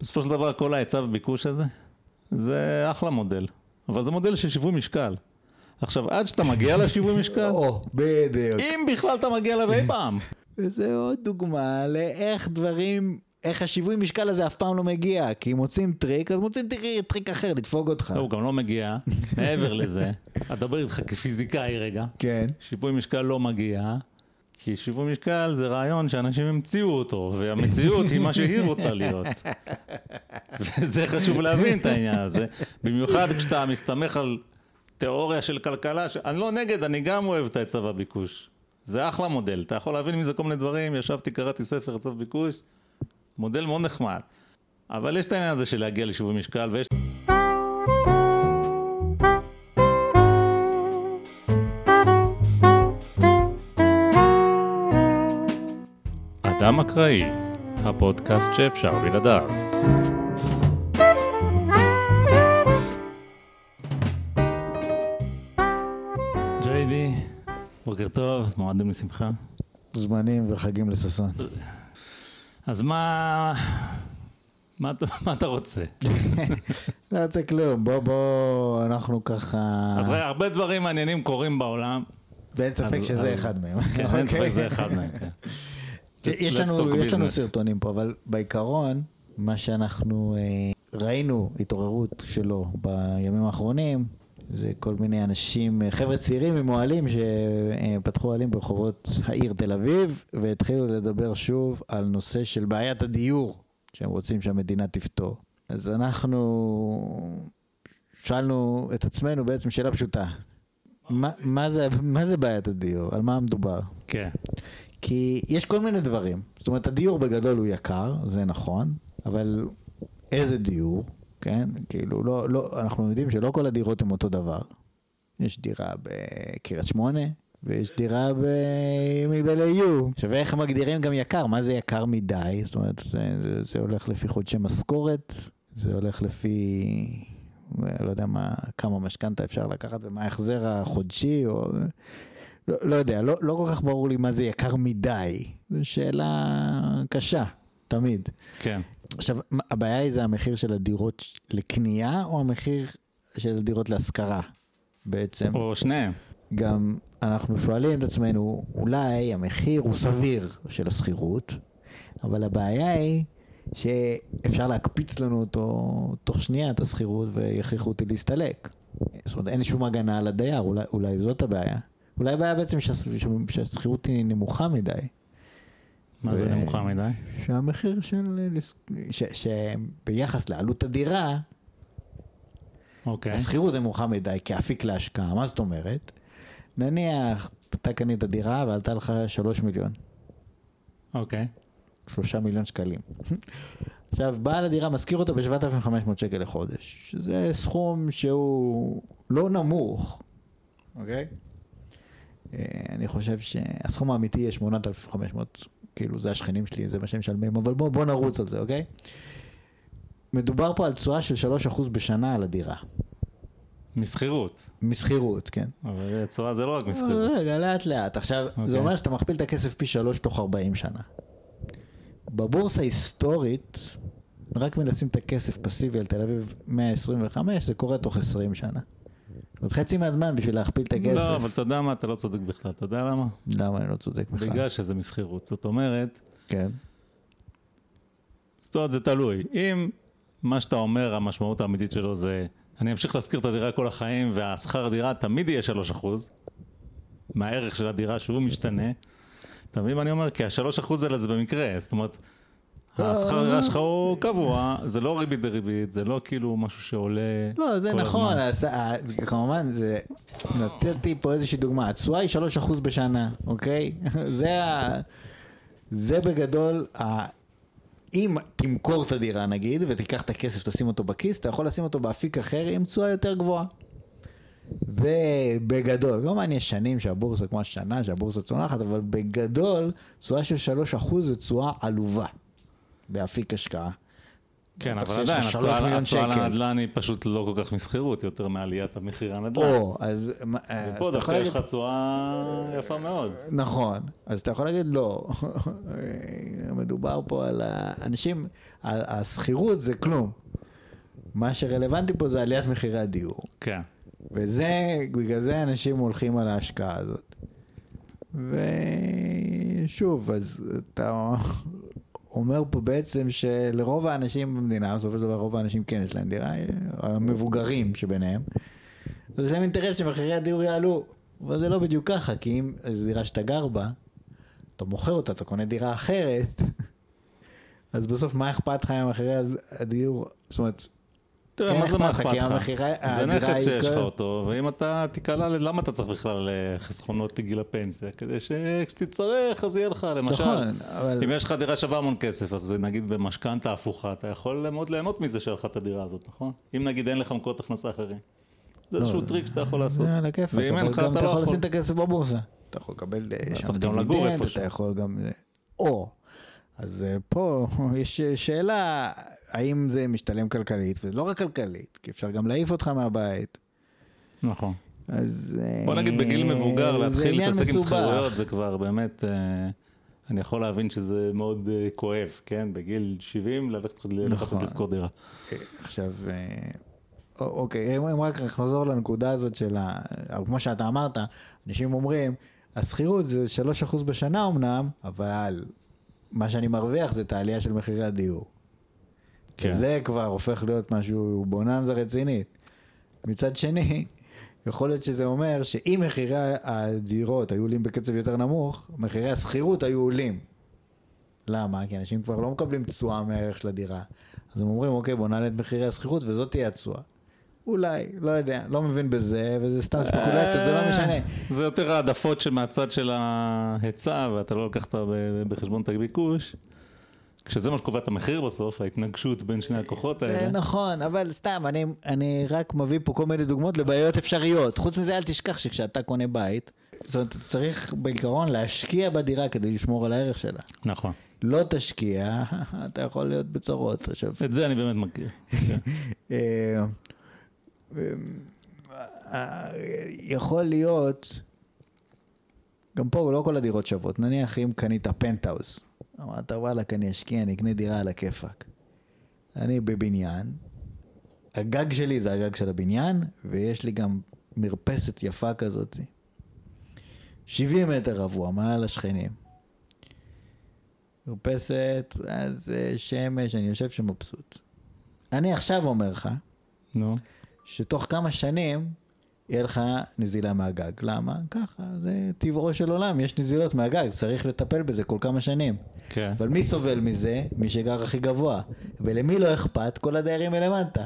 בסופו של דבר כל ההיצע וביקוש הזה, זה אחלה מודל, אבל זה מודל של שיווי משקל. עכשיו, עד שאתה מגיע לשיווי משקל, או, בדיוק. אם בכלל אתה מגיע אליו אי פעם, וזה עוד דוגמה לאיך דברים, איך השיווי משקל הזה אף פעם לא מגיע. כי אם מוצאים טריק, אז מוצאים טריק, איך לדפוק אותך. לא, הוא גם לא מגיע. מעבר לזה, אדבר איתך כפיזיקאי רגע, כן. שיווי משקל לא מגיע, כי שיווי משקל זה רעיון שאנשים המציאו אותו, והמציאות היא מה שהיא רוצה להיות. וזה חשוב להבין את העניין הזה, במיוחד כשאתה מסתמך על תיאוריה של כלכלה, ש... אני לא נגד, אני גם אוהב את ההיצע והביקוש. זה אחלה מודל, אתה יכול להבין מזה כל מיני דברים, ישבתי, קראתי ספר היצע וביקוש, מודל מאוד נחמד. אבל יש את העניין הזה של להגיע לשיווי משקל, ויש... אדם אקראי, הפודקאסט שאפשר בלעדיו. ג'יידי, בוקר טוב, מועדים לשמחה. זמנים וחגים לששון. אז מה... מה, אתה- מה אתה רוצה? לא יוצא כלום, בוא בוא, אנחנו ככה... אז רגע, הרבה דברים מעניינים קורים בעולם. ואין ספק שזה אחד מהם. כן, אין ספק אוקיי? שזה אחד מהם. כן. יש לנו, יש לנו. סרטונים פה, אבל בעיקרון, מה שאנחנו אה, ראינו, התעוררות שלו בימים האחרונים, זה כל מיני אנשים, אה, חבר'ה צעירים עם אוהלים שפתחו אוהלים ברחובות העיר תל אביב, והתחילו לדבר שוב על נושא של בעיית הדיור, שהם רוצים שהמדינה תפתור. אז אנחנו שאלנו את עצמנו בעצם שאלה פשוטה. מה, מה, זה, מה זה בעיית הדיור? על מה מדובר? כן. כי יש כל מיני דברים. זאת אומרת, הדיור בגדול הוא יקר, זה נכון, אבל איזה דיור, כן? כאילו, לא, לא, אנחנו יודעים שלא כל הדירות הן אותו דבר. יש דירה בקריית שמונה, ויש דירה במגדלי יו. עכשיו, איך מגדירים גם יקר? מה זה יקר מדי? זאת אומרת, זה, זה, זה הולך לפי חודשי משכורת, זה הולך לפי... לא יודע מה, כמה משכנתה אפשר לקחת ומה ההחזר החודשי, או... לא, לא יודע, לא, לא כל כך ברור לי מה זה יקר מדי. זו שאלה קשה, תמיד. כן. עכשיו, הבעיה היא זה המחיר של הדירות לקנייה, או המחיר של הדירות להשכרה? בעצם, או שניהם. גם אנחנו שואלים את עצמנו, אולי המחיר הוא סביר של השכירות, אבל הבעיה היא שאפשר להקפיץ לנו אותו תוך שנייה, את השכירות, ויכריחו אותי להסתלק. זאת אומרת, אין שום הגנה על הדייר, אולי, אולי זאת הבעיה. אולי הבעיה בעצם שהש- שהשכירות היא נמוכה מדי. מה זה נמוכה מדי? שהמחיר של... ש- שביחס לעלות הדירה, אוקיי. השכירות נמוכה מדי כאפיק להשקעה, מה זאת אומרת? נניח, אתה קנית דירה ועלתה לך שלוש מיליון, אוקיי. שלושה מיליון שקלים. עכשיו, בעל הדירה משכיר אותו ב-7,500 שקל לחודש, שזה סכום שהוא לא נמוך, אוקיי? אה, אני חושב שהסכום האמיתי יהיה 8,500, כאילו זה השכנים שלי, זה מה שהם משלמים, אבל בוא, בוא נרוץ על זה, אוקיי? מדובר פה על תשואה של 3% בשנה על הדירה. משכירות. משכירות, כן. אבל צורה זה לא רק משכירות. רגע, לאט לאט. עכשיו, זה אוקיי. אומר שאתה מכפיל את הכסף פי שלוש תוך 40 שנה. בבורסה היסטורית, רק מלשים את הכסף פסיבי על תל אביב 125, זה קורה תוך 20 שנה. אומרת, חצי מהזמן בשביל להכפיל את הכסף. לא, אבל אתה יודע מה, אתה לא צודק בכלל. אתה יודע למה? למה אני לא צודק בכלל? בגלל שזה משכירות. זאת אומרת, כן. זאת אומרת, זה תלוי. אם מה שאתה אומר, המשמעות האמיתית שלו זה, אני אמשיך להשכיר את הדירה כל החיים, והשכר הדירה תמיד יהיה 3% מהערך של הדירה שהוא משתנה. אתה מבין מה אני אומר? כי ה-3% האלה זה במקרה, זאת אומרת, השכר דירה שלך הוא קבוע, זה לא ריבית דריבית, זה לא כאילו משהו שעולה לא, זה כל נכון, הזמן. אה, כמובן, זה... נתתי פה איזושהי דוגמה, התשואה היא 3% בשנה, אוקיי? זה ה... זה בגדול. אם תמכור את הדירה נגיד, ותיקח את הכסף, תשים אותו בכיס, אתה יכול לשים אותו באפיק אחר עם תשואה יותר גבוהה. ובגדול, כמובן יש שנים שהבורסה, כמו השנה שהבורסה צונחת, אבל בגדול, תשואה של 3% זה תשואה עלובה באפיק השקעה. כן, אבל עדיין, שקל. לנדל"ן היא פשוט לא כל כך מסחירות, יותר מעליית המחיר הנדל"ן. או, אז אז ופה דווקא יש לך תשואה יפה מאוד. נכון, אז אתה יכול להגיד לא, מדובר פה על האנשים, השכירות זה כלום. מה שרלוונטי פה זה עליית מחירי הדיור. כן. וזה, בגלל זה אנשים הולכים על ההשקעה הזאת. ושוב, אז אתה אומר פה בעצם שלרוב האנשים במדינה, בסופו של דבר רוב האנשים כן יש להם דירה, המבוגרים שביניהם, אז יש להם אינטרס שמחירי הדיור יעלו. אבל זה לא בדיוק ככה, כי אם זו דירה שאתה גר בה, אתה מוכר אותה, אתה קונה דירה אחרת, אז בסוף מה אכפת לך עם מחירי הדיור? זאת אומרת, תראה, כן מה זה מה אכפת לך, זה נכס שיש לך אותו, ואם אתה תיקלע, למה אתה צריך בכלל אה, חסכונות לגיל הפנסיה? כדי שכשתצטרך, אז יהיה לך, למשל. נכון. אם יש לך דירה שווה המון כסף, אז נגיד במשכנתה הפוכה, אתה יכול מאוד ליהנות מזה שהיה לך את הדירה הזאת, נכון? אם נגיד אין לך מקורות הכנסה אחרים. זה איזשהו טריק שאתה יכול לעשות. זה על לך, גם אתה לא יכול. לשים את הכסף בבורסה. אתה יכול לקבל אה, שם דיבידנד. אתה יכול גם... אה, או. אז פה יש שאלה, האם זה משתלם כלכלית, ולא רק כלכלית, כי אפשר גם להעיף אותך מהבית. נכון. אז... אה, בוא נגיד בגיל מבוגר, להתחיל להתעסק עם. שכירויות, זה כבר באמת, אה, אני יכול להבין שזה מאוד אה, כואב, כן? בגיל 70, ללכת לחפש נכון. לשכור דירה. אה, עכשיו, אה, אוקיי, אם רק נחזור לנקודה הזאת של ה... כמו שאתה אמרת, אנשים אומרים, השכירות זה 3% בשנה אמנם, אבל מה שאני מרוויח זה את העלייה של מחירי הדיור. כן. זה כבר הופך להיות משהו בוננזה רצינית. מצד שני, יכול להיות שזה אומר שאם מחירי הדירות היו עולים בקצב יותר נמוך, מחירי השכירות היו עולים. למה? כי אנשים כבר לא מקבלים תשואה מהערך של הדירה. אז הם אומרים, אוקיי, בוא נעלה את מחירי השכירות וזאת תהיה התשואה. אולי, לא יודע, לא מבין בזה, וזה סתם ספקולציות, זה לא משנה. זה יותר העדפות שמהצד של ההיצע, ואתה לא לקחת בחשבון את הביקוש. כשזה מה שקובע את המחיר בסוף, ההתנגשות בין שני הכוחות זה האלה. נכון, אבל סתם, אני, אני רק מביא פה כל מיני דוגמאות לבעיות אפשריות. חוץ מזה, אל תשכח שכשאתה קונה בית, זאת אומרת, צריך בעיקרון להשקיע בדירה כדי לשמור על הערך שלה. נכון. לא תשקיע, אתה יכול להיות בצרות. עכשיו, את זה אני באמת מכיר. כן. אה, אה, יכול להיות, גם פה לא כל הדירות שוות, נניח אם קנית פנטהאוס, אמרת וואלכ אני אשקיע, אני אקנה דירה על הכיפאק. אני בבניין, הגג שלי זה הגג של הבניין, ויש לי גם מרפסת יפה כזאת. 70 מטר רבוע, מעל השכנים. מרפסת, אז אה, שמש, אני יושב שם מבסוט. אני עכשיו אומר לך, נו. שתוך כמה שנים יהיה לך נזילה מהגג. למה? ככה, זה טבעו של עולם, יש נזילות מהגג, צריך לטפל בזה כל כמה שנים. כן. אבל מי סובל מזה? מי שגר הכי גבוה. ולמי לא אכפת? כל הדיירים מלמטה.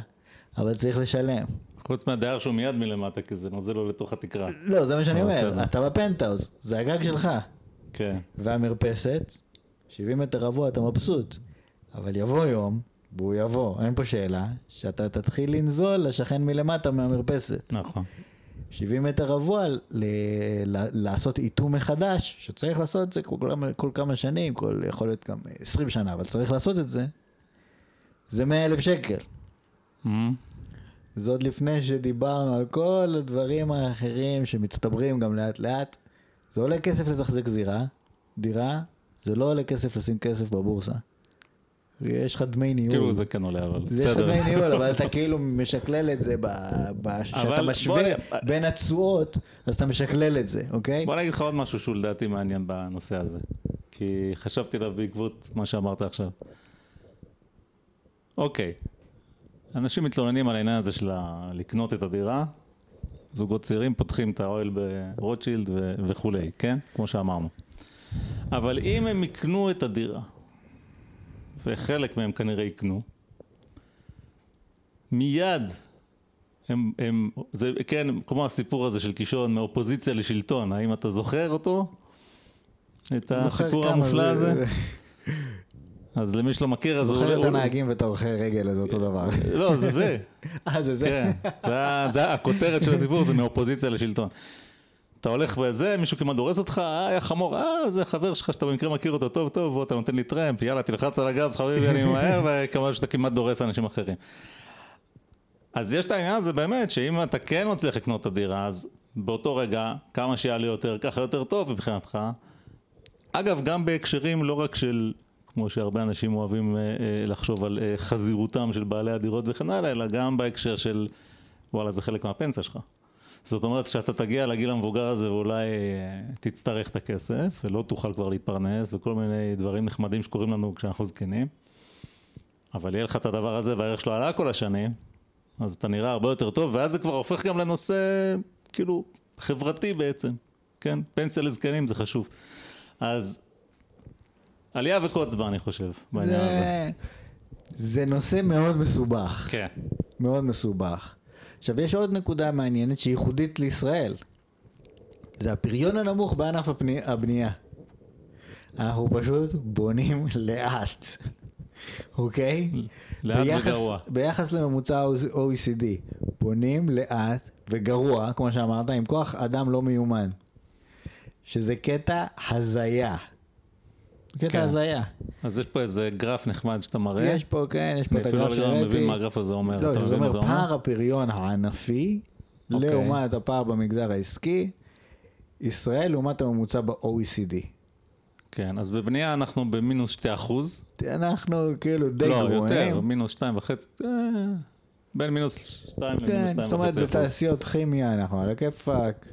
אבל צריך לשלם. חוץ מהדייר שהוא מיד מלמטה, כי זה נוזל לו לתוך התקרה. לא, זה מה שאני אומר. אתה בפנטהאוז, זה הגג שלך. כן. והמרפסת, 70 מטר רבוע, אתה מבסוט. אבל יבוא יום, והוא יבוא, אין פה שאלה, שאתה תתחיל לנזול לשכן מלמטה מהמרפסת. נכון. 70 מטר רבוע, ל- ל- לעשות איטום מחדש, שצריך לעשות את זה כל כל כמה שנים, כל, יכול להיות גם 20 שנה, אבל צריך לעשות את זה, זה 100 אלף שקל. אמ, זה עוד לפני שדיברנו על כל הדברים האחרים שמצטברים גם לאט לאט. זה עולה כסף לתחזק זירה, דירה, זה לא עולה כסף לשים כסף בבורסה. יש לך דמי ניהול. כאילו זה כן עולה, אבל זה יש לך בסדר. דמי ניהול, אבל אתה כאילו משקלל את זה, כשאתה משווה בין התשואות, אז אתה משקלל את זה, אוקיי? בוא נגיד לך עוד משהו שהוא לדעתי מעניין בנושא הזה. כי חשבתי עליו בעקבות מה שאמרת עכשיו. אוקיי, אנשים מתלוננים על העניין הזה של לקנות את הדירה, זוגות צעירים פותחים את האוהל ברוטשילד וכולי, כן? כמו שאמרנו. אבל אם הם יקנו את הדירה, וחלק מהם כנראה יקנו, מיד הם, הם, זה כן, כמו הסיפור הזה של קישון מאופוזיציה לשלטון, האם אתה זוכר אותו? את הסיפור המופלא זה- הזה? אז למי שלא מכיר, אז הוא... זוכר את הנהגים ואת ההולכי רגל, זה אותו דבר. לא, זה זה. אה, זה זה? כן, הכותרת של הסיפור זה מאופוזיציה לשלטון. אתה הולך בזה, מישהו כמעט דורס אותך, אה, היה חמור, אה, זה חבר שלך שאתה במקרה מכיר אותו טוב טוב, בוא, אתה נותן לי טרמפ, יאללה, תלחץ על הגז, חביבי, אני ממהר, וכמובן שאתה כמעט דורס אנשים אחרים. אז יש את העניין הזה באמת, שאם אתה כן מצליח לקנות את הדירה, אז באותו רגע, כמה שיעלה יותר, ככה יותר טוב מבחינתך. אגב, גם בהקשרים לא רק של, כמו שהרבה אנשים אוהבים אה, אה, לחשוב על אה, חזירותם של בעלי הדירות וכן הלאה, אלא גם בהקשר של, וואלה, זה חלק מהפנסיה שלך. זאת אומרת, כשאתה תגיע לגיל המבוגר הזה ואולי אה, תצטרך את הכסף, ולא תוכל כבר להתפרנס, וכל מיני דברים נחמדים שקורים לנו כשאנחנו זקנים, אבל יהיה לך את הדבר הזה והערך שלו עלה כל השנים, אז אתה נראה הרבה יותר טוב, ואז זה כבר הופך גם לנושא, כאילו, חברתי בעצם, כן? פנסיה לזקנים זה חשוב. אז עלייה וקוץ בה, אני חושב, בעניין הזה. זה, זה נושא מאוד מסובך. כן. מאוד מסובך. עכשיו, יש עוד נקודה מעניינת שהיא ייחודית לישראל. זה הפריון הנמוך בענף הפני, הבנייה. אנחנו פשוט בונים לאט, אוקיי? לאט ביחס, וגרוע. ביחס לממוצע OECD, בונים לאט וגרוע, כמו שאמרת, עם כוח אדם לא מיומן. שזה קטע הזיה. קטע כן. הזיה. אז יש פה איזה גרף נחמד שאתה מראה. יש פה, כן, יש פה אני את אפילו הגרף לא לגמרי מבין שהראיתי. מה הגרף הזה אומר. לא, זה מבין אומר? פער הפריון הענפי אוקיי. לעומת הפער במגזר העסקי, ישראל לעומת הממוצע ב-OECD. כן, אז בבנייה אנחנו במינוס 2 אחוז. אנחנו כאילו די לא, גרועים. יותר, מינוס 2 וחצי, אה, בין מינוס 2 למינוס 2 כן, זאת אומרת וחצי. בתעשיות כימיה אנחנו על הכיפאק,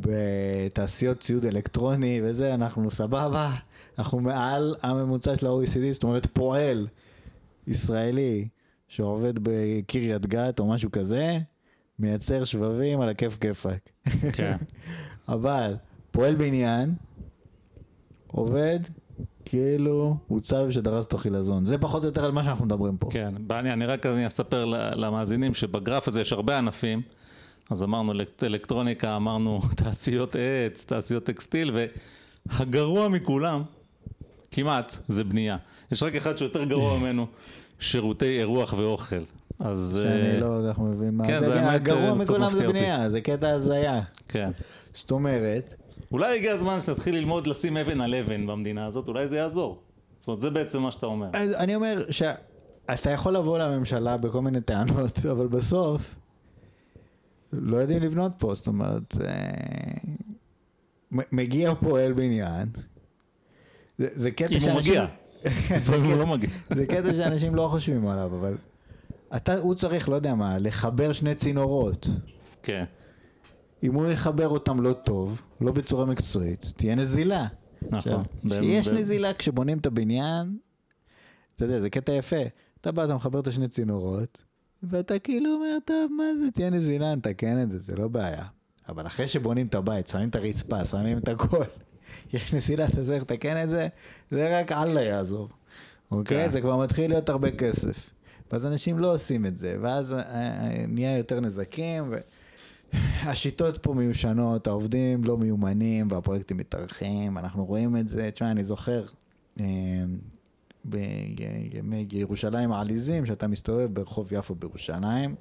בתעשיות ציוד אלקטרוני וזה אנחנו סבבה, אנחנו מעל הממוצע של ה-OECD, זאת אומרת פועל ישראלי שעובד בקריית גת או משהו כזה, מייצר שבבים על הכיף כיפאק. כן, אבל פועל בניין, עובד כאילו הוא צו שדרס את החילזון. זה פחות או יותר על מה שאנחנו מדברים פה. כן. אני, אני רק אני אספר למאזינים שבגרף הזה יש הרבה ענפים. אז אמרנו אלקט- אלקטרוניקה, אמרנו תעשיות עץ, תעשיות טקסטיל, והגרוע מכולם, כמעט, זה בנייה. יש רק אחד שיותר גרוע ממנו, שירותי אירוח ואוכל. אז... שאני אה, לא כל כך מבין מה כן, זה. זה כן, האמת, הגרוע אה, מכולם זה. בנייה, זה קטע הזיה. כן. זאת אומרת, אולי הגיע הזמן שנתחיל ללמוד לשים אבן על אבן במדינה הזאת, אולי זה יעזור. זאת אומרת, זה בעצם מה שאתה אומר. אז אני אומר שאתה יכול לבוא לממשלה בכל מיני טענות, אבל בסוף לא יודעים לבנות פה, זאת אומרת, אה, מגיע פועל בניין, זה, קטע שאנשים... לפעמים הוא לא מגיע. זה קטע שאנשים לא חושבים עליו, אבל אתה, הוא צריך, לא יודע מה, לחבר שני צינורות. כן. אם הוא יחבר אותם לא טוב, לא בצורה מקצועית, תהיה נזילה. נכון. כשיש נזילה כשבונים את הבניין, אתה יודע, זה קטע יפה. אתה בא, אתה מחבר את השני צינורות, ואתה כאילו אומר, טוב, מה זה, תהיה נזילה, נתקן את זה, זה לא בעיה. אבל אחרי שבונים את הבית, שמים את הרצפה, שמים את הכל, יש נזילה, אתה צריך לתקן את זה, זה רק אללה יעזור. אוקיי? כן. זה כבר מתחיל להיות הרבה כסף. ואז אנשים לא עושים את זה, ואז אה, אה, נהיה יותר נזקים, ו... השיטות פה מיושנות, העובדים לא מיומנים והפרויקטים מתארחים, אנחנו רואים את זה, תשמע, אני זוכר אה, בימי ירושלים העליזים, שאתה מסתובב ברחוב יפו בירושלים,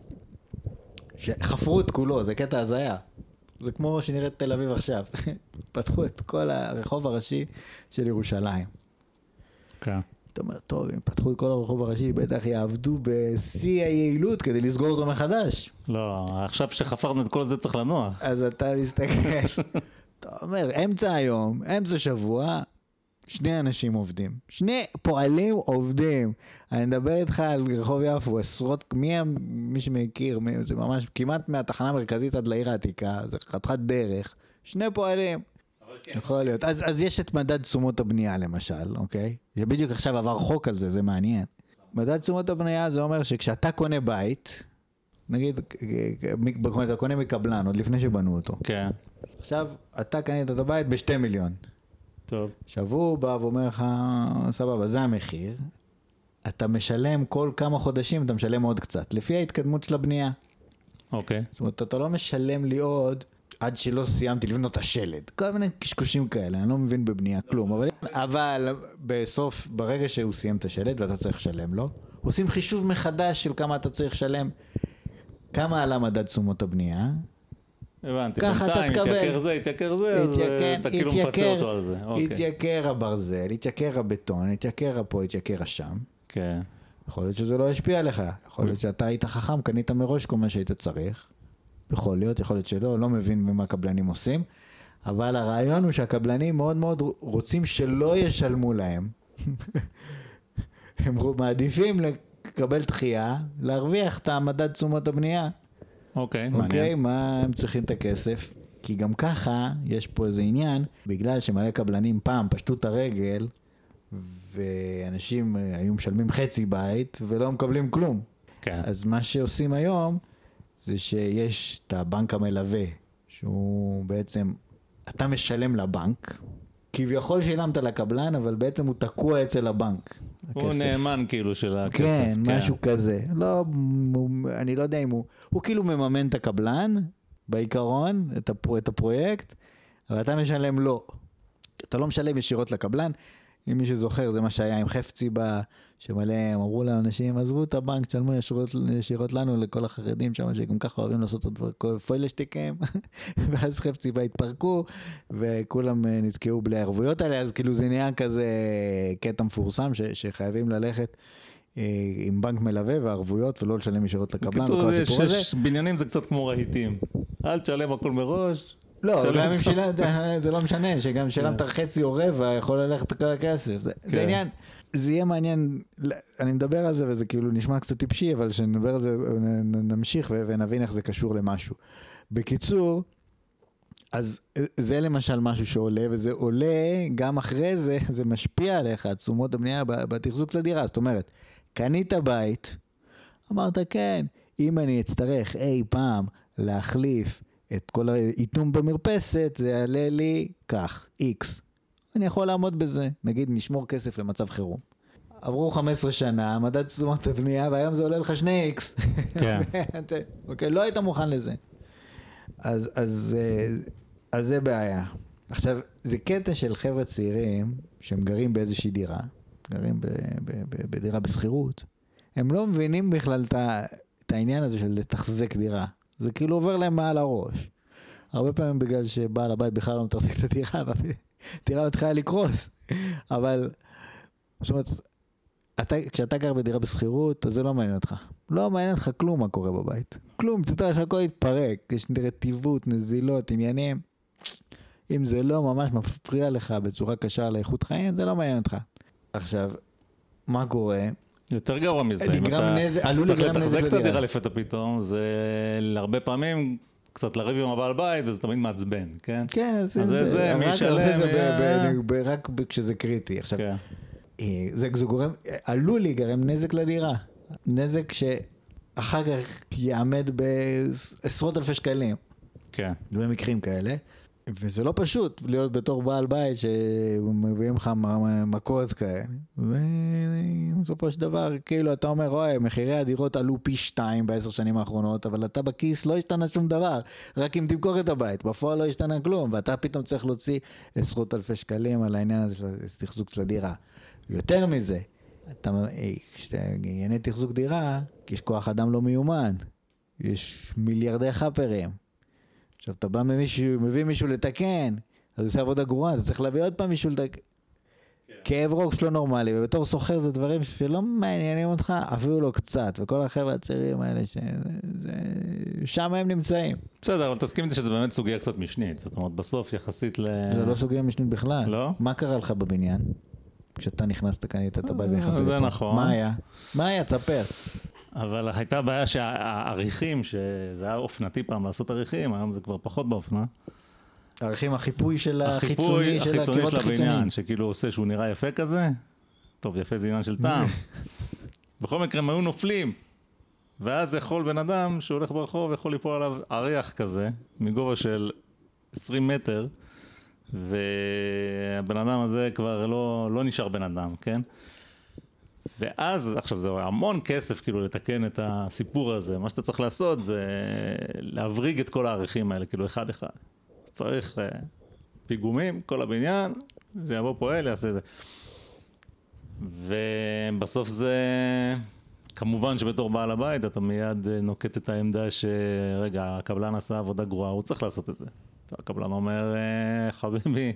שחפרו את כולו, זה קטע הזיה. זה כמו שנראית תל אביב עכשיו. פתחו את כל הרחוב הראשי של ירושלים. כן. אתה אומר, טוב, אם פתחו את כל הרחוב הראשי, בטח יעבדו בשיא היעילות כדי לסגור אותו מחדש. לא, עכשיו שחפרנו את כל זה צריך לנוח. אז אתה מסתכל, אתה אומר, אמצע היום, אמצע שבוע, שני אנשים עובדים. שני פועלים עובדים. אני מדבר איתך על רחוב יפו, עשרות, מי, מי שמכיר, מי, זה ממש כמעט מהתחנה המרכזית עד לעיר העתיקה, זה חתיכת דרך. שני פועלים. יכול להיות. אז, אז יש את מדד תשומות הבנייה למשל, אוקיי? שבדיוק עכשיו עבר חוק על זה, זה מעניין. מדד תשומות הבנייה זה אומר שכשאתה קונה בית, נגיד, אתה קונה מקבלן עוד לפני שבנו אותו. כן. עכשיו, אתה קנית את הבית בשתי מיליון. טוב. עכשיו הוא בא ואומר לך, סבבה, זה המחיר. אתה משלם כל כמה חודשים, אתה משלם עוד קצת, לפי ההתקדמות של הבנייה. אוקיי. זאת אומרת, אתה לא משלם לי עוד עד שלא סיימתי לבנות את השלד. כל מיני קשקושים כאלה, אני לא מבין בבנייה כלום. אבל, אבל בסוף, ברגע שהוא סיים את השלד ואתה צריך לשלם לו, עושים חישוב מחדש של כמה אתה צריך לשלם, כמה עלה מדד תשומות הבנייה, הבנתי, ככה אתה בינתיים תקבל. התייקר זה, התייקר זה, אז אה, אתה כאילו מפצה אותו על זה. אוקיי. התייקר הברזל, התייקר הבטון, התייקר פה, התייקר השם. כן. יכול להיות שזה לא ישפיע עליך, יכול להיות שאתה היית חכם, קנית מראש כל מה שהיית צריך. יכול להיות, יכול להיות שלא, לא מבין במה הקבלנים עושים. אבל הרעיון הוא שהקבלנים מאוד מאוד רוצים שלא ישלמו להם. הם מעדיפים לקבל דחייה, להרוויח את המדד תשומות הבנייה. אוקיי, אוקיי, מעניין. מה הם צריכים את הכסף? כי גם ככה יש פה איזה עניין, בגלל שמלא קבלנים פעם פשטו את הרגל, ואנשים אה, היו משלמים חצי בית ולא מקבלים כלום. כן. אז מה שעושים היום, זה שיש את הבנק המלווה, שהוא בעצם, אתה משלם לבנק, כביכול שילמת לקבלן, אבל בעצם הוא תקוע אצל הבנק. הוא הכסף. נאמן כאילו של הכסף. כן, משהו כזה. לא, הוא- אני לא יודע אם הוא... הוא כאילו מממן את הקבלן, בעיקרון, את, הפרו, את הפרויקט, אבל אתה משלם לו. אתה לא משלם ישירות לקבלן. אם מי שזוכר, זה מה שהיה עם חפציבה, שמלא, הם אמרו לאנשים, עזבו את הבנק, תשלמו ישירות, ישירות לנו, לכל החרדים שם, שגם ככה אוהבים לעשות את הדבר, כל פוילשטיקים, ואז חפציבה התפרקו, וכולם אה, נתקעו בלי הערבויות האלה, אז כאילו זה נהיה כזה קטע מפורסם, ש, שחייבים ללכת אה, עם בנק מלווה וערבויות, ולא לשלם ישירות לקבלן, בקיצור, וכל הסיפור הזה. שש בניינים זה קצת כמו רהיטים. אל תשלם הכל מראש. לא, גם אם. שילמת, זה לא משנה, שגם שילמת חצי או רבע, יכול ללכת כל הכסף. זה, כן. עניין, זה יהיה מעניין, אני מדבר על זה וזה כאילו נשמע קצת טיפשי, אבל כשנדבר על זה נמשיך ונבין איך זה קשור למשהו. בקיצור, אז זה למשל משהו שעולה, וזה עולה, גם אחרי זה, זה משפיע עליך, תשומות הבנייה בתחזוק לדירה. זאת אומרת, קנית בית, אמרת, כן, אם אני אצטרך אי פעם להחליף את כל האיטום במרפסת, זה יעלה לי כך, איקס. אני יכול לעמוד בזה. נגיד, נשמור כסף למצב חירום. עברו 15 שנה, מדד תשומות הבנייה, והיום זה עולה לך 2 איקס. כן. אוקיי, לא היית מוכן לזה. אז, אז, אה, אז זה בעיה. עכשיו, זה קטע של חבר'ה צעירים שהם גרים באיזושהי דירה, גרים ב, ב, ב, בדירה בשכירות, הם לא מבינים בכלל את העניין הזה של לתחזק דירה. זה כאילו עובר להם מעל הראש. הרבה פעמים בגלל שבעל הבית בכלל לא מתחזק את הדירה, והדירה מתחילה לקרוס. אבל, זאת אומרת, אתה, כשאתה גר בדירה בשכירות, אז זה לא מעניין אותך. לא מעניין אותך כלום מה קורה בבית. כלום, אתה יודע שהכל יתפרק, יש רטיבות, נזילות, עניינים. אם זה לא ממש מפריע לך בצורה קשה לאיכות חיים, זה לא מעניין אותך. עכשיו, מה קורה? יותר גרוע מזה, אם אתה נזק- צריך לתחזק את. הדירה לפתע פתאום, זה הרבה פעמים קצת לריב עם הבעל בית, וזה תמיד מעצבן, כן? כן, אז אז זה- זה, מי ישלם, זה רק כשזה קריטי. עכשיו, כן. אה, זה, זה גורם, עלול להיגרם נזק לדירה. נזק שאחר כך יעמד בעשרות אלפי שקלים. כן. במקרים כאלה. וזה לא פשוט להיות בתור בעל בית שמביאים לך מכות כאלה. ובסופו של דבר, כאילו, אתה אומר, אוי, מחירי הדירות עלו פי שתיים בעשר שנים האחרונות, אבל אתה בכיס לא השתנה שום דבר, רק אם תמכור את הבית. בפועל לא השתנה כלום, ואתה פתאום צריך להוציא עשרות אלפי שקלים על העניין הזה של תחזוק של הדירה. יותר מזה, אתה, אה, כשאתה ענייני תחזוק דירה, יש כוח אדם לא מיומן. יש מיליארדי חאפרים. עכשיו, אתה בא ממישהו, מביא מישהו לתקן, אז הוא עושה עבודה גרועה, אתה צריך להביא עוד פעם מישהו לתקן. כאב ראש לא נורמלי, ובתור סוחר זה דברים שלא מעניינים אותך אפילו לא קצת, וכל החבר'ה הצעירים האלה, ש... זה... שם הם נמצאים. בסדר, אבל תסכים איתי שזה באמת סוגיה קצת משנית. זאת אומרת, בסוף יחסית ל... זה לא סוגיה משנית בכלל. לא? מה קרה לך בבניין? כשאתה נכנסת, קנית את הבית ונכנסת זה לפה. נכון. מה היה? מה היה? תספר. אבל הייתה בעיה שהעריכים, שזה היה אופנתי פעם לעשות עריכים, היום זה כבר פחות באופנה. ערכים החיפוי של החיצוני, של החיצוני הקירות של החיצוניים. הבניין, שכאילו עושה שהוא נראה יפה כזה. טוב, יפה זה עניין של טעם. בכל מקרה הם היו נופלים. ואז יכול בן אדם שהולך ברחוב, יכול ליפול עליו אריח כזה, מגובה של 20 מטר, והבן אדם הזה כבר לא, לא נשאר בן אדם, כן? ואז, עכשיו זה המון כסף כאילו לתקן את הסיפור הזה, מה שאתה צריך לעשות זה להבריג את כל הערכים האלה, כאילו אחד אחד. צריך אה, פיגומים, כל הבניין, שיבוא פועל, יעשה את זה. ובסוף זה כמובן שבתור בעל הבית אתה מיד אה, נוקט את העמדה שרגע, הקבלן עשה עבודה גרועה, הוא צריך לעשות את זה. הקבלן אומר, אה, חביבי,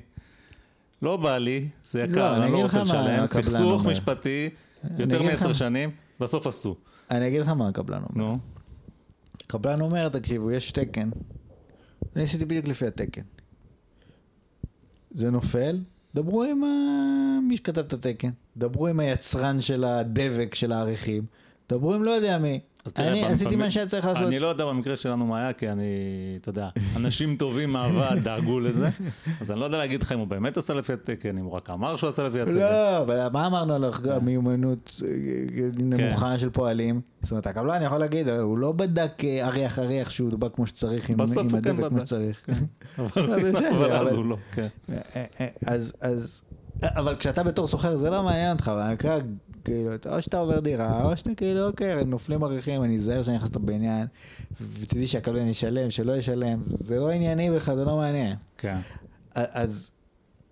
לא בא לי, זה לא, יקר, אני אני לא רוצה לשלם, סכסוך אומר. משפטי, אני יותר מעשר שנים, בסוף עשו. אני אגיד לך מה הקבלן אומר. נו, הקבלן אומר, תקשיבו, יש תקן. אני עשיתי בדיוק לפי התקן. זה נופל, דברו עם ה- מי שכתב את התקן. דברו עם היצרן של הדבק של העריכים. דברו עם לא יודע מי. תראה, אני עשיתי פעמים- מה שהיה צריך לעשות. אני לא יודע במקרה שלנו מה היה, כי אני, אתה יודע, אנשים טובים מהוועד דאגו לזה, אז אני לא יודע להגיד לך אם הוא באמת עשה לפי התקן, אם הוא רק אמר שהוא עשה לפי התקן. לא, אבל מה אמרנו על מיומנות אה, כן. נמוכה של פועלים? זאת אומרת, הקבלן יכול להגיד, הוא לא בדק אה, אריח אריח שהוא בא כמו שצריך עם כן הדבק כמו. שצריך. אבל בסדר, אבל אז הוא לא, כן. אה, אה, אז, אז, אבל כשאתה בתור סוחר זה לא מעניין אותך, כאילו, או שאתה עובר דירה, או שאתה כאילו, אוקיי, נופלים עריכים, אני אזהר שאני נכנס לבניין, וצידי שהקבלן ישלם, שלא ישלם, זה לא ענייני בכלל, זה לא מעניין. כן. אז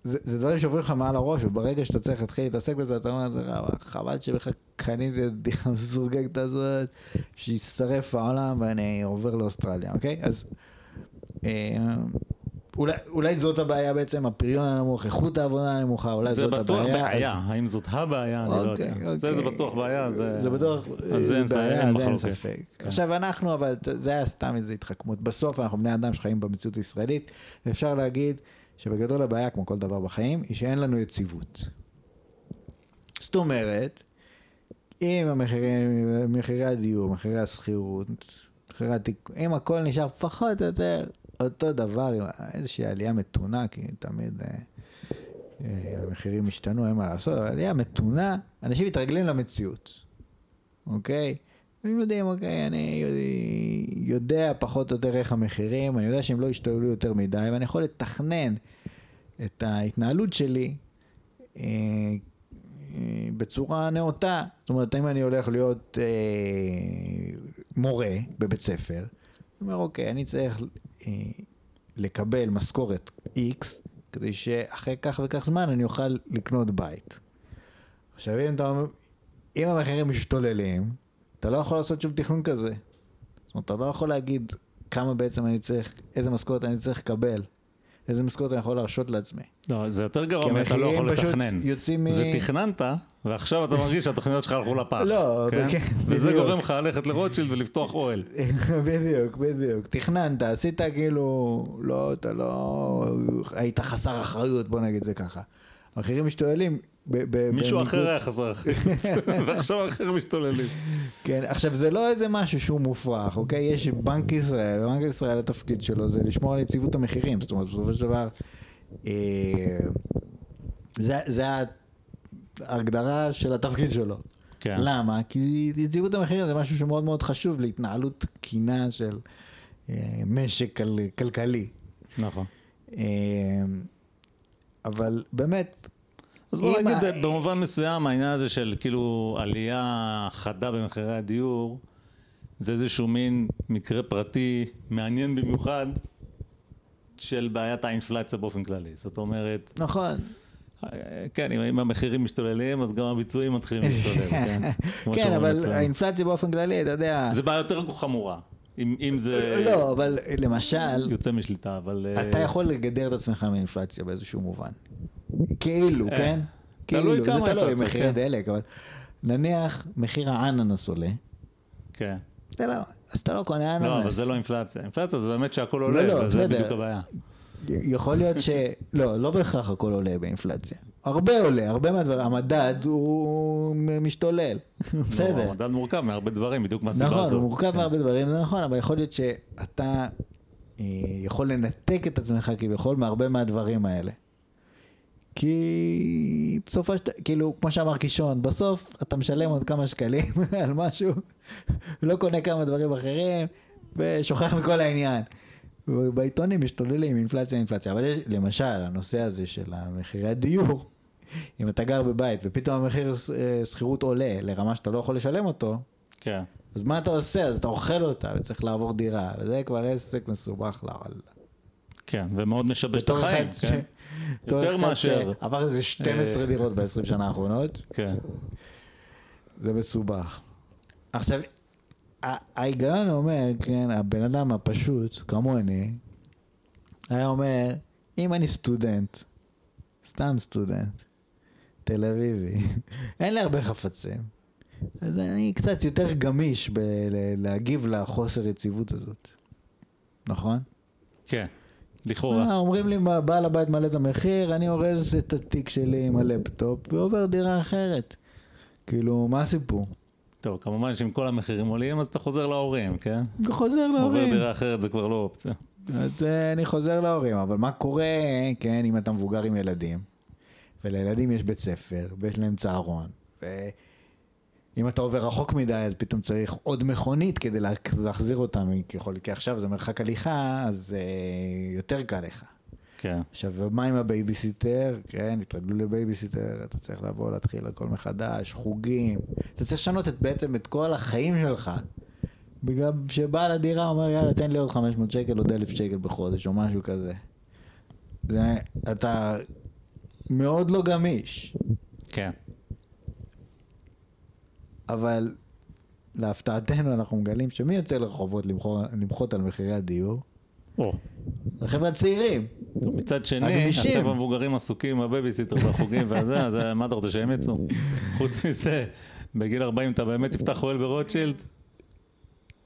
זה, זה דברים שעוברים לך מעל הראש, וברגע שאתה צריך להתחיל להתעסק בזה, אתה אומר, רע, חבל שבכלל קניתי את הדירה המסורגגת הזאת, שישרף העולם ואני עובר לאוסטרליה, אוקיי? אז אה, אולי, אולי זאת הבעיה בעצם, הפריון הנמוך, איכות העבודה הנמוכה, אולי זה זאת בטוח הבעיה. בעיה, אז- האם זאת הבעיה, אני לא אוקיי, יודע. זה זה אוקיי. בטוח בעיה, זה... זה בטוח על זה אין בעיה, אין על זה אין. ספק. כן. עכשיו אנחנו, אבל זה היה סתם איזו התחכמות. בסוף אנחנו בני אדם שחיים במציאות הישראלית, ואפשר להגיד שבגדול הבעיה, כמו כל דבר בחיים, היא שאין לנו יציבות. זאת אומרת, אם המחירים, מחירי הדיור, מחירי השכירות, מחירי התיק, אם הכל נשאר פחות או יותר אותו דבר, איזושהי עלייה מתונה, כי תמיד אה, אה, המחירים השתנו, אין מה לעשות, אבל עלייה מתונה, אנשים מתרגלים למציאות, אוקיי? הם יודעים, אוקיי, אני יודע, פחות או יותר איך המחירים, אני יודע שהם לא ישתוללו יותר מדי, ואני יכול לתכנן את ההתנהלות שלי אה, אה, בצורה נאותה. זאת אומרת, אם אני הולך להיות אה, מורה בבית ספר, אני אומר, אוקיי, אני צריך לקבל משכורת X, כדי שאחרי כך וכך זמן אני אוכל לקנות בית. עכשיו, אם, אתה, אומר- אם המחירים משתוללים, אתה לא יכול לעשות שום תכנון כזה. זאת אומרת, אתה לא יכול להגיד כמה בעצם אני צריך, איזה משכורת אני צריך לקבל, איזה משכורת אני יכול להרשות לעצמי. לא, זה יותר גרוע מאתה לא יכול לתכנן. מ... זה תכננת, ועכשיו אתה מרגיש שהתוכניות שלך הלכו לפח. לא, כן? כן, וזה בדיוק. גורם לך ללכת לרוטשילד ולפתוח אוהל. בדיוק, בדיוק. תכננת, עשית כאילו, לא, אתה לא, היית חסר אחריות, בוא נגיד זה ככה. המחירים משתוללים. ב- ב- מישהו בניגוד- אחר היה חסר אחריות, ועכשיו אחרים משתוללים. כן, עכשיו זה לא איזה משהו שהוא מופרך, אוקיי? יש בנק ישראל, ובנק ישראל התפקיד שלו זה לשמור על יציבות המחירים, זאת אומרת בסופו של דבר, אה, זה, זה ההגדרה של התפקיד שלו. כן. למה? כי יציבות המחירים זה משהו שמאוד מאוד חשוב להתנהלות תקינה של אה, משק כל, כלכלי. נכון. אה, אבל באמת, אז בוא נגיד, ה- במובן מסוים, העניין הזה של כאילו עלייה חדה במחירי הדיור, זה איזשהו מין מקרה פרטי מעניין במיוחד של בעיית האינפלציה באופן כללי. זאת אומרת, נכון, כן, אם, המחירים משתוללים, אז גם הביצועים מתחילים להשתולל, כן? כן, אבל. האינפלציה באופן כללי, אתה יודע, זה בעיה יותר חמורה, אם, אם זה לא, אבל למשל, יוצא משליטה, אבל... אה, אתה יכול לגדר את עצמך מאינפלציה באיזשהו מובן. כאילו, אה, כן? כאילו, זה תלוי, אינפלציה, מחירי כן. דלק, אבל נניח מחיר האננס עולה, כן. אתה לא, אז אתה לא קונה אננס. לא, אבל זה לא אינפלציה. אינפלציה זה באמת שהכל לא, עולה, לא, וזה בסדר. בדיוק הבעיה. יכול להיות ש... לא, לא בהכרח הכל עולה באינפלציה. הרבה עולה, הרבה מהדברים. המדד הוא משתולל. בסדר. לא, המדד מורכב מהרבה דברים, בדיוק מהסיבה הזאת. נכון, הוא מורכב כן. מהרבה דברים, זה נכון, אבל יכול להיות שאתה אה, יכול לנתק את עצמך כביכול מהרבה מהדברים האלה. כי בסופו של דבר, כאילו, כמו שאמר קישון, בסוף אתה משלם עוד כמה שקלים על משהו, לא קונה כמה דברים אחרים, ושוכח מכל העניין. בעיתונים משתוללים אינפלציה אינפלציה, אבל יש, למשל הנושא הזה של המחירי הדיור, אם אתה גר בבית ופתאום המחיר אה, שכירות עולה לרמה שאתה לא יכול לשלם אותו, כן. אז מה אתה עושה? אז אתה אוכל אותה וצריך לעבור דירה, וזה כבר עסק מסובך לאללה. כן, ומאוד משבש את החיים, כן. יותר מאשר- שעבר איזה 12 אה, דירות ב-20 שנה האחרונות, כן. זה מסובך. עכשיו, ההיגיון אומר, כן, הבן אדם הפשוט, כמוני, היה אומר, אם אני סטודנט, סתם סטודנט, תל אביבי, אין לי הרבה חפצים, אז אני קצת יותר גמיש בלהגיב לחוסר יציבות הזאת, נכון? כן, לכאורה. אה, אומרים לי, בעל הבית מעלה את המחיר, אני אורז את התיק שלי עם הלפטופ ועובר דירה אחרת. כאילו, מה הסיפור? טוב, כמובן שאם כל המחירים עולים, אז אתה חוזר להורים, כן? חוזר עובר להורים. דירה אחרת זה כבר לא אופציה. אז אה, אני חוזר להורים, אבל מה קורה, כן, אם אתה מבוגר עם ילדים, ולילדים יש בית ספר, ויש להם צהרון, ואם אתה עובר רחוק מדי, אז פתאום צריך עוד מכונית כדי לה- להחזיר אותם, ככל, כי עכשיו זה מרחק הליכה, אז אה, יותר קל לך. כן. עכשיו, מה עם הבייביסיטר? כן, התרגלו לבייביסיטר, אתה צריך לבוא, להתחיל הכל מחדש, חוגים. אתה צריך לשנות את, בעצם את כל החיים שלך. בגלל שבעל הדירה אומר, יאללה, תן לי עוד 500 שקל, עוד 1,000 שקל בחודש, או משהו כזה. זה, אתה מאוד לא גמיש, כן. אבל להפתעתנו אנחנו מגלים שמי יוצא לרחובות למחות על מחירי הדיור? או. החבר'ה הצעירים. מצד שני, הגמישים. עכשיו המבוגרים עסוקים עם הבייביסיטר והחוגים והזה, אז אה, מה אתה רוצה שהם יצאו? חוץ מזה, בגיל 40 אתה באמת תפתח אוהל ברוטשילד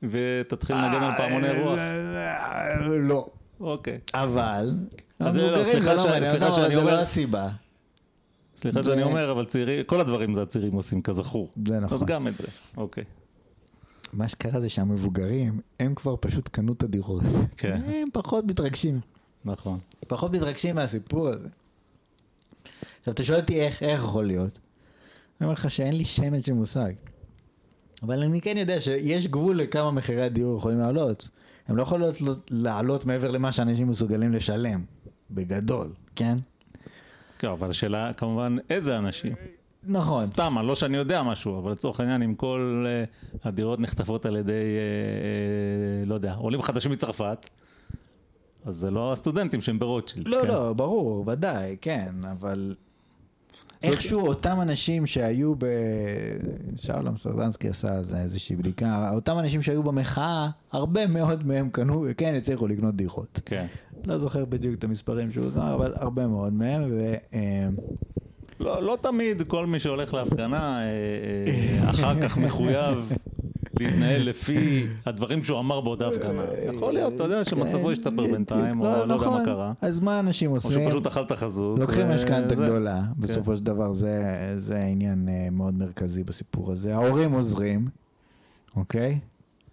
ותתחיל לנגן על פעמוני רוח. לא. אוקיי. אבל, אז לא, המבוגרים סליחה זה לא מעניין אותם, שאני אבל זה לא הסיבה. סליחה שאני אומר, אבל צעירים, כל הדברים זה הצעירים עושים, כזכור. זה נכון. אז גם את זה, אוקיי. מה שקרה זה שהמבוגרים, הם כבר פשוט קנו את הדירות. כן. הם פחות מתרגשים. נכון. פחות מתרגשים מהסיפור הזה. עכשיו, אתה שואל אותי איך, איך יכול להיות? אני אומר לך שאין לי שמץ של מושג. אבל אני כן יודע שיש גבול לכמה מחירי הדיור יכולים לעלות. הם לא יכולים לעלות- מעבר למה שאנשים מסוגלים לשלם. בגדול, כן? כן, אבל השאלה כמובן איזה אנשים. נכון. סתם, לא שאני יודע משהו, אבל לצורך העניין, אם כל אה, הדירות נחטפות על ידי, אה, אה, לא יודע, עולים חדשים מצרפת, אז זה לא הסטודנטים שהם ברוטשילד. לא, כן? לא, ברור, ודאי, כן, אבל איכשהו אותם אנשים שהיו ב... שאולם סרדנסקי עשה על זה איזושהי בדיקה, אותם אנשים שהיו במחאה, הרבה מאוד מהם קנו, כן, הצליחו לקנות דירות. כן. לא זוכר בדיוק את המספרים שהוא אמר, אבל הרבה מאוד מהם, ו... אה, לא, לא תמיד כל מי שהולך להפגנה אה, אה, אחר כך מחויב להתנהל לפי הדברים שהוא אמר באותה הפגנה. יכול להיות, אתה יודע, שמצבו השתפר בינתיים, או לא יודע מה נכון. קרה. אז מה אנשים או שהוא עושים? פשוט אכל את החזות. לוקחים משכנתה. גדולה, בסופו של דבר זה, העניין אה, מאוד מרכזי בסיפור הזה. ההורים עוזרים, אוקיי?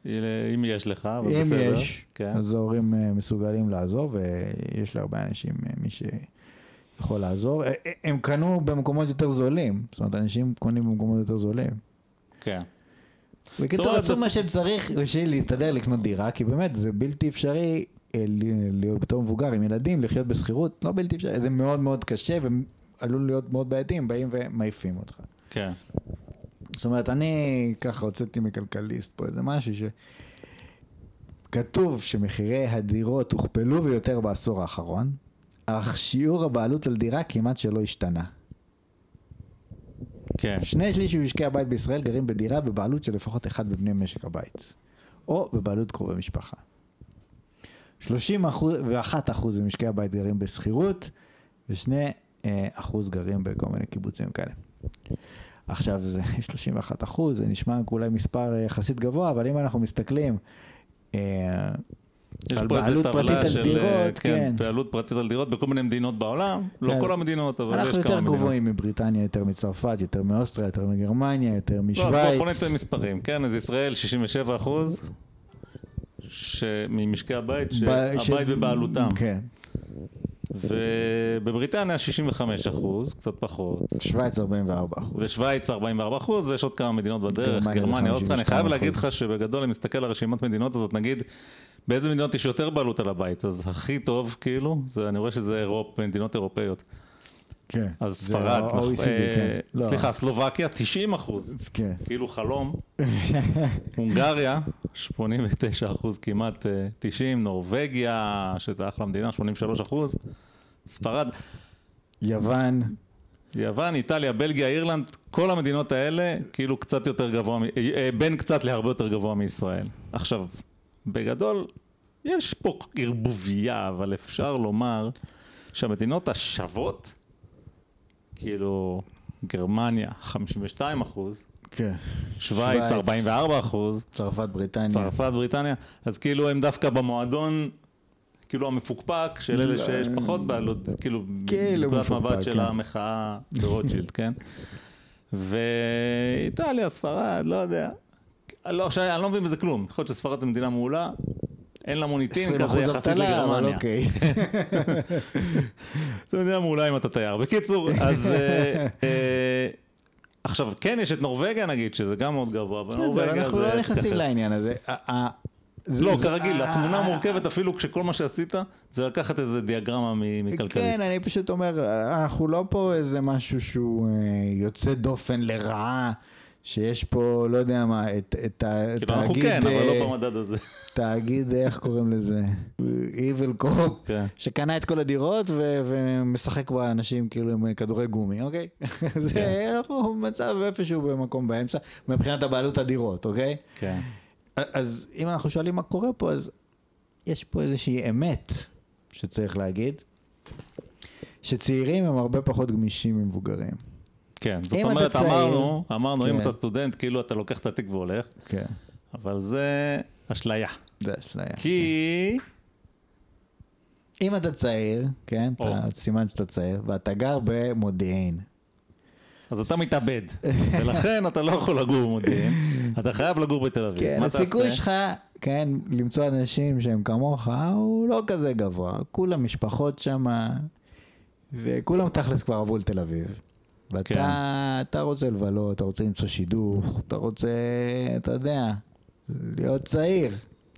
אם יש לך, אבל אם בסדר. יש, כן. אז ההורים אה, מסוגלים לעזור, ויש להרבה אנשים, אה, מי שיכול לעזור. אה, אה, הם קנו במקומות יותר זולים, זאת אומרת, אנשים קונים במקומות יותר זולים. כן. בקיצור, עשו מה שהם צריך בשביל להסתדר לקנות דירה, כי באמת זה בלתי אפשרי אה, להיות בתור מבוגר עם ילדים, לחיות בשכירות, לא בלתי אפשרי, זה מאוד מאוד קשה ועלול להיות מאוד בעייתי, הם באים ומעיפים אותך. כן. זאת אומרת, אני ככה הוצאתי מכלכליסט פה איזה משהו שכתוב שמחירי הדירות הוכפלו ויותר בעשור האחרון, אך שיעור הבעלות על דירה כמעט שלא השתנה. כן. שני שליש ממשקי הבית בישראל גרים בדירה בבעלות של לפחות אחד מבני משק הבית, או בבעלות קרובי משפחה. 31 אחוז, ממשקי הבית גרים בשכירות, ושני אה, אחוז גרים בכל מיני קיבוצים כאלה. עכשיו זה 31 אחוז, זה נשמע אולי מספר אה, יחסית גבוה, אבל אם אנחנו מסתכלים אה, יש פה איזה טבלה של, דירות, אה, כן. בעלות פרטית על דירות בכל מיני מדינות בעולם, לא כן, כל המדינות, אבל יש אנחנו כמה יותר מדינות. גבוהים מבריטניה, יותר מצרפת, יותר מאוסטריה, יותר מגרמניה, יותר לא, משוויץ. בוא בוא ניתן מספרים, כן, אז ישראל 67 אחוז ממשקי הבית, שהבית בבעלותם, כן. ובבריטניה 65 אחוז, קצת פחות, שוויץ 44 אחוז. ושוויץ 44 אחוז, ויש עוד כמה מדינות בדרך, גרמניה אוסטריה, אני 52 חייב להגיד. לך שבגדול אם נסתכל על רשימת מדינות הזאת, נגיד באיזה מדינות יש יותר בעלות על הבית, אז הכי טוב כאילו, זה, אני רואה שזה אירופ, מדינות אירופאיות, כן. אז ספרד, אה, כן. לא. סליחה, סלובקיה 90 אחוז, כן. כאילו חלום, הונגריה 89 אחוז כמעט אה, 90, נורבגיה, שזה אחלה מדינה 83 אחוז, ספרד, יוון, יוון, איטליה, בלגיה, אירלנד, כל המדינות האלה, כאילו קצת יותר גבוה, אה, אה, בין קצת להרבה יותר גבוה מישראל. עכשיו, בגדול, יש פה ערבוביה, אבל אפשר לומר שהמדינות השוות, כאילו, גרמניה, 52 אחוז, כן. שווייץ, שווייץ. 44 אחוז, צרפת, בריטניה. צרפת, בריטניה, אז כאילו הם דווקא במועדון, כאילו המפוקפק של אלה לא, שיש פחות בעלות, כאילו, כאילו מפוקפק, מבט של כן. המחאה ברוטשילד, כן? ואיטליה, ספרד, לא יודע. לא, שאני- אני לא מבין בזה כלום. יכול להיות שספרד זו מדינה מעולה, אין לה מוניטין 20 כזה יחסית לגרמניה. אוקיי. זו מדינה מעולה אם אתה תייר. בקיצור, אז... עכשיו, כן, יש את נורבגיה נגיד, שזה גם מאוד גבוה, אבל נורבגיה אנחנו זה לא עסק נכנסים. לעניין הזה. לא, כרגיל, התמונה מורכבת אפילו כשכל מה שעשית זה לקחת איזה דיאגרמה מכלכליסט. כן, אני פשוט אומר, אנחנו לא פה איזה משהו שהוא אה, יוצא דופן לרעה, שיש פה, לא יודע מה, את את ה- כאילו, אנחנו כן, אבל אה, לא במדד הזה. תאגיד, איך קוראים לזה? Evil Corp, כן. שקנה את כל הדירות ו- ומשחק באנשים כאילו עם כדורי גומי, אוקיי? זה, כן. אנחנו במצב איפשהו במקום באמצע, מבחינת הבעלות הדירות, אוקיי? כן. אז אם אנחנו שואלים מה קורה פה, אז יש פה איזושהי אמת שצריך להגיד, שצעירים הם הרבה פחות גמישים ממבוגרים. כן, זאת אם אתה אומרת, צעיר- אמרנו, אמרנו, אם כן. אתה סטודנט, כאילו אתה לוקח את התיק והולך, כן, אבל זה אשליה. זה אשליה. כי... אם אתה צעיר, כן, או. אתה, סימן שאתה צעיר, ואתה גר במודיעין. אז אתה מתאבד, ולכן אתה לא יכול לגור במודיעין, אתה חייב לגור בתל אביב. כן, הסיכוי? שלך, כן, למצוא אנשים שהם כמוך, הוא לא כזה גבוה. כולם משפחות שם, וכולם תכלס כבר עברו לתל אביב. ואתה כן. רוצה לבלות, אתה רוצה למצוא שידוך, אתה רוצה, אתה יודע, להיות צעיר.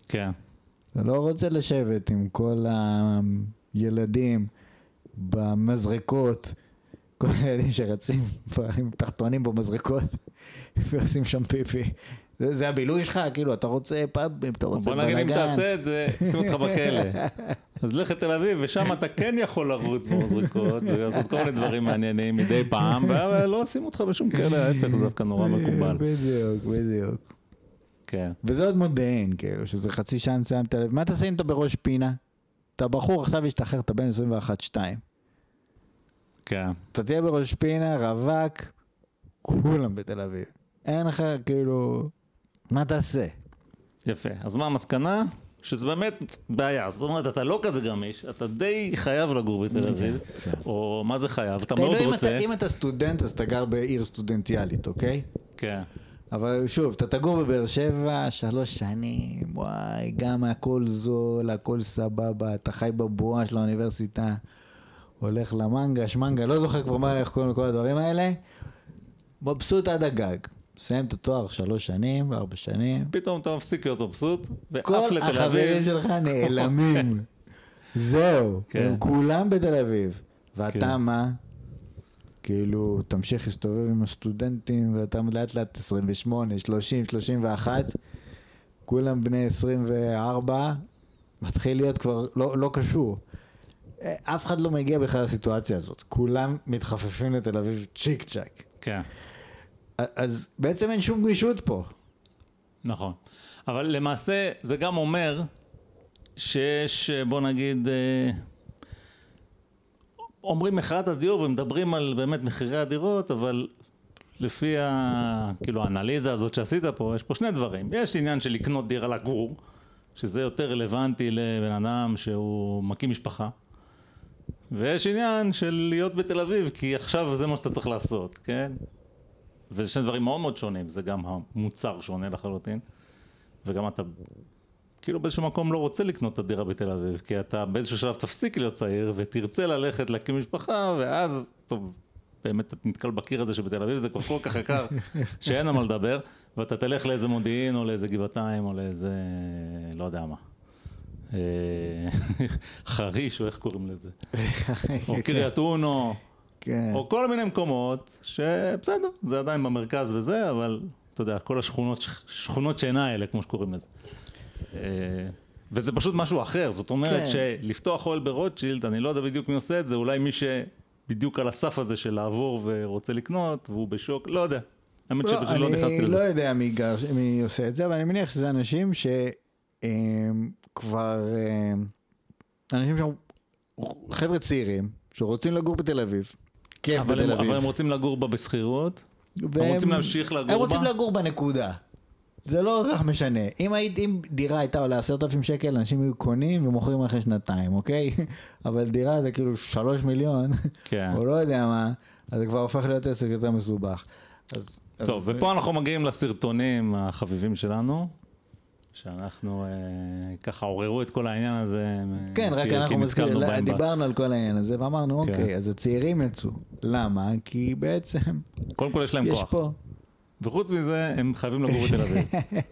כן, אתה לא רוצה לשבת עם כל הילדים במזרקות, כל הילדים שרצים עם תחתונים במזרקות ועושים שם פיפי. זה, זה הבילוי שלך, כאילו, אתה רוצה פאבים, אתה רוצה בוא בלאגן. נגיד אם תעשה את זה, שים אותך בכלא. אז לך לתל אביב, ושם אתה כן יכול לרוץ במזריקות, ולעשות כל מיני דברים מעניינים מדי פעם, ולא עושים אותך בשום כלא, ההפך, זה דווקא נורא מקובל. בדיוק, בדיוק. כן, וזה עוד מודיעין, כאילו, שזה חצי שעה נסיעה מתל אביב. מה תעשה אם אתה בראש פינה? אתה בחור, עכשיו השתחרר, אתה בן 21-2. כן. אתה תהיה בראש פינה, רווק, כולם בתל אביב. אין לך, כאילו, מה תעשה? יפה. אז מה המסקנה? שזה באמת בעיה. זאת אומרת, אתה לא כזה גמיש, אתה די חייב לגור בתל אביב, או מה זה חייב? אתה מאוד רוצה. אם אתה סטודנט, אז אתה גר בעיר סטודנטיאלית, אוקיי? כן, אבל שוב, אתה תגור בבאר שבע שלוש שנים, וואי, גם הכל זול, הכל סבבה, אתה חי בבועה של האוניברסיטה, הולך למנגה, שמנגה, לא זוכר כבר מה, איך קוראים לכל הדברים האלה, מבסוט עד הגג. מסיים את התואר שלוש שנים, ארבע שנים, פתאום אתה מפסיק להיות מבסוט, ועף כל לתל החברים אביב. שלך נעלמים. זהו, כן. הם כולם בתל אביב. ואתה כן. מה? כאילו, תמשיך להסתובב עם הסטודנטים, ואתה לאט לאט 28, 30, 31, כולם בני 24, מתחיל להיות כבר לא, לא קשור. אה, אף אחד לא מגיע בכלל לסיטואציה הזאת. כולם מתחפפים לתל אביב צ'יק צ'אק. כן, אז בעצם אין שום גמישות פה. נכון. אבל למעשה זה גם אומר שיש, בוא נגיד, אה, אומרים מחאת הדיור ומדברים על באמת מחירי הדירות, אבל לפי ה... כאילו האנליזה הזאת שעשית פה, יש פה שני דברים. יש עניין של לקנות דירה לגור, שזה יותר רלוונטי לבן אדם שהוא מקים משפחה. ויש עניין של להיות בתל אביב, כי עכשיו זה מה שאתה צריך לעשות, כן? וזה שני דברים מאוד מאוד שונים, זה גם המוצר שונה לחלוטין, וגם אתה כאילו באיזשהו מקום לא רוצה לקנות את הדירה בתל אביב, כי אתה באיזשהו שלב תפסיק להיות צעיר ותרצה ללכת להקים משפחה, ואז, טוב, באמת אתה נתקל בקיר הזה שבתל אביב זה כבר כל כך יקר, שאין על מה לדבר, ואתה תלך לאיזה מודיעין או לאיזה גבעתיים או לאיזה, לא יודע מה. אה, חריש או איך קוראים לזה, או קריית אונו, כן. או כל מיני מקומות שבסדר, זה עדיין במרכז וזה, אבל אתה יודע, כל השכונות, שכונות שינה האלה, כמו שקוראים לזה. אה, וזה פשוט משהו אחר, זאת אומרת כן. שלפתוח אוהל ברוטשילד, אני לא יודע בדיוק מי עושה את זה, אולי מי בדיוק על הסף הזה של לעבור ורוצה לקנות, והוא בשוק, לא יודע. האמת לא, שפשוט לא נכנסתי אני לזה. לא יודע מי, גר, מי עושה את זה, אבל אני מניח שזה אנשים שכבר... אנשים שהם חבר'ה צעירים, שרוצים לגור בתל אביב. כיף בתל אביב. אבל הם רוצים לגור בה בשכירות, הם רוצים להמשיך לגור הם רוצים בה? לגור בנקודה. זה לא כל כך משנה. אם, היית, אם דירה הייתה עולה עשרת אלפים שקל, אנשים היו קונים ומוכרים אחרי שנתיים, אוקיי? אבל דירה זה כאילו שלוש מיליון, כן. או לא יודע מה, אז זה כבר הופך להיות עסק יותר מסובך. אז, טוב, אז, ופה אנחנו מגיעים לסרטונים החביבים שלנו, שאנחנו אה, ככה עוררו את כל העניין הזה. כן, רק אנחנו מזכירים, דיברנו על כל העניין הזה, ואמרנו, כן. אוקיי, אז הצעירים יצאו. למה? כי בעצם קודם כל יש להם יש כוח. פה, וחוץ מזה, הם חייבים לגור בתל אביב.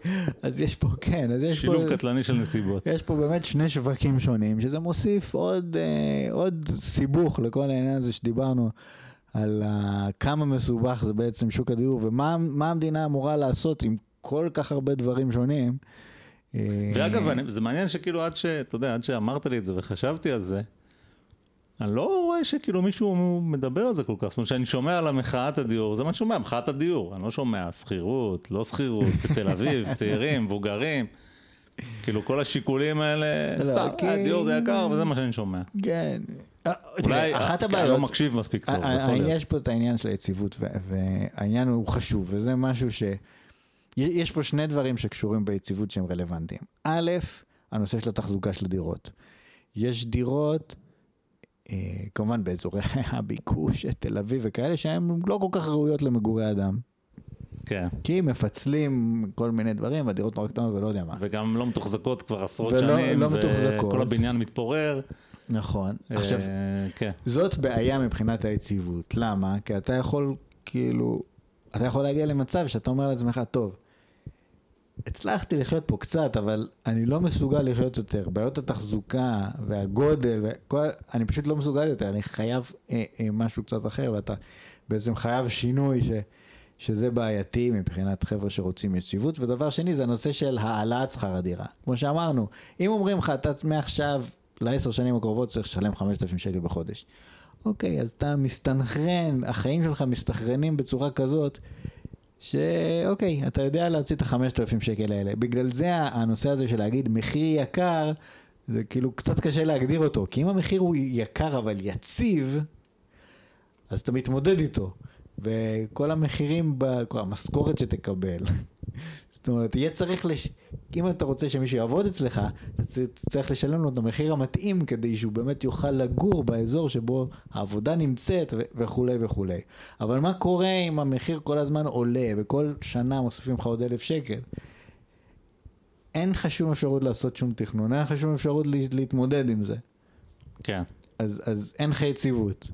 אז יש פה, כן, אז יש פה... שילוב קטלני של נסיבות. יש פה באמת שני שווקים שונים, שזה מוסיף עוד, אה, עוד סיבוך לכל העניין הזה שדיברנו על ה- כמה מסובך זה בעצם שוק הדיור, ומה מה המדינה אמורה לעשות עם כל כך הרבה דברים שונים. אה, ואגב, זה מעניין שכאילו עד ש... אתה יודע, עד שאמרת לי את זה וחשבתי על זה, אני לא רואה שכאילו מישהו מדבר על זה כל כך. זאת אומרת, שאני שומע על המחאת הדיור, זה מה שאני שומע, מחאת הדיור. אני לא שומע שכירות, לא שכירות, בתל אביב, צעירים, מבוגרים. כאילו כל השיקולים האלה, לא, סתם, כי- אה, דיור זה יקר, וזה מה שאני שומע. כן. אה, אולי, אחת אה, כי אני הבעיות, לא מקשיב מספיק טוב. יש פה את העניין של היציבות, והעניין הוא חשוב, וזה משהו ש... יש פה שני דברים שקשורים ביציבות שהם רלוונטיים. א', הנושא של התחזוקה של דירות. יש דירות, אה, כמובן באזורי הביקוש, תל אביב וכאלה, שהן לא כל כך ראויות למגורי אדם. כן. כי מפצלים כל מיני דברים, והדירות נורא קטנות ולא יודע מה. וגם לא מתוחזקות כבר עשרות ולא- שנים, לא מתוחזקות. וכל הבניין מתפורר. נכון. עכשיו, אה, כן. זאת בעיה מבחינת היציבות. למה? כי אתה יכול, כאילו, אתה יכול להגיע למצב שאתה אומר לעצמך, טוב, הצלחתי לחיות פה קצת, אבל אני לא מסוגל לחיות יותר. בעיות התחזוקה והגודל, וכל, אני פשוט לא מסוגל יותר, אני חייב אה, אה, משהו קצת אחר, ואתה בעצם חייב שינוי ש, שזה בעייתי מבחינת חבר'ה שרוצים יציבות. ודבר שני, זה הנושא של העלאת שכר הדירה. כמו שאמרנו, אם אומרים לך, אתה מעכשיו לעשר שנים הקרובות צריך לשלם 5,000 שקל בחודש. אוקיי, אז אתה מסתנכרן, החיים שלך מסתנכרנים בצורה כזאת, שאוקיי, אתה יודע להוציא את החמשת אלפים שקל האלה. בגלל זה הנושא הזה של להגיד מחיר יקר, זה כאילו קצת קשה להגדיר אותו. כי אם המחיר הוא יקר אבל יציב, אז אתה מתמודד איתו. וכל המחירים, כל המשכורת שתקבל, זאת אומרת, יהיה צריך, לש... אם אתה רוצה שמישהו יעבוד אצלך, אתה צריך לשלם לו את המחיר המתאים כדי שהוא באמת יוכל לגור באזור שבו העבודה נמצאת ו- וכולי וכולי. אבל מה קורה אם המחיר כל הזמן עולה וכל שנה מוסיפים לך עוד אלף שקל? אין לך שום אפשרות לעשות שום תכנון, אין לך שום אפשרות לה- להתמודד עם זה. כן. אז, אז אין לך יציבות.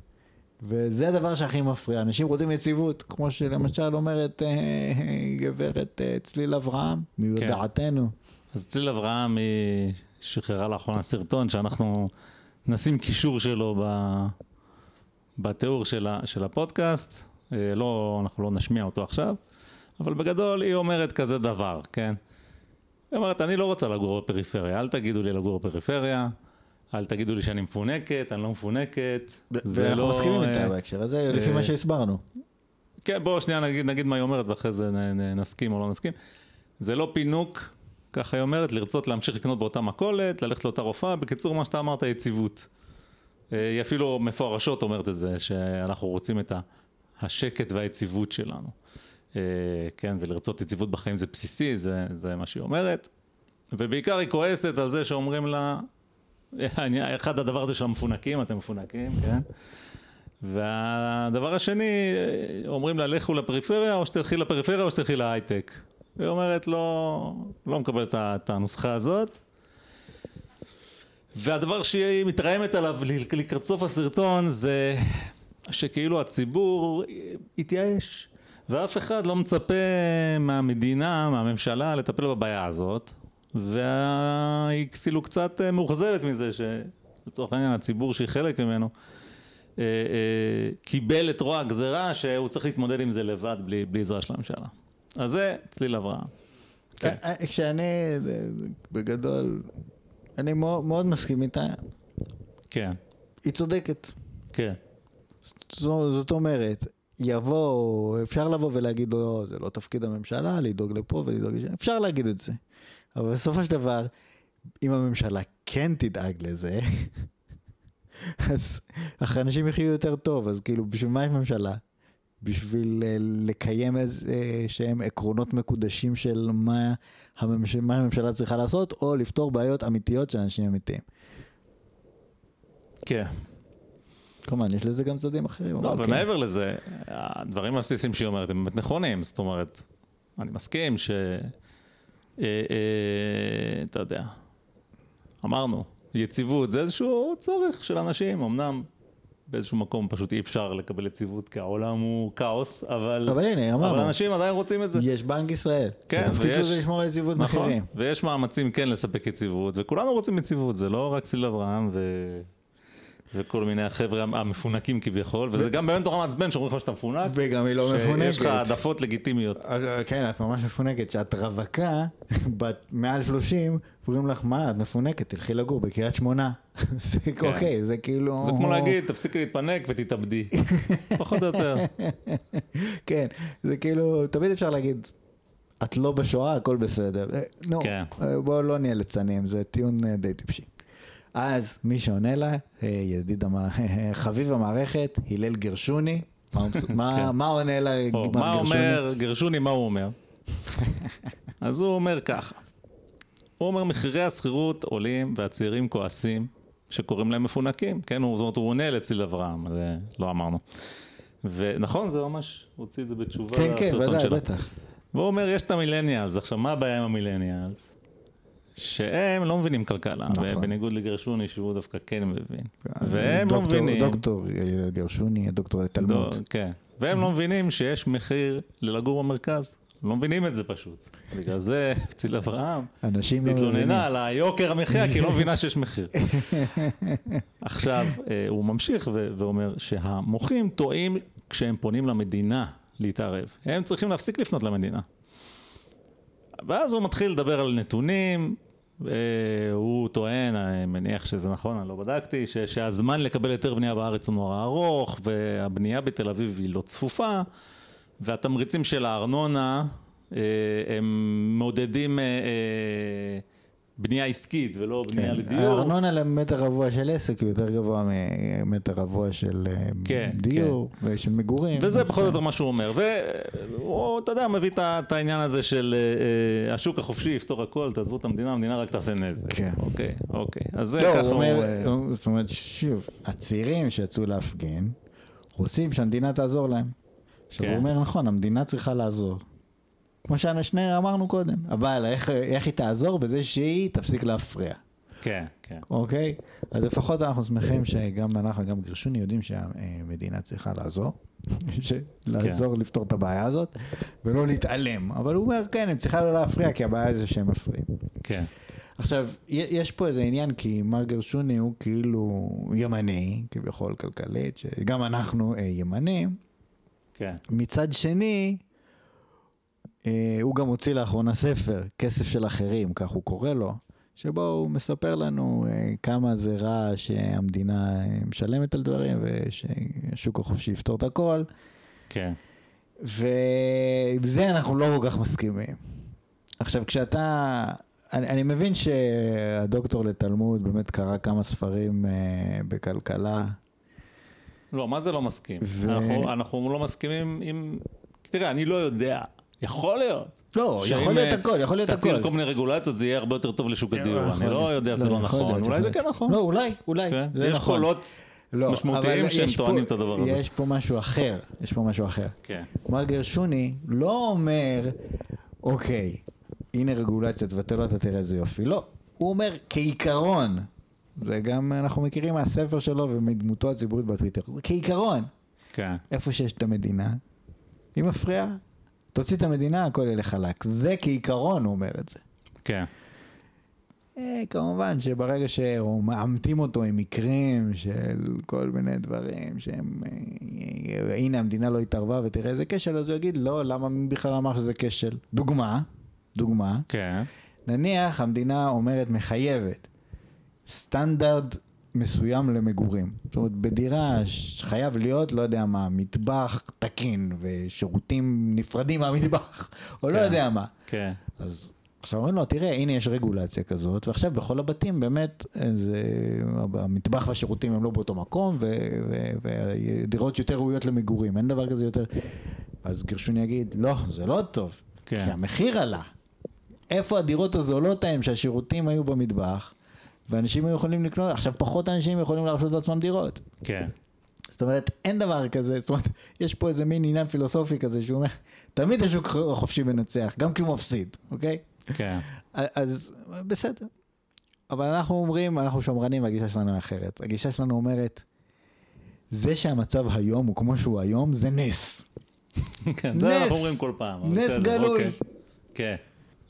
וזה הדבר שהכי מפריע. אנשים רוצים יציבות, כמו שלמשל אומרת אה, גברת אה, צליל אברהם, מיודעתנו. אז צליל אברהם היא שחררה לאחרונה סרטון שאנחנו נשים קישור שלו ב... בתיאור של, ה... של הפודקאסט. אה, לא, אנחנו לא נשמיע אותו עכשיו, אבל בגדול היא אומרת כזה דבר, כן? היא אומרת, אני לא רוצה לגור בפריפריה, אל תגידו לי לגור בפריפריה, אל תגידו לי שאני מפונקת, אני לא מפונקת. זה ואנחנו לא, מסכימים אה, איתה בהקשר הזה, לפי אה, מה שהסברנו. כן, בואו שנייה נגיד, נגיד מה היא אומרת ואחרי זה נסכים או לא נסכים. זה לא פינוק, ככה היא אומרת, לרצות להמשיך לקנות באותה מכולת, ללכת לאותה רופאה, בקיצור מה שאתה אמרת, יציבות. אה, היא אפילו מפורשות אומרת את זה, שאנחנו רוצים את השקט והיציבות שלנו. אה, כן, ולרצות יציבות בחיים זה בסיסי, זה, זה מה שהיא אומרת. ובעיקר היא כועסת על זה שאומרים לה, אחד הדבר הזה של המפונקים, אתם מפונקים, כן? והדבר השני, אומרים לה לכו לפריפריה, או שתלכי לפריפריה או שתלכי להייטק. היא אומרת לא, לא מקבלת את הנוסחה הזאת. והדבר שהיא מתרעמת עליו לקראת סוף הסרטון זה שכאילו הציבור התייאש ואף אחד לא מצפה מהמדינה, מהממשלה לטפל בבעיה הזאת והיא כאילו קצת מאוכזבת מזה שלצורך העניין הציבור שהיא חלק ממנו אה, אה, קיבל את רוע הגזירה שהוא צריך להתמודד עם זה לבד בלי, בלי עזרה של הממשלה. אז זה צליל אברהם. כן. אה, אה, כשאני, אה, בגדול, אני מאוד מאוד מסכים איתה, כן, היא צודקת. כן. זו- זאת אומרת, יבוא, אפשר לבוא ולהגיד, לא, זה לא תפקיד הממשלה לדאוג לפה ולדאוג לשם, אפשר להגיד את זה. אבל בסופו של דבר, אם הממשלה כן תדאג לזה, אז אנשים יחיו יותר טוב, אז כאילו, בשביל מה יש ממשלה? בשביל אה, לקיים איזה שהם עקרונות מקודשים של מה, הממש... מה הממשלה צריכה לעשות, או לפתור בעיות אמיתיות של אנשים אמיתיים. כן. כמובן, יש לזה גם צדדים אחרים. לא, אבל כן. ומעבר לזה, הדברים הבסיסיים שהיא אומרת הם באמת נכונים, זאת אומרת, אני מסכים ש... אה, אה, אתה יודע, אמרנו, יציבות זה איזשהו צורך של אנשים, אמנם באיזשהו מקום פשוט אי אפשר לקבל יציבות כי העולם הוא כאוס, אבל, אבל הנה, אבל אמרנו, אנשים עדיין רוצים את זה. יש בנק ישראל. כן, התפקיד שלו זה לשמור על יציבות נכון, מחירים. ויש מאמצים כן לספק יציבות, וכולנו רוצים יציבות, זה לא רק סיל אברהם ו... וכל מיני החבר'ה המפונקים כביכול, וזה גם באמת נורא מעצבן שאומרים לך שאתה מפונק, וגם היא לא שיש לך מפונקת. העדפות לגיטימיות. אה, כן, את ממש מפונקת. כשאת רווקה, בת מעל 30, אומרים לך, מה, את מפונקת, תלכי לגור בקריית שמונה. זה אוקיי, זה כאילו... כן. זה כמו להגיד, תפסיקי להתפנק ותתאבדי. פחות או יותר. כן, זה כאילו, תמיד אפשר להגיד, את לא בשואה, הכל בסדר. אה, נו, כן. אה, בואו לא נהיה ליצנים, זה טיעון אה, די טיפשי. אז מי שעונה לה, אה, ידיד, המ- חביב המערכת, הלל גרשוני. מה כן. מה עונה לה או, מר מה גרשוני? אומר, גירשוני, מה הוא אומר? אז הוא אומר ככה, הוא אומר מחירי השכירות עולים והצעירים כועסים שקוראים להם מפונקים, כן, הוא, זאת אומרת הוא עונה לציל אברהם, זה לא אמרנו. ונכון, זה ממש, הוציא את זה בתשובה כן, כן, ודאי. בטח. והוא אומר, יש את המילניאלס, עכשיו מה הבעיה עם המילניאלס? שהם לא מבינים כלכלה, נכון. בניגוד לגרשוני שהוא דווקא כן מבין. והם לא דוקטור- מבינים. דוקטור אה, גרשוני, דוקטור לתלמוד. לא, כן. והם לא מבינים שיש מחיר ללגור במרכז. לא מבינים את זה פשוט. בגלל זה ציל אברהם אנשים לא מבינים. התלוננה על היוקר המחיה, כי היא לא מבינה שיש מחיר. עכשיו, אה, הוא ממשיך ואומר שהמוחים טועים כשהם פונים למדינה להתערב. הם צריכים להפסיק לפנות למדינה. ואז הוא מתחיל לדבר על נתונים, הוא טוען, אני מניח שזה נכון, אני לא בדקתי, ש- שהזמן לקבל היתר בנייה בארץ הוא נורא ארוך, והבנייה בתל אביב היא לא צפופה, והתמריצים של הארנונה אה, הם מעודדים אה, אה, בנייה עסקית ולא בנייה לדיור. כן. הארנונה למטר רבוע של עסק הוא יותר גבוה ממטר רבוע של אה, כן, דיור ושל מגורים. וזה פחות או יותר מה שהוא אומר, והוא, אתה יודע, מביא את העניין הזה של אה, אה, השוק החופשי יפתור הכל, תעזבו את המדינה, המדינה רק תעשה נזק. כן. אוקיי, אוקיי. אז זה לא, ככה הוא. אומר, הוא- זאת אומרת, שוב, הצעירים שיצאו להפגין, רוצים שהמדינה תעזור להם. עכשיו כן. הוא אומר, נכון, המדינה צריכה לעזור. כמו ששני אמרנו קודם, אבל איך, איך היא תעזור? בזה שהיא תפסיק להפריע. כן, כן. אוקיי? אז לפחות אנחנו שמחים שגם אנחנו, גם גרשוני, יודעים שהמדינה צריכה לעזור. לעזור לפתור את הבעיה הזאת, ולא להתעלם. אבל הוא אומר, כן, הם צריכה לא להפריע, כי הבעיה זה שהם מפריעים. כן. עכשיו, יש פה איזה עניין, כי מר גרשוני הוא כאילו ימני, כביכול כלכלית, שגם אנחנו אה, ימנים. כן. מצד שני, הוא גם הוציא לאחרונה ספר, כסף של אחרים, כך הוא קורא לו, שבו הוא מספר לנו אה, כמה זה רע שהמדינה אה, משלמת על דברים, ושהשוק החופשי יפתור את הכל, כן. ובזה אנחנו לא כל כך מסכימים. עכשיו, כשאתה... אני, אני מבין שהדוקטור לתלמוד באמת קרא כמה ספרים אה, בכלכלה. לא, מה זה לא מסכים? ו- אנחנו, אנחנו לא מסכימים עם... תראה, אני לא יודע. יכול להיות. לא, יכול להיות אה, הכל, יכול להיות תטיל הכל. כל מיני רגולציות, זה יהיה הרבה יותר טוב לשוק הדיור. יכול אני לא. יודע, זה לא יכול נכון. להיות, אולי יכול זה להיות. כן נכון. לא, אולי, אולי, כן? זה יש נכון. קולות לא, משמעותיים אבל שהם יש טוענים את הדבר הזה. יש פה משהו אחר, יש פה משהו אחר. כן. מר גרשוני לא אומר, אוקיי, הנה רגולציה, תבטל אותה, תראה איזה יופי. לא, הוא אומר כעיקרון, זה גם אנחנו מכירים מהספר שלו ומדמותו הציבורית בטוויטר, כעיקרון, כן. איפה שיש את המדינה, היא מפריעה, תוציא את המדינה, הכל ילך חלק. זה כעיקרון, הוא אומר את זה. כן. אה, כמובן שברגע שמעמתים אותו עם מקרים של כל מיני דברים שהם, אה, הנה המדינה לא התערבה ותראה איזה כשל, אז הוא יגיד לא, למה מי בכלל אמר שזה כשל? דוגמה, דוגמה, כן. נניח המדינה אומרת מחייבת סטנדרט מסוים למגורים. זאת אומרת, בדירה חייב להיות, לא יודע מה, מטבח תקין ושירותים נפרדים מהמטבח, או לא כן. יודע מה. כן. אז עכשיו אומרים לו, תראה, הנה יש רגולציה כזאת, ועכשיו בכל הבתים באמת, זה, המטבח והשירותים הם לא באותו מקום, ודירות יותר ראויות למגורים, אין דבר כזה יותר. אז גרשוני יגיד, לא, זה לא טוב, כן. כי המחיר עלה. איפה הדירות הזולות ההם שהשירותים היו במטבח, ואנשים היו יכולים לקנות, עכשיו פחות אנשים יכולים להרשות לעצמם דירות. כן. זאת אומרת, אין דבר כזה, זאת אומרת, יש פה איזה מין עניין פילוסופי כזה שהוא אומר, תמיד השוק החופשי מנצח, גם כשהוא מפסיד, אוקיי? כן. אז בסדר. אבל אנחנו אומרים, אנחנו שמרנים והגישה שלנו אחרת. הגישה שלנו אומרת, זה שהמצב היום הוא כמו שהוא היום, זה נס. כן, זה. אנחנו אומרים כל פעם. נס גלוי. אוקיי. כן.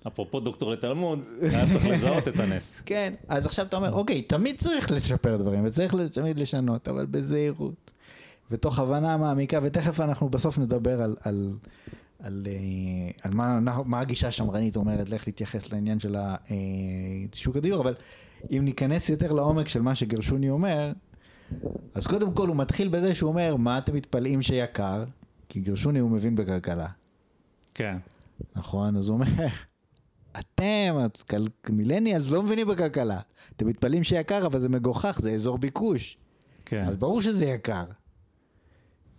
אפרופו דוקטור לתלמוד, היה צריך לזהות את הנס. כן, אז עכשיו אתה אומר, אוקיי, תמיד צריך לשפר דברים, וצריך תמיד לשנות, אבל בזהירות. ותוך הבנה מעמיקה, ותכף אנחנו בסוף נדבר על, על, על, אה, על מה, מה הגישה השמרנית אומרת, לאיך להתייחס לעניין של אה, שוק הדיור, אבל אם ניכנס יותר לעומק של מה שגרשוני אומר, אז קודם כל הוא מתחיל בזה שהוא אומר, מה אתם מתפלאים שיקר? כי גרשוני הוא מבין בכלכלה. כן. נכון? אז הוא אומר, אתם, מילניאלס, לא מבינים בכלכלה. אתם מתפלאים שיקר, אבל זה מגוחך, זה אזור ביקוש. כן. אז ברור שזה יקר.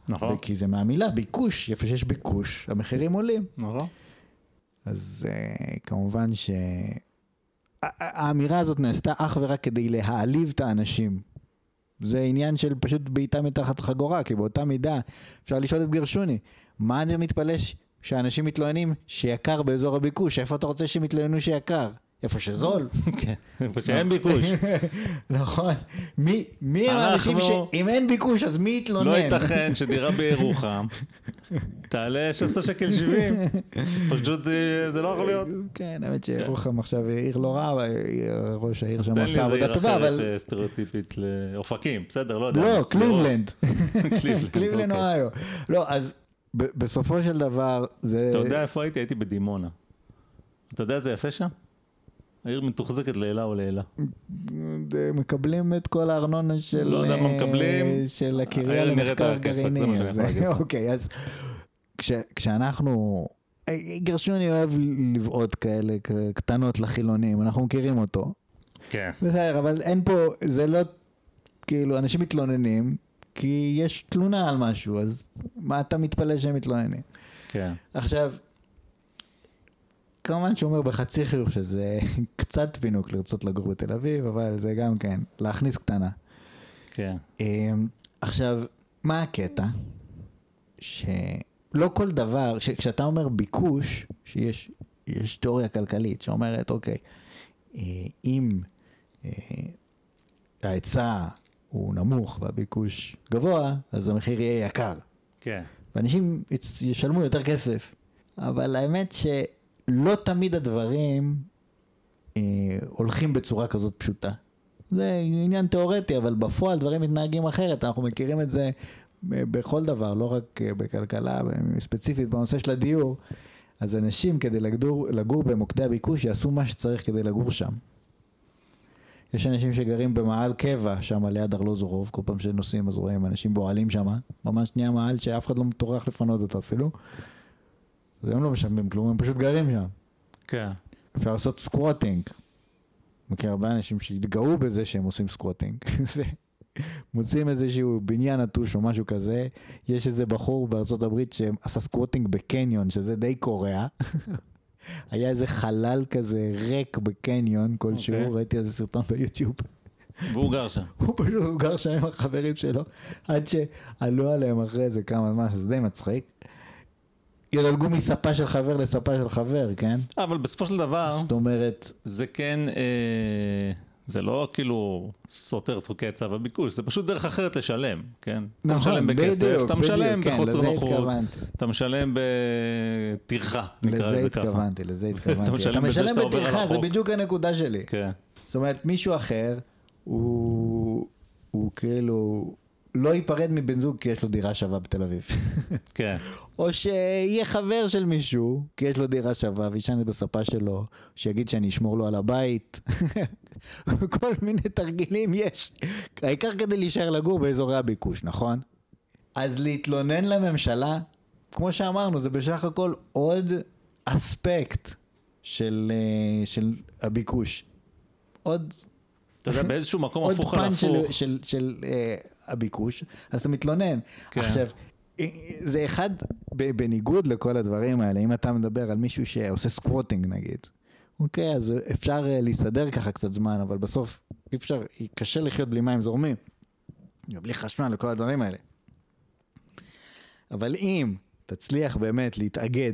נכון. כי זה מהמילה ביקוש, איפה שיש ביקוש, המחירים עולים. נכון. אז uh, כמובן ש... ה- ה- האמירה הזאת נעשתה אך ורק כדי להעליב את האנשים. זה עניין של פשוט בעיטה מתחת לחגורה, כי באותה מידה אפשר לשאול את גרשוני, מה אתה מתפלא ש- שאנשים מתלוננים שיקר באזור הביקוש? איפה אתה רוצה שהם יתלוננו שיקר? איפה שזול? כן. איפה שאין ביקוש. נכון. מי, הם האנשים אנחנו- שאם אין ביקוש אז מי יתלונן? לא ייתכן שדירה בירוחם תעלה 16 שקל 70. פשוט אה, זה לא יכול להיות. כן, האמת שירוחם עכשיו עיר לא רעה, אבל ראש העיר שם תן לי עשתה איזה עבודה עיר טובה, אחרת אבל... אה, סטריאוטיפית לאופקים, בסדר, לא יודע. לא. קליבלנד. קליבלנד, אוקיי. אוהיו. לא, אז בסופו של דבר, זה... אתה יודע איפה הייתי? הייתי בדימונה. אתה יודע איזה יפה שם? העיר מתוחזקת לעילה או לעילה. מקבלים את כל הארנונה של... לא יודע מה אה, מקבלים. של הקריה למחקר גרעיני. אוקיי, אז כש- כשאנחנו... אה, גרשוני אוהב לבעוט כאלה קטנות לחילונים, אנחנו מכירים אותו. כן. בסדר, אבל אין פה, זה לא, כאילו, אנשים מתלוננים, כי יש תלונה על משהו, אז מה אתה מתפלא שהם מתלוננים? כן. עכשיו, כמובן שהוא אומר בחצי חיוך שזה קצת פינוק לרצות לגור בתל אביב, אבל זה גם כן, להכניס קטנה. כן. אמ, עכשיו, מה הקטע? שלא כל דבר, כשאתה אומר ביקוש, שיש יש תיאוריה כלכלית שאומרת, אוקיי, אה, אם אה, ההיצע הוא נמוך והביקוש גבוה, אז המחיר יהיה יקר. כן. ואנשים ישלמו יותר כסף. אבל האמת שלא תמיד הדברים אה, הולכים בצורה כזאת פשוטה. זה עניין תיאורטי, אבל בפועל דברים מתנהגים אחרת. אנחנו מכירים את זה ב- בכל דבר, לא רק אה, בכלכלה, ספציפית בנושא של הדיור. אז אנשים כדי לגור, לגור במוקדי הביקוש יעשו מה שצריך כדי לגור שם. יש אנשים שגרים במאהל קבע שם ליד ארלוזורוב, כל פעם שנוסעים אז רואים אנשים באוהלים שם, ממש נהיה מאהל שאף אחד לא טורח לפנות אותו אפילו. אז הם לא משלמים כלום, הם פשוט גרים שם. כן. אפשר לעשות squatting. מכיר הרבה אנשים שהתגאו בזה שהם עושים squatting. מוצאים איזשהו בניין נטוש או משהו כזה, יש איזה בחור בארצות הברית שעשה squatting בקניון, שזה די קורע. היה איזה חלל כזה ריק בקניון כלשהו, אוקיי. ראיתי איזה סרטון ביוטיוב. והוא גר שם. הוא פשוט הוא גר שם עם החברים שלו, עד שעלו עליהם אחרי איזה כמה זמן, שזה די מצחיק. ידלגו מספה של חבר לספה של חבר, כן? אבל בסופו של דבר, זאת אומרת, זה כן, אה, זה לא כאילו סותר את חוקי היצע והביקוש, זה פשוט דרך אחרת לשלם, כן? אתה נכון, משלם בכסף, בדיוק, אתה משלם בדיוק, כן, בחוסר לזה נוחות, התכוונתי. אתה משלם בטרחה, נקרא לזה לזה ככה. התכוונתי, לזה התכוונתי. אתה משלם בטרחה, זה. בדיוק הנקודה שלי. כן, זאת אומרת, מישהו אחר, הוא, הוא כאילו לא ייפרד מבן זוג כי יש לו דירה שווה בתל אביב. כן. או שיהיה חבר של מישהו, כי יש לו דירה שווה, וישן בספה שלו, שיגיד שאני אשמור לו על הבית. כל מיני תרגילים יש. העיקר כדי להישאר לגור באזורי הביקוש, נכון? אז להתלונן לממשלה, כמו שאמרנו, זה בסך הכל עוד אספקט של, אה, של הביקוש. עוד אתה יודע, באיזשהו מקום עוד הפוך על פן של, הפוך. של, של אה, הביקוש, אז אתה מתלונן. כן. עכשיו, אה, זה אחד, בניגוד לכל הדברים האלה, אם אתה מדבר על מישהו שעושה squatting נגיד, אוקיי, אז אפשר אה, להסתדר ככה קצת זמן, אבל בסוף אי אפשר, קשה לחיות בלי מים זורמים, בלי חשמל וכל הדברים האלה. אבל אם תצליח באמת להתאגד,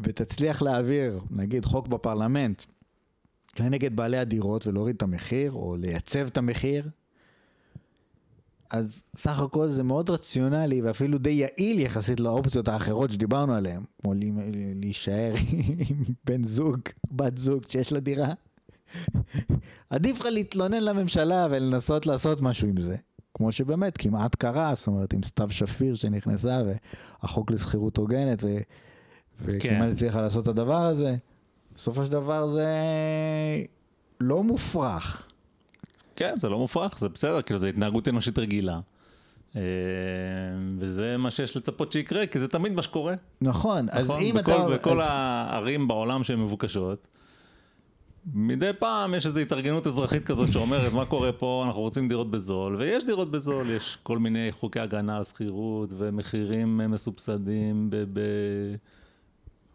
ותצליח להעביר, נגיד, חוק בפרלמנט, כנגד בעלי הדירות ולהוריד את המחיר, או לייצב את המחיר, אז סך הכל זה מאוד רציונלי ואפילו די יעיל יחסית לאופציות האחרות שדיברנו עליהן, כמו להישאר עם בן זוג, בת זוג שיש לה דירה. עדיף לך להתלונן לממשלה ולנסות לעשות משהו עם זה. כמו שבאמת כמעט קרה, זאת אומרת עם סתיו שפיר שנכנסה והחוק לשכירות הוגנת ו... וכמעט כן. הצליחה לעשות את הדבר הזה. בסופו של דבר זה לא מופרך. כן, זה לא מופרך, זה בסדר, כאילו, זו התנהגות אנושית רגילה. אה, וזה מה שיש לצפות שיקרה, כי זה תמיד מה שקורה. נכון, אז נכון? אם בכל, אתה... בכל אז- הערים בעולם שהן מבוקשות, מדי פעם יש איזו התארגנות אזרחית כזאת שאומרת, מה קורה פה, אנחנו רוצים דירות בזול, ויש דירות בזול, יש כל מיני חוקי הגנה על שכירות, ומחירים מסובסדים ב- ב-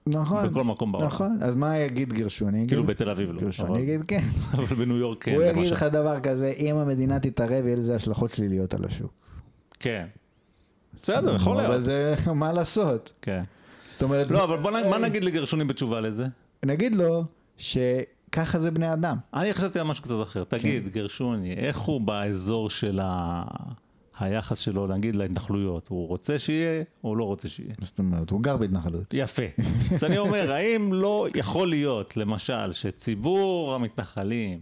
נכון, בכל מקום בעולם. נכון, אז מה יגיד גרשוני? כאילו יגיד- בתל אביב לא, גרשוני אבל- יגיד כן. אבל בניו יורק כן, הוא יגיד. לך דבר כזה, אם המדינה תתערב, יהיה לזה השלכות שליליות על השוק. כן. בסדר, יכול אבל להיות. זה, מה לעשות? כן. זאת אומרת, לא, אבל בוא נ- מה נגיד לגרשוני בתשובה לזה? נגיד לו שככה זה בני אדם. אני חשבתי על משהו קצת אחר. כן. תגיד, גרשוני, איך הוא באזור של ה... היחס שלו, נגיד, להתנחלויות? הוא רוצה שיהיה, או לא רוצה שיהיה? זאת אומרת, הוא גר בהתנחלות. יפה. אז אני אומר, האם לא יכול להיות, למשל, שציבור המתנחלים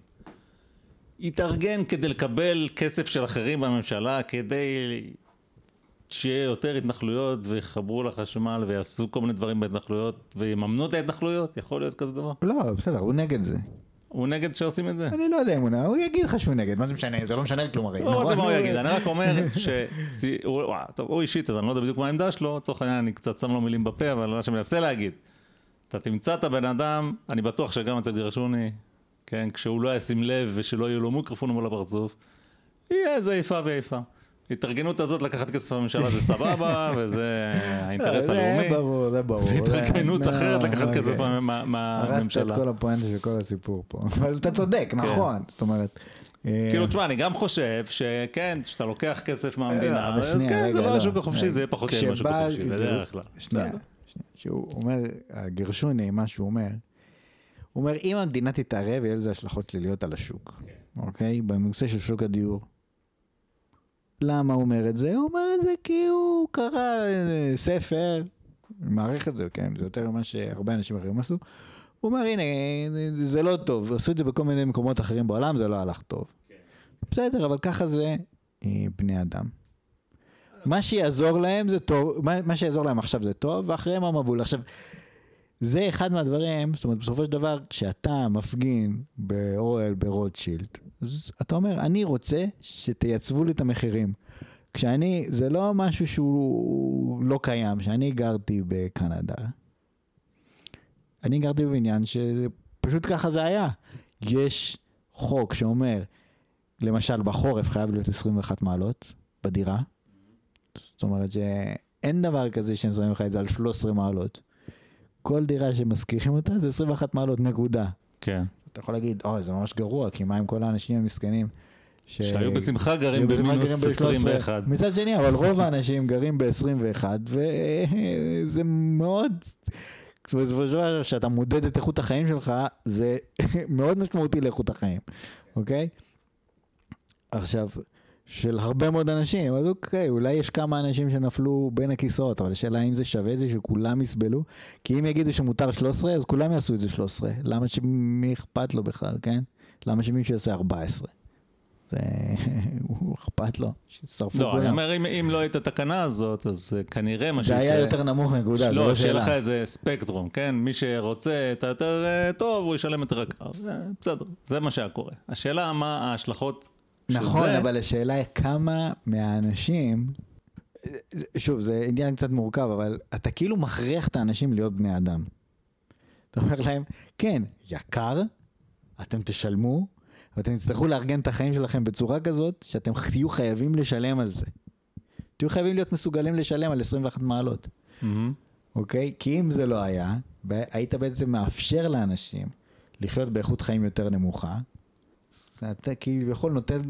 יתארגן כדי לקבל כסף של אחרים בממשלה, כדי שיהיה יותר התנחלויות ויחברו לחשמל ויעשו כל מיני דברים בהתנחלויות ויממנו את ההתנחלויות? יכול להיות כזה דבר? לא, בסדר, הוא נגד זה. הוא נגד שעושים את זה? אני לא יודע אם הוא נגד, הוא יגיד לך שהוא נגד, מה זה משנה, זה לא משנה כלום הרי. לא נכון? מה הוא יגיד, אני רק אומר שהוא הוא אישית, אז אני לא יודע בדיוק מה העמדה שלו, לצורך העניין אני קצת שם לו מילים בפה, אבל מה מנסה להגיד, אתה תמצא את הבן אדם, אני בטוח שגם אצל גרשוני, כן, כשהוא לא ישים לב ושלא יהיו לו מיקרופון מול הפרצוף, יהיה איזה איפה ואיפה. ההתארגנות הזאת לקחת כסף מהממשלה זה סבבה, וזה האינטרס זה הלאומי. ברור, זה ברור. והתארגנות זה- אחרת לקחת. כסף מה- מה- הרסת את מהממשלה. כל הפואנטה של כל הסיפור פה. אבל אתה צודק, נכון. זאת אומרת... אה, כאילו, תשמע, אני גם חושב שכן, כשאתה לוקח כסף מהמדינה, אבל אז כן, זה לא לא. השוק החופשי, זה יהיה פחות מהשוק כשבא החופשי, גר- בדרך כלל. שנייה. שהוא אומר, הגרשוני, מה שהוא אומר, הוא אומר, אם המדינה תתערב, יהיה לזה השלכות שליליות על השוק, אוקיי? בנושא של שוק הדיור. למה הוא אומר את זה? הוא אומר את זה כי הוא קרא ספר, מעריך את זה, כן, זה יותר ממה שהרבה אנשים אחרים עשו. הוא אומר, הנה, זה לא טוב, עשו את זה בכל מיני מקומות אחרים בעולם, זה לא הלך טוב. בסדר, אבל ככה זה אה, בני אדם. מה שיעזור להם זה טוב, מה, מה שיעזור להם עכשיו זה טוב, ואחריהם המבול. עכשיו, זה אחד מהדברים, זאת אומרת, בסופו של דבר, כשאתה מפגין באוהל ברוטשילד, אז אתה אומר, אני רוצה שתייצבו לי את המחירים. כשאני, זה לא משהו שהוא לא קיים, כשאני גרתי בקנדה, אני גרתי בבניין שפשוט ככה זה היה. יש חוק שאומר, למשל בחורף חייב להיות 21 מעלות בדירה. זאת אומרת שאין דבר כזה שהם שמים לך את זה על 13 מעלות. כל דירה שמשכירים אותה זה 21 מעלות נקודה. כן. אתה יכול להגיד, אוי, זה ממש גרוע, כי מה עם כל האנשים המסכנים? ש... שהיו בשמחה גרים במינוס גרים ב- 21. מצד שני, אבל רוב האנשים גרים ב-21, וזה מאוד... בסופו של דבר, כשאתה מודד את איכות החיים שלך, זה מאוד משמעותי לאיכות החיים, אוקיי? עכשיו, של הרבה מאוד אנשים, אז אוקיי, אולי יש כמה אנשים שנפלו בין הכיסאות, אבל השאלה האם זה שווה את זה שכולם יסבלו? כי אם יגידו שמותר 13, אז כולם יעשו את זה 13. למה שמי אכפת לו בכלל, כן? למה שמישהו יעשה 14? זה... הוא אכפת לו, ששרפו לא, אני כולם. אומר, אם, אם לא הייתה התקנה הזאת, אז אה, כנראה מה זה היה יותר נמוך נקודה, לא, לא שיהיה לך שאלה. איזה ספקטרום, כן? מי שרוצה את היותר טוב, הוא ישלם יקר. אה, בסדר, זה מה שהיה קורה. השאלה מה ההשלכות של נכון, זה. אבל השאלה היא כמה מהאנשים, שוב, זה עניין קצת מורכב, אבל אתה כאילו מכריח את האנשים להיות בני אדם. אתה אומר להם, כן, יקר, אתם תשלמו, ואתם תצטרכו לארגן את החיים שלכם בצורה כזאת, שאתם תהיו חייבים לשלם על זה. תהיו חייבים להיות מסוגלים לשלם על 21 מעלות, מהמם. אוקיי? כי אם זה לא היה, היית בעצם מאפשר לאנשים לחיות באיכות חיים יותר נמוכה, אתה כביכול נותן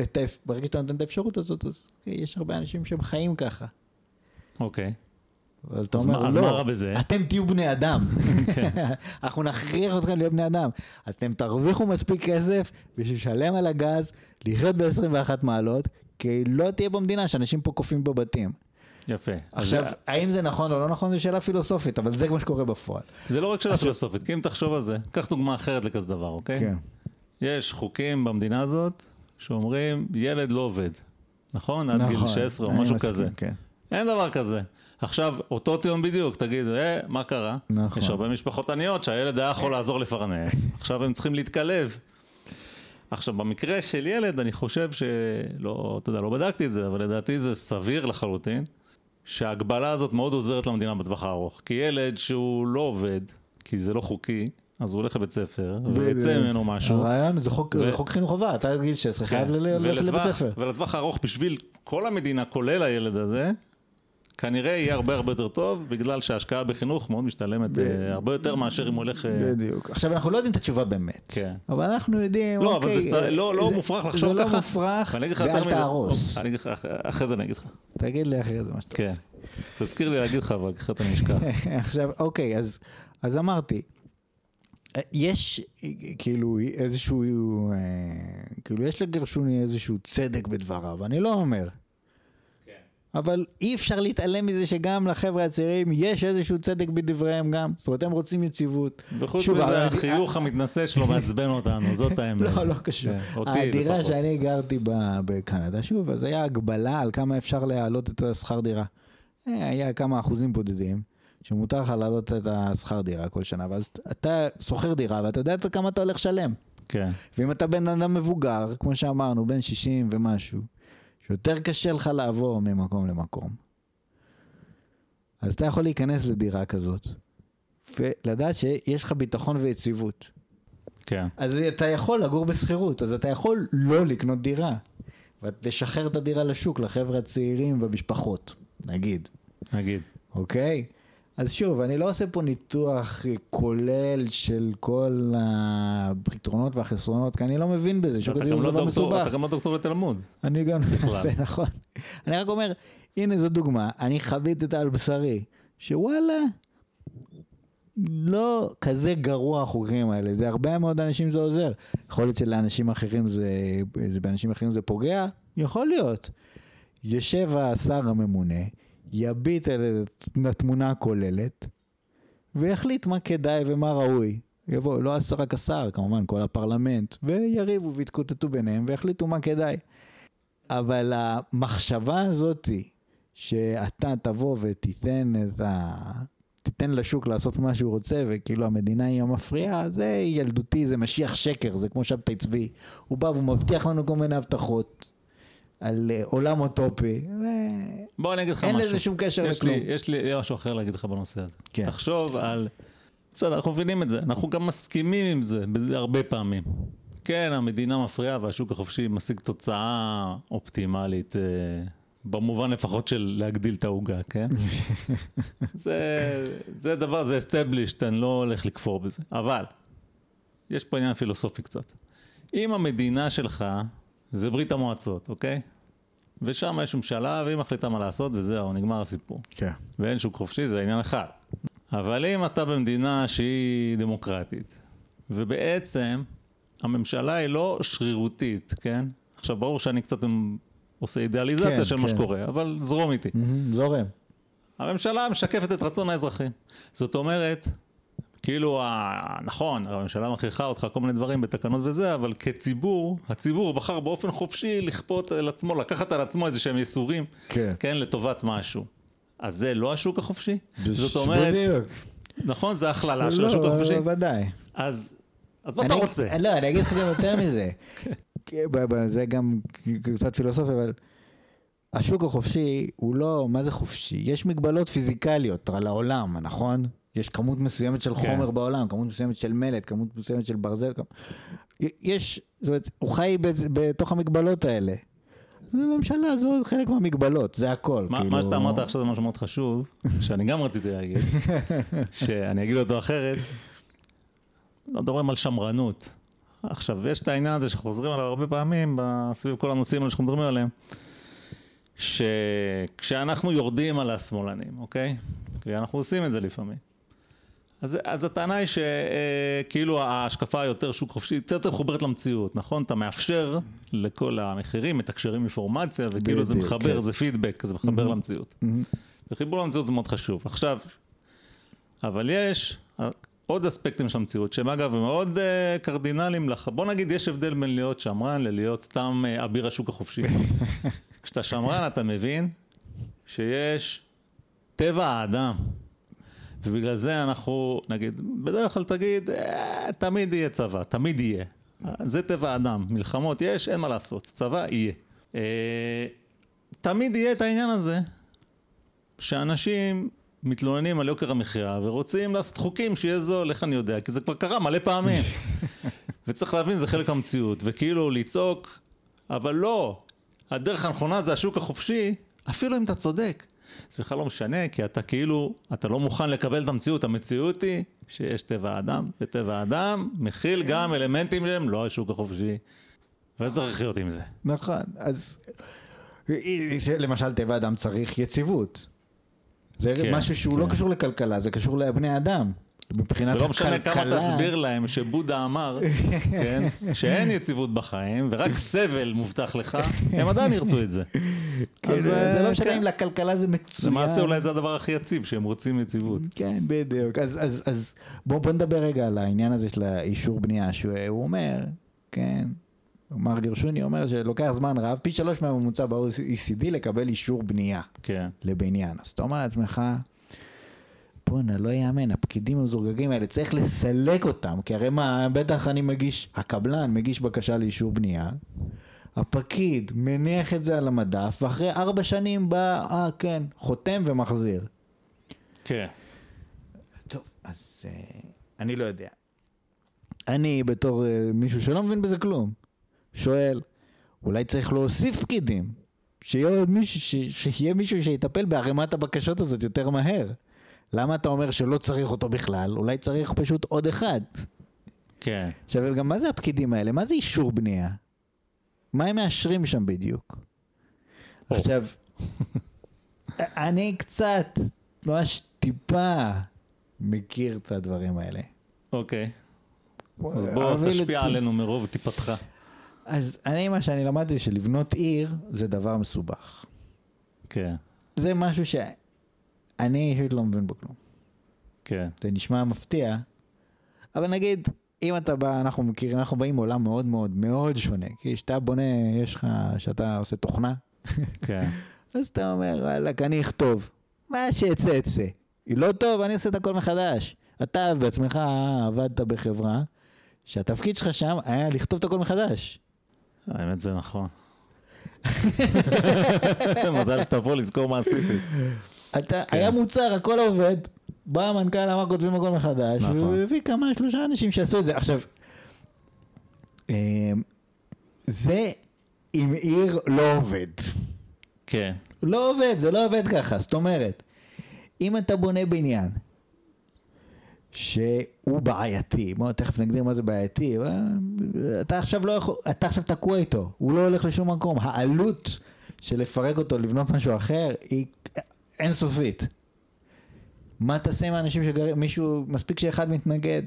את האפ... ברגע שאתה נותן את האפשרות הזאת, אז אוקיי, יש הרבה אנשים שהם חיים ככה. אוקיי. אבל אתה אז אומר, אז לא, מה רע בזה?" אתם תהיו בני אדם. כן. אנחנו נכריח אתכם להיות בני אדם. אתם תרוויחו מספיק כסף בשביל לשלם על הגז, לחיות ב-21 מעלות, כי לא תהיה במדינה שאנשים פה קופאים בבתים. יפה. אז עכשיו, זה- האם זה נכון או לא נכון, זו שאלה פילוסופית, אבל זה מה שקורה בפועל. זה לא רק שאלה פילוסופית, כי אם תחשוב על זה, קח דוגמה אחרת לכזה דבר, אוקיי? כן. יש חוקים במדינה הזאת שאומרים, ילד לא עובד. נכון? עד גיל נכון, 16 או משהו מסכים, כזה. כן. אין דבר כזה. עכשיו, אותו טיעון בדיוק, תגיד, אה, מה קרה? נכון. יש הרבה משפחות עניות שהילד היה יכול לעזור לפרנס, עכשיו הם צריכים להתקלב. עכשיו, במקרה של ילד, אני חושב שלא, אתה יודע, לא בדקתי את זה, אבל לדעתי זה סביר לחלוטין, שההגבלה הזאת מאוד עוזרת למדינה בטווח הארוך. כי ילד שהוא לא עובד, כי זה לא חוקי, אז הוא הולך לבית ספר, ויצא ממנו משהו. הרעיון זה חוק, ו- זה חוק חינוך חובה, אתה גיל 16 חייב כן. ללכת לבית ספר. ולטווח הארוך, בשביל כל המדינה, כולל הילד הזה, כנראה יהיה הרבה הרבה יותר טוב, בגלל שההשקעה בחינוך מאוד משתלמת אה, הרבה יותר מאשר אם הוא הולך... אה, בדיוק. עכשיו, אנחנו לא יודעים את התשובה באמת. כן. אבל אנחנו יודעים, לא, אוקיי, אבל זה אה, לא לא זה- מופרך לחשוב זה ככה. לא מופרך, ואל. תהרוס. אח- אחרי זה אני אגיד לך. תגיד לי אחרי זה מה שאתה כן. רוצה. תזכיר לי להגיד לך, אבל אחרת אני אשכח. עכשיו, אוקיי, אז, אז אמרתי, יש כאילו איזשהו, אה, כאילו יש לגרשוני איזשהו צדק בדבריו, אני לא אומר. אבל אי אפשר להתעלם מזה שגם לחבר'ה הצעירים יש איזשהו צדק בדבריהם גם. זאת אומרת, הם רוצים יציבות. וחוץ מזה, החיוך המתנשא שלו מעצבן אותנו, זאת האמת. לא, לא קשור. כן, הדירה. שאני גרתי בה בקנדה, שוב, אז היה הגבלה על כמה אפשר להעלות את השכר דירה. אה, היה כמה אחוזים בודדים, שמותר לך להעלות את השכר דירה כל שנה, ואז אתה שוכר דירה ואתה יודע כמה אתה הולך לשלם. כן. ואם אתה בן אדם מבוגר, כמו שאמרנו, בן 60 ומשהו, שיותר קשה לך לעבור ממקום למקום, אז אתה יכול להיכנס לדירה כזאת, ולדעת שיש לך ביטחון ויציבות. כן. אז אתה יכול לגור בשכירות, אז אתה יכול לא לקנות דירה. ולשחרר את הדירה לשוק לחבר'ה הצעירים והמשפחות, נגיד, נגיד. אוקיי? אז שוב, אני לא עושה פה ניתוח כולל של כל הפתרונות והחסרונות, כי אני לא מבין בזה, שוק הדיור זה לא לא מסובך. אתה גם לא דוקטור לתלמוד. אני גם. מנסה, נכון. אני רק אומר, הנה זו דוגמה, אני חוויתי את זה על בשרי, שוואלה, לא כזה גרוע החוקים האלה, זה הרבה מאוד אנשים זה עוזר. יכול להיות שלאנשים אחרים זה, זה באנשים אחרים זה פוגע? יכול להיות. יושב השר הממונה, יביט על התמונה הכוללת, ויחליט מה כדאי ומה ראוי. יבוא, לא רק השר, כמובן, כל הפרלמנט, ויריבו ויתקוטטו ביניהם ויחליטו מה כדאי. אבל המחשבה הזאתי, שאתה תבוא ותיתן את ה... תיתן לשוק לעשות מה שהוא רוצה, וכאילו המדינה היא המפריעה, זה ילדותי, זה משיח שקר, זה כמו שבתאי צבי. הוא בא והוא מבטיח לנו כל מיני הבטחות על אה, עולם אוטופי, בוא אני אגיד לך משהו. לזה שום קשר יש לכלום. לי, יש לי משהו אחר להגיד לך בנושא הזה. כן. תחשוב על... בסדר, אנחנו מבינים את זה, אנחנו גם מסכימים עם זה הרבה פעמים. כן, המדינה מפריעה והשוק החופשי משיג תוצאה אופטימלית, אה, במובן לפחות של להגדיל את העוגה, כן? זה, זה דבר, זה established, אני לא הולך לכפור בזה. אבל, יש פה עניין פילוסופי קצת. אם המדינה שלך זה ברית המועצות, אוקיי? ושם יש ממשלה והיא מחליטה מה לעשות וזהו, נגמר הסיפור. כן. ואין שוק חופשי, זה עניין אחד. אבל אם אתה במדינה שהיא דמוקרטית, ובעצם הממשלה היא לא שרירותית, כן? עכשיו, ברור שאני קצת עושה אידיאליזציה כן, של מה כן. שקורה, אבל זרום איתי. מהמם, זורם. הממשלה משקפת את רצון האזרחים. זאת אומרת, כאילו, נכון, הממשלה מכריחה אותך כל מיני דברים בתקנות וזה, אבל כציבור, הציבור בחר באופן חופשי לכפות על עצמו, לקחת על עצמו איזה שהם ייסורים, כן. כן, לטובת משהו. אז זה לא השוק החופשי? זאת אומרת, בדיוק. נכון, זה הכללה של לא, השוק החופשי? ודאי. אז, אז מה אתה אני- רוצה? לא, אני אגיד לך גם יותר מזה. ב- זה גם קצת פילוסופיה, אבל השוק החופשי הוא לא, מה זה חופשי? יש מגבלות פיזיקליות על העולם, נכון? יש כמות מסוימת של כן. חומר בעולם, כמות מסוימת של מלט, כמות מסוימת של ברזל. כמ- יש, זאת אומרת, הוא חי בתוך המגבלות האלה. זה ממשלה, זה עוד חלק מהמגבלות, זה הכל. מה, כאילו... מה שאתה אמרת עכשיו זה משהו מאוד חשוב, שאני גם רציתי להגיד, שאני אגיד אותו אחרת. לא מדברים על שמרנות. עכשיו, יש את העניין הזה שחוזרים עליו הרבה פעמים, סביב כל הנושאים האלה שאנחנו מדברים עליהם, שכשאנחנו יורדים על השמאלנים, אוקיי? כי אנחנו עושים את זה לפעמים. אז, אז הטענה היא שכאילו ההשקפה היותר שוק חופשי, קצת יותר מחוברת למציאות, נכון? אתה מאפשר לכל המחירים, מתקשרים אינפורמציה, וכאילו זה מחבר, כן. זה פידבק, זה מחבר למציאות. מהמם. וחיבור למציאות זה מאוד חשוב. עכשיו, אבל יש עוד אספקטים של המציאות, שהם אגב מאוד uh, קרדינליים לך. בוא נגיד, יש הבדל בין להיות שמרן ללהיות סתם uh, אביר השוק החופשי. כשאתה שמרן אתה מבין שיש טבע האדם. ובגלל זה אנחנו, נגיד, בדרך כלל תגיד, אה, תמיד יהיה צבא, תמיד יהיה. זה טבע האדם, מלחמות יש, אין מה לעשות, צבא יהיה. אה, תמיד יהיה את העניין הזה, שאנשים מתלוננים על יוקר המחיה ורוצים לעשות חוקים שיהיה זול, איך אני יודע? כי זה כבר קרה מלא פעמים. וצריך להבין, זה חלק מהמציאות, וכאילו לצעוק, אבל לא, הדרך הנכונה זה השוק החופשי, אפילו אם אתה צודק. זה בכלל לא משנה, כי אתה כאילו, אתה לא מוכן לקבל את המציאות. המציאות היא שיש טבע האדם, וטבע האדם מכיל גם אלמנטים שהם לא השוק החופשי. וצריך לחיות עם זה. נכון, אז למשל טבע אדם צריך יציבות. זה כן, משהו שהוא לא כן. קשור לכלכלה, זה קשור לבני אדם. מבחינת ולא משנה כמה הכלכלה- תסביר להם שבודה אמר, כן, שאין יציבות בחיים, ורק סבל מובטח לך, הם עדיין ירצו את זה. כן, אז, זה אה, לא משנה כן. אם לכלכלה זה מצוין. למעשה אולי זה הדבר הכי יציב, שהם רוצים יציבות. כן, בדיוק. אז, אז, אז בואו בוא נדבר רגע על העניין הזה של האישור בנייה, שהוא הוא אומר, כן, מר גרשוני אומר שלוקח זמן רב, פי שלוש מהממוצע ב-OECD לקבל אישור בנייה כן. לבניין. אז אתה אומר לעצמך, בואנה, לא יאמן, הפקידים המזורגגים האלה, צריך לסלק אותם, כי הרי מה, בטח אני מגיש, הקבלן מגיש בקשה לאישור בנייה, הפקיד מניח את זה על המדף, ואחרי ארבע שנים בא, אה, כן, חותם ומחזיר. כן. טוב, אז אה, אני לא יודע. אני בתור אה, מישהו שלא מבין בזה כלום, שואל, אולי צריך להוסיף פקידים? שיהיה מישהו, ש- שיהיה מישהו שיטפל בערימת הבקשות הזאת יותר מהר. למה אתה אומר שלא צריך אותו בכלל? אולי צריך פשוט עוד אחד. כן. עכשיו, גם מה זה הפקידים האלה? מה זה אישור בנייה? מה הם מאשרים שם בדיוק? או. עכשיו, אני קצת, ממש טיפה, מכיר את הדברים האלה. אוקיי. אז בוא תשפיע את- עלינו מרוב טיפתך. אז אני, מה שאני למדתי, שלבנות עיר זה דבר מסובך. כן. זה משהו שאני אישית לא מבין בו כלום. כן. זה נשמע מפתיע, אבל נגיד, אם אתה בא, אנחנו מכירים, אנחנו באים מעולם מאוד מאוד מאוד שונה. כי כשאתה בונה, יש לך, שאתה עושה תוכנה, כן. אז אתה אומר, וואלכ, אני אכתוב. מה שיצא, יצא. היא לא טוב, אני עושה את הכל מחדש. אתה בעצמך עבדת בחברה, שהתפקיד שלך שם היה לכתוב את הכל מחדש. האמת זה נכון. מזל פה לזכור מה עשיתי. אתה, כן. היה מוצר, הכל עובד, בא המנכ"ל, אמר כותבים הכל מחדש, נכון. והוא הביא כמה, שלושה אנשים שעשו את זה. עכשיו, אמ, זה אם עיר לא עובד. כן. לא עובד, זה לא עובד ככה, זאת אומרת, אם אתה בונה בניין שהוא בעייתי, בוא תכף נגדיר מה זה בעייתי, אתה עכשיו לא יכול, אתה עכשיו תקוע איתו, הוא לא הולך לשום מקום, העלות של לפרק אותו, לבנות משהו אחר, היא אינסופית. מה תעשה עם האנשים שגרים, מישהו, מספיק שאחד מתנגד,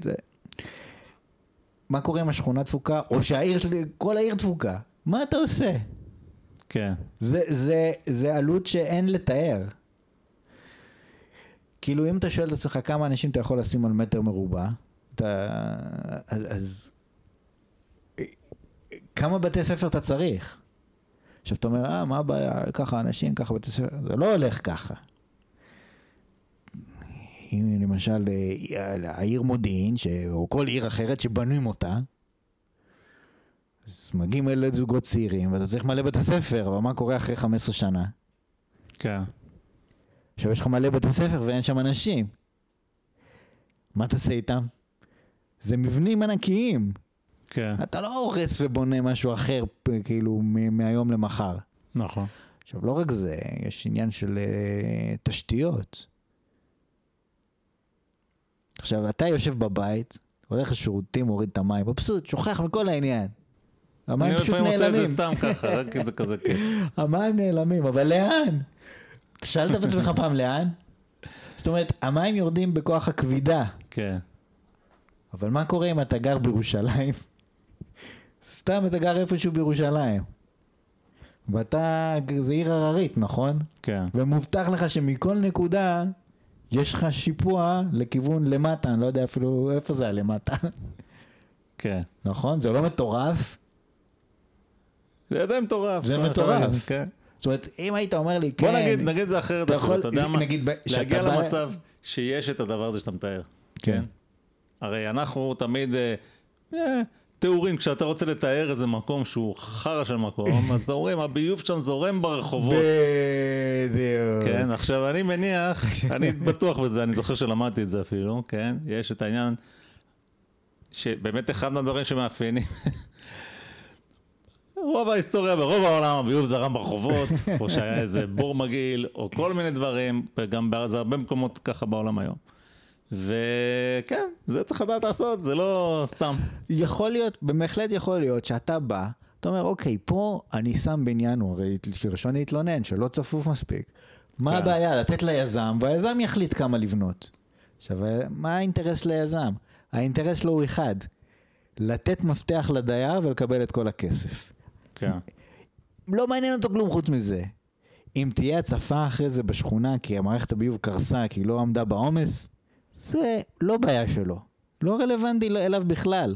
מה קורה עם השכונה דפוקה, או שהעיר שלי, כל העיר דפוקה, מה אתה עושה? כן. זה, זה, זה עלות שאין לתאר. כאילו אם אתה שואל את עצמך כמה אנשים אתה יכול לשים על מטר מרובע, אתה... אז... אז... כמה בתי ספר אתה צריך? עכשיו אתה אומר, אה, מה הבעיה, ככה אנשים, ככה בתי ספר, זה לא הולך ככה. אם למשל אה, העיר מודיעין, ש... או כל עיר אחרת שבנויים אותה, אז מגיעים אלה זוגות צעירים, ואתה צריך מלא בתי ספר, אבל מה קורה אחרי 15 שנה? כן. עכשיו יש לך מלא בתי ספר ואין שם אנשים. מה תעשה איתם? זה מבנים ענקיים. כן, אתה לא הורס ובונה משהו אחר, כאילו, מהיום למחר. נכון. עכשיו, לא רק זה, יש עניין של uh, תשתיות. עכשיו, אתה יושב בבית, הולך לשירותים, מוריד את המים, מבסוט, שוכח מכל העניין. המים אני פשוט לפעמים עושה את זה נעלמים. סתם ככה, רק כי זה כזה כיף. המים נעלמים, אבל לאן? שאלת את עצמך פעם לאן? זאת אומרת, המים יורדים בכוח הכבידה, כן, אבל מה קורה אם אתה גר בירושלים? סתם אתה גר איפשהו בירושלים. ואתה, זה עיר הררית, נכון? כן, ומובטח לך שמכל נקודה יש לך שיפוע לכיוון למטה, אני לא יודע אפילו איפה זה הלמטה, כן. נכון? זה לא מטורף? זה די מטורף. זה מטורף. כן. זאת אומרת, אם היית אומר לי, כן, בוא נגיד, נגיד את זה אחרת, אתה יכול- אתה יודע מה? נגיד, להגיע בא- למצב שיש את הדבר הזה שאתה מתאר. כן. הרי אנחנו תמיד, אה, אה, תיאורים, כשאתה רוצה לתאר איזה מקום שהוא חרא של מקום, אז אתה אומרים, הביוב שם זורם ברחובות. בדיוק. כן, עכשיו אני מניח, אני בטוח בזה, אני זוכר שלמדתי את זה אפילו, כן? יש את העניין, שבאמת אחד מהדברים שמאפיינים, רוב ההיסטוריה ברוב העולם הביוב זרם ברחובות, או שהיה איזה בור מגעיל, או כל מיני דברים, וגם זה הרבה מקומות ככה בעולם היום. וכן, זה צריך לדעת לעשות, זה לא סתם. יכול להיות, בהחלט יכול להיות שאתה בא, אתה אומר, אוקיי, פה אני שם בניין, הוא הרי ראשון להתלונן, שלא צפוף מספיק. מה כן. הבעיה? לתת ליזם, והיזם יחליט כמה לבנות. עכשיו, מה האינטרס של היזם? האינטרס שלו הוא אחד, לתת מפתח לדייר ולקבל את כל הכסף. כן, לא מעניין אותו כלום חוץ מזה. אם תהיה הצפה אחרי זה בשכונה כי המערכת הביוב קרסה כי היא לא עמדה בעומס, זה לא בעיה שלו. לא רלוונטי אליו בכלל.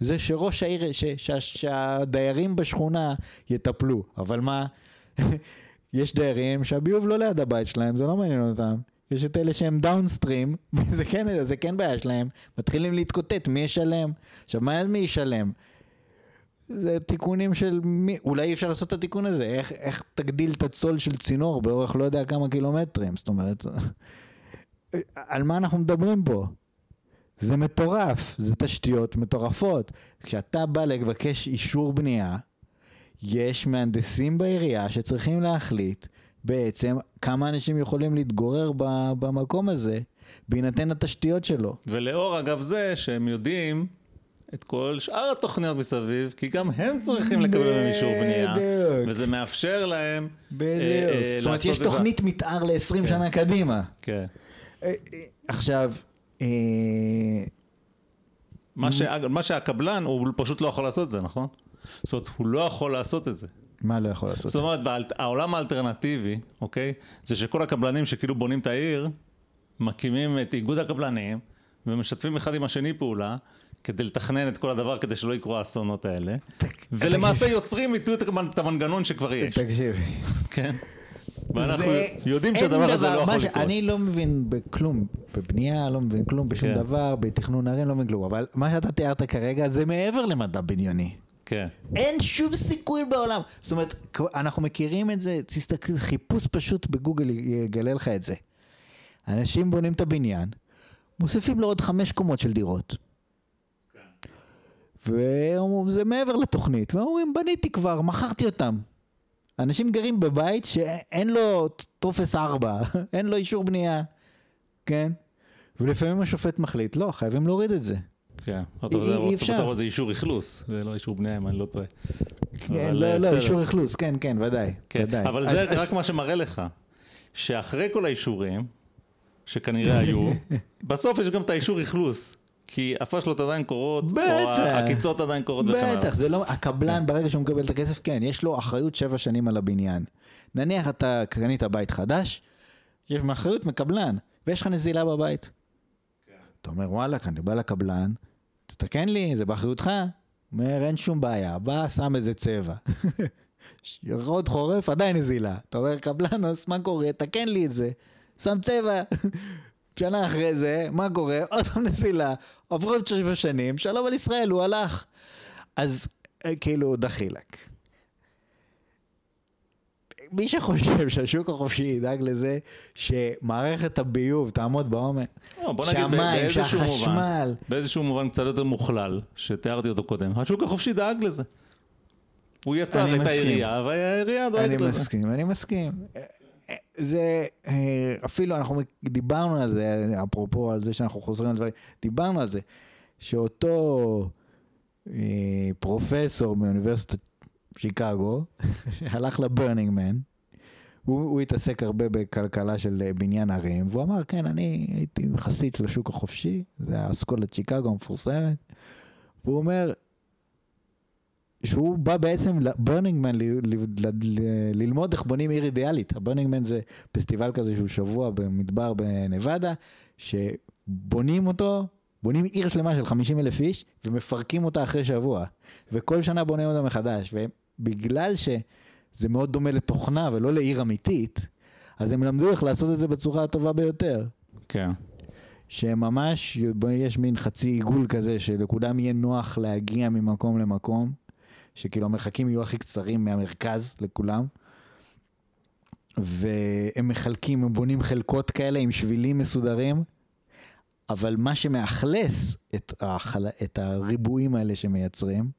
זה שראש העיר, ש, ש, שהדיירים בשכונה יטפלו. אבל מה, יש דיירים שהביוב לא ליד הבית שלהם, זה לא מעניין אותם. יש את אלה שהם דאונסטרים, זה כן, זה כן בעיה שלהם, מתחילים להתקוטט, מי ישלם? עכשיו, מה מי ישלם? זה תיקונים של מי, אולי אי אפשר לעשות את התיקון הזה, איך, איך תגדיל את הצול של צינור באורך לא יודע כמה קילומטרים, זאת אומרת, על מה אנחנו מדברים פה? זה מטורף, זה תשתיות מטורפות. כשאתה בא לבקש אישור בנייה, יש מהנדסים בעירייה שצריכים להחליט בעצם כמה אנשים יכולים להתגורר במקום הזה, בהינתן התשתיות שלו. ולאור אגב זה שהם יודעים את כל שאר התוכניות מסביב, כי גם הם צריכים לקבל מהם אישור בנייה, בדיוק. וזה מאפשר להם בדיוק. אה, אה, זאת אומרת, יש תוכנית מתאר ל-20 שנה קדימה. כן. אה, אה, עכשיו, אה, מה, ש... מה שהקבלן, הוא פשוט לא יכול לעשות את זה, נכון? זאת אומרת, הוא לא יכול לעשות את זה. מה לא יכול לעשות? זאת אומרת, באל- העולם האלטרנטיבי, אוקיי? זה שכל הקבלנים שכאילו בונים את העיר, מקימים את איגוד הקבלנים, ומשתפים אחד עם השני פעולה, כדי לתכנן את כל הדבר, כדי שלא יקרו האסונות האלה. ולמעשה יוצרים איתו את המנגנון שכבר יש, תקשיב. כן? ואנחנו יודעים שהדבר הזה לא יכול לקרות. אני לא מבין בכלום, בבנייה לא מבין כלום, בשום כן. דבר, בתכנון ערים לא מבין כלום, אבל מה שאתה תיארת כרגע זה מעבר למדע בדיוני. כן, אין שום סיכוי בעולם. זאת אומרת, אנחנו מכירים את זה, תסתכל, חיפוש פשוט בגוגל יגלה לך את זה. אנשים בונים את הבניין, מוסיפים לו עוד חמש קומות של דירות. וזה מעבר לתוכנית, ואומרים, בניתי כבר, מכרתי אותם. אנשים גרים בבית שאין לו טופס 4, אין לו אישור בנייה, כן? ולפעמים השופט מחליט, לא, חייבים להוריד את זה. כן. אי- אפשר. בסוף זה אישור אכלוס, זה לא אישור בנייה, אם אני לא טועה. כן, לא, אה, לא. אישור אכלוס, כן, כן, ודאי, כן, ודאי. אבל זה רק מה שמראה לך, שאחרי כל האישורים, שכנראה היו, בסוף יש גם את האישור אכלוס. כי הפשלות עדיין קורות, בטח. או העקיצות עדיין קורות וכן הלאה. בטח, זה לא, הקבלן ברגע שהוא מקבל את הכסף, כן, יש לו אחריות שבע שנים על הבניין. נניח אתה קנית בית חדש, יש מאחריות מקבלן, ויש לך נזילה בבית. אתה אומר, וואלה, אני בא לקבלן, תתקן לי, זה באחריותך. אומר, אין שום בעיה, בא, שם איזה צבע. עוד חורף, עדיין נזילה. אתה אומר, קבלנוס, מה קורה? תקן לי את זה. שם צבע. שנה אחרי זה, מה קורה? עוד פעם נזילה. עברו עוד שבע שנים, שלום על ישראל, הוא הלך. אז אה, כאילו, דחילק. מי שחושב שהשוק החופשי ידאג לזה שמערכת הביוב תעמוד בעומק, לא, שהמים, באיזשהו מובן, שהחשמל, באיזשהו מובן קצת יותר מוכלל, שתיארתי אותו קודם, השוק החופשי דאג לזה. הוא יצר אני את מסכים. העירייה, והעירייה אני דואגת לזה. מסכים, אני מסכים. זה, אה, אפילו אנחנו דיברנו על זה, אפרופו על זה שאנחנו חוזרים על דברים, דיברנו על זה, שאותו אה, פרופסור מאוניברסיטת שיקגו, שהלך ל Burning Man, הוא, הוא התעסק הרבה בכלכלה של בניין ערים, והוא אמר, כן, אני הייתי חסיד של השוק החופשי, זה האסכולת שיקגו המפורסמת, והוא אומר, שהוא בא בעצם לברנינגמן ללמוד איך בונים עיר אידיאלית. הברנינגמן זה פסטיבל כזה שהוא שבוע במדבר בנבדה, שבונים אותו, בונים עיר שלמה של 50 אלף איש, ומפרקים אותה אחרי שבוע. וכל שנה בונים אותה מחדש. ובגלל שזה מאוד דומה לתוכנה ולא לעיר אמיתית, אז הם למדו איך לעשות את זה בצורה הטובה ביותר. כן. שממש יש מין חצי עיגול כזה שלכולם יהיה נוח להגיע ממקום למקום, שכאילו המרחקים יהיו הכי קצרים מהמרכז לכולם. והם מחלקים, הם בונים חלקות כאלה עם שבילים מסודרים, אבל מה שמאכלס את, החל... את הריבועים האלה שמייצרים,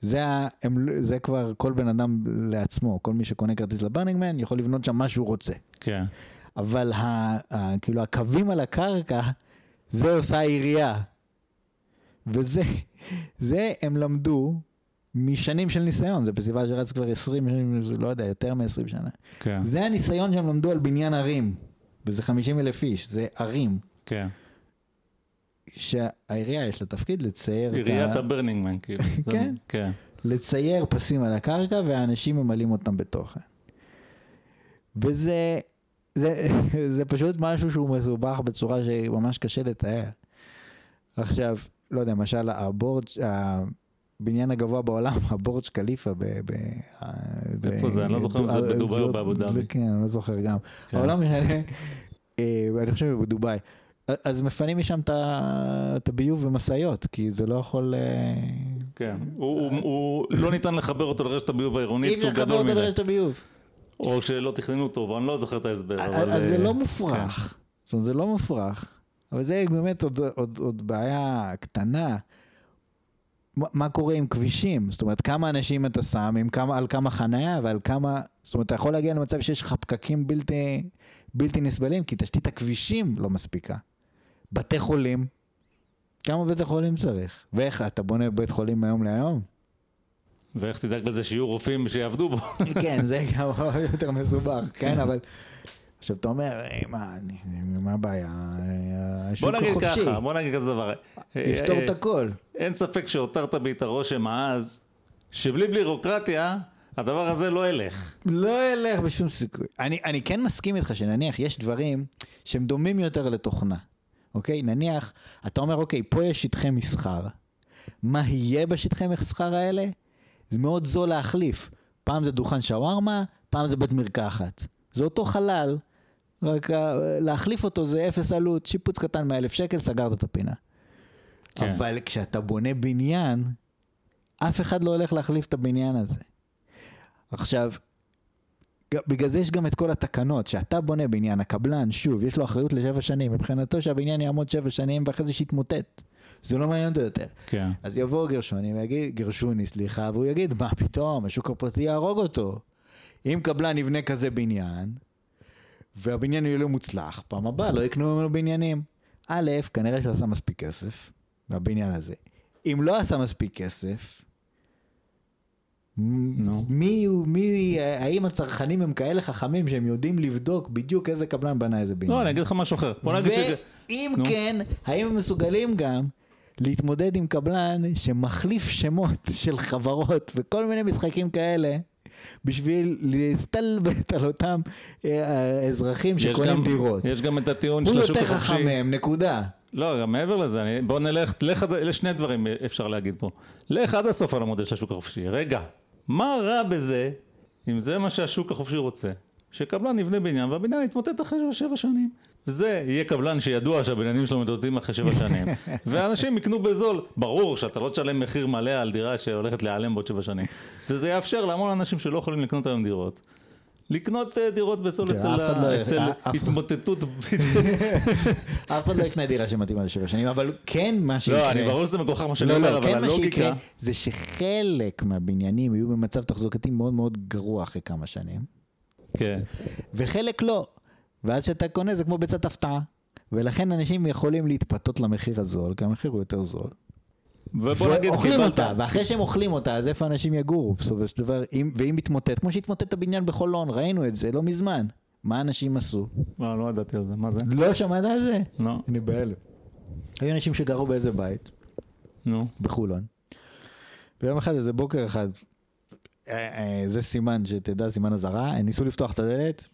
זה, ה... הם... זה כבר כל בן אדם לעצמו, כל מי שקונה כרטיס לברנינגמן יכול לבנות שם מה שהוא רוצה. כן. אבל ה, ה, כאילו הקווים על הקרקע, זה עושה העירייה. וזה, זה הם למדו משנים של ניסיון, זה פסטיבל שרץ כבר 20, זה לא יודע, יותר מ-20 שנה. כן. זה הניסיון שהם למדו על בניין ערים, וזה 50 אלף איש, זה ערים. כן. שהעירייה יש לה תפקיד לצייר עיריית ה... הברנינגמן, כאילו. כן. כן. לצייר פסים על הקרקע והאנשים ממלאים אותם בתוכן. וזה זה, זה פשוט משהו שהוא מסובך בצורה שממש קשה לתאר. עכשיו, לא יודע, למשל הבורג', הבניין הגבוה בעולם, הבורג' קליפה ב... ב איפה זה? אני לא זוכר אם זה בדובאי או באבו דאבי. כן, אני לא זוכר גם. כן. לא משנה, אה, אני חושב בדובאי. אז מפנים משם את הביוב במשאיות, כי זה לא יכול... אה, כן. הוא- לא ניתן לחבר אותו לרשת הביוב העירונית, כי הוא אפשר לחבר גדול אותו מדי. לרשת הביוב. או שלא תכננו טוב, אני לא זוכר את ההסבר. אז זה אה, לא מופרך. זאת אומרת, זה לא מופרך, אבל זה באמת עוד בעיה קטנה. מה, קורה עם כבישים? זאת אומרת, כמה אנשים אתה שם, עם כמה, על כמה חניה ועל כמה... זאת אומרת, אתה יכול להגיע למצב שיש לך פקקים בלתי, בלתי נסבלים, כי תשתית הכבישים לא מספיקה. בתי חולים, כמה בתי חולים צריך? ואיך, אתה בונה בית חולים מהיום להיום? ואיך תדאג לזה שיהיו רופאים שיעבדו בו? כן, זה גם יותר מסובך, כן, אבל... עכשיו אתה אומר, "אה, מה, הבעיה? אה, בוא נגיד ככה, בוא נגיד כזה דבר. יפתור אה, את הכל. אין ספק שהותרת בי את הרושם אז, שבלי בירוקרטיה, הדבר הזה לא ילך. לא ילך בשום סיכוי. אני, אני כן מסכים איתך שנניח יש דברים שהם דומים יותר לתוכנה, אוקיי? נניח, אתה אומר, אוקיי, פה יש שטחי מסחר. מה יהיה בשטחי מסחר האלה? זה מאוד זול להחליף. פעם זה דוכן שווארמה, פעם זה בית מרקחת. זה אותו חלל, רק אה, להחליף אותו זה אפס עלות, שיפוץ קטן 100 אלף שקל, סגרת את הפינה. כן. אבל כשאתה בונה בניין, אף אחד לא הולך להחליף את הבניין הזה. עכשיו, בגלל זה יש גם את כל התקנות, שאתה בונה בניין, הקבלן, שוב, יש לו אחריות לשבע שנים, מבחינתו שהבניין יעמוד שבע שנים ואחרי זה שיתמוטט. זה לא מעניין אותו יותר. כן. אז יבוא גרשוני ויגיד, גרשוני, סליחה, והוא יגיד, מה פתאום, השוק הפרטי יהרוג אותו. אם קבלן יבנה כזה בניין, והבניין יהיה לו מוצלח, פעם הבאה לא יקנו ממנו בניינים. א', כנראה שהוא עשה מספיק כסף בבניין הזה. אם לא עשה מספיק כסף, נו. מי, מי, האם הצרכנים הם כאלה חכמים שהם יודעים לבדוק בדיוק איזה קבלן בנה איזה בניין? לא, אני אגיד לך משהו אחר. בוא נגיד ש... ואם נו. כן, האם הם מסוגלים גם להתמודד עם קבלן שמחליף שמות של חברות וכל מיני משחקים כאלה, בשביל להסתלבט על אותם אה, אזרחים שקונים גם- דירות. יש גם את הטיעון הוא של השוק יותר חכם החופשי. מהם, נקודה. לא, גם מעבר לזה, אני, בוא נלך, לך, אלה שני דברים אפשר להגיד פה. לך עד הסוף על המודל של השוק החופשי. רגע, מה רע בזה, אם זה מה שהשוק החופשי רוצה? שקבלן יבנה בניין והבניין יתמוטט אחרי שבע שנים. וזה יהיה קבלן שידוע שהבניינים שלו מתמוטטים אחרי שבע שנים. ואנשים יקנו בזול. ברור שאתה לא תשלם מחיר מלא על דירה שהולכת להיעלם בעוד שבע שנים. וזה יאפשר להמון אנשים שלא יכולים לקנות היום דירות. לקנות אה, דירות בזול תראה, אצל, התמוטטות. אף אחד לא יקנה דירה שמתאימה לשבע שנים, אבל כן מה שיקרה... לא, אני ברור שזה מגוחך מה שאני לא, אומר, לא, אבל כן הלוגיקה... זה שחלק מהבניינים יהיו במצב תחזוקתי מאוד מאוד גרוע אחרי כמה שנים, כן. וחלק לא. ואז כשאתה קונה זה כמו ביצת הפתעה. ולכן אנשים יכולים להתפתות למחיר הזול, כי המחיר הוא יותר זול. ובוא נגיד, ואוכלים קיבלת- אותה, ואחרי שהם אוכלים אותה, אז איפה אנשים יגורו בסופו של דבר? אם- ואם יתמוטט, כמו שהתמוטט הבניין בחולון, ראינו את זה לא מזמן. מה אנשים עשו? לא, לא ידעתי על זה, מה זה? לא שמעת על זה? לא, אני בהלם. היו אנשים שגרו באיזה בית, נו. בחולון. ויום אחד, איזה בוקר אחד, אה, אה, זה סימן שתדע, סימן אזהרה, הם ניסו לפתוח את הדלת,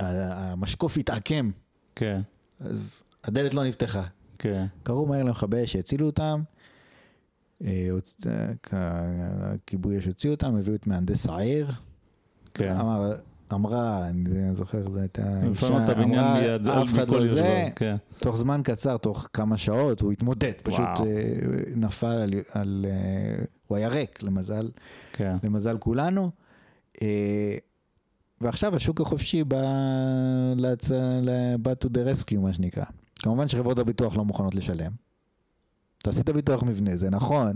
המשקוף התעקם, כן, אז הדלת לא נפתחה. כן. קראו מהר למכבי אש שהצילו אותם, אה, אה, הכיבוי אש הוציאו אותם, הביאו את מהנדס העיר, כן. אמר, אמרה, אני זוכר, זו הייתה הבניין אמרה, מיד, אף אחד לא זה, כן. תוך זמן קצר, תוך כמה שעות, הוא התמוטט, פשוט וואו. אה, נפל על, על הוא היה ריק, למזל, כן. למזל כולנו. ועכשיו השוק החופשי בא, לצ... בא to the rescue, מה שנקרא. כמובן שחברות הביטוח לא מוכנות לשלם. אתה עשית ביטוח מבנה, זה נכון.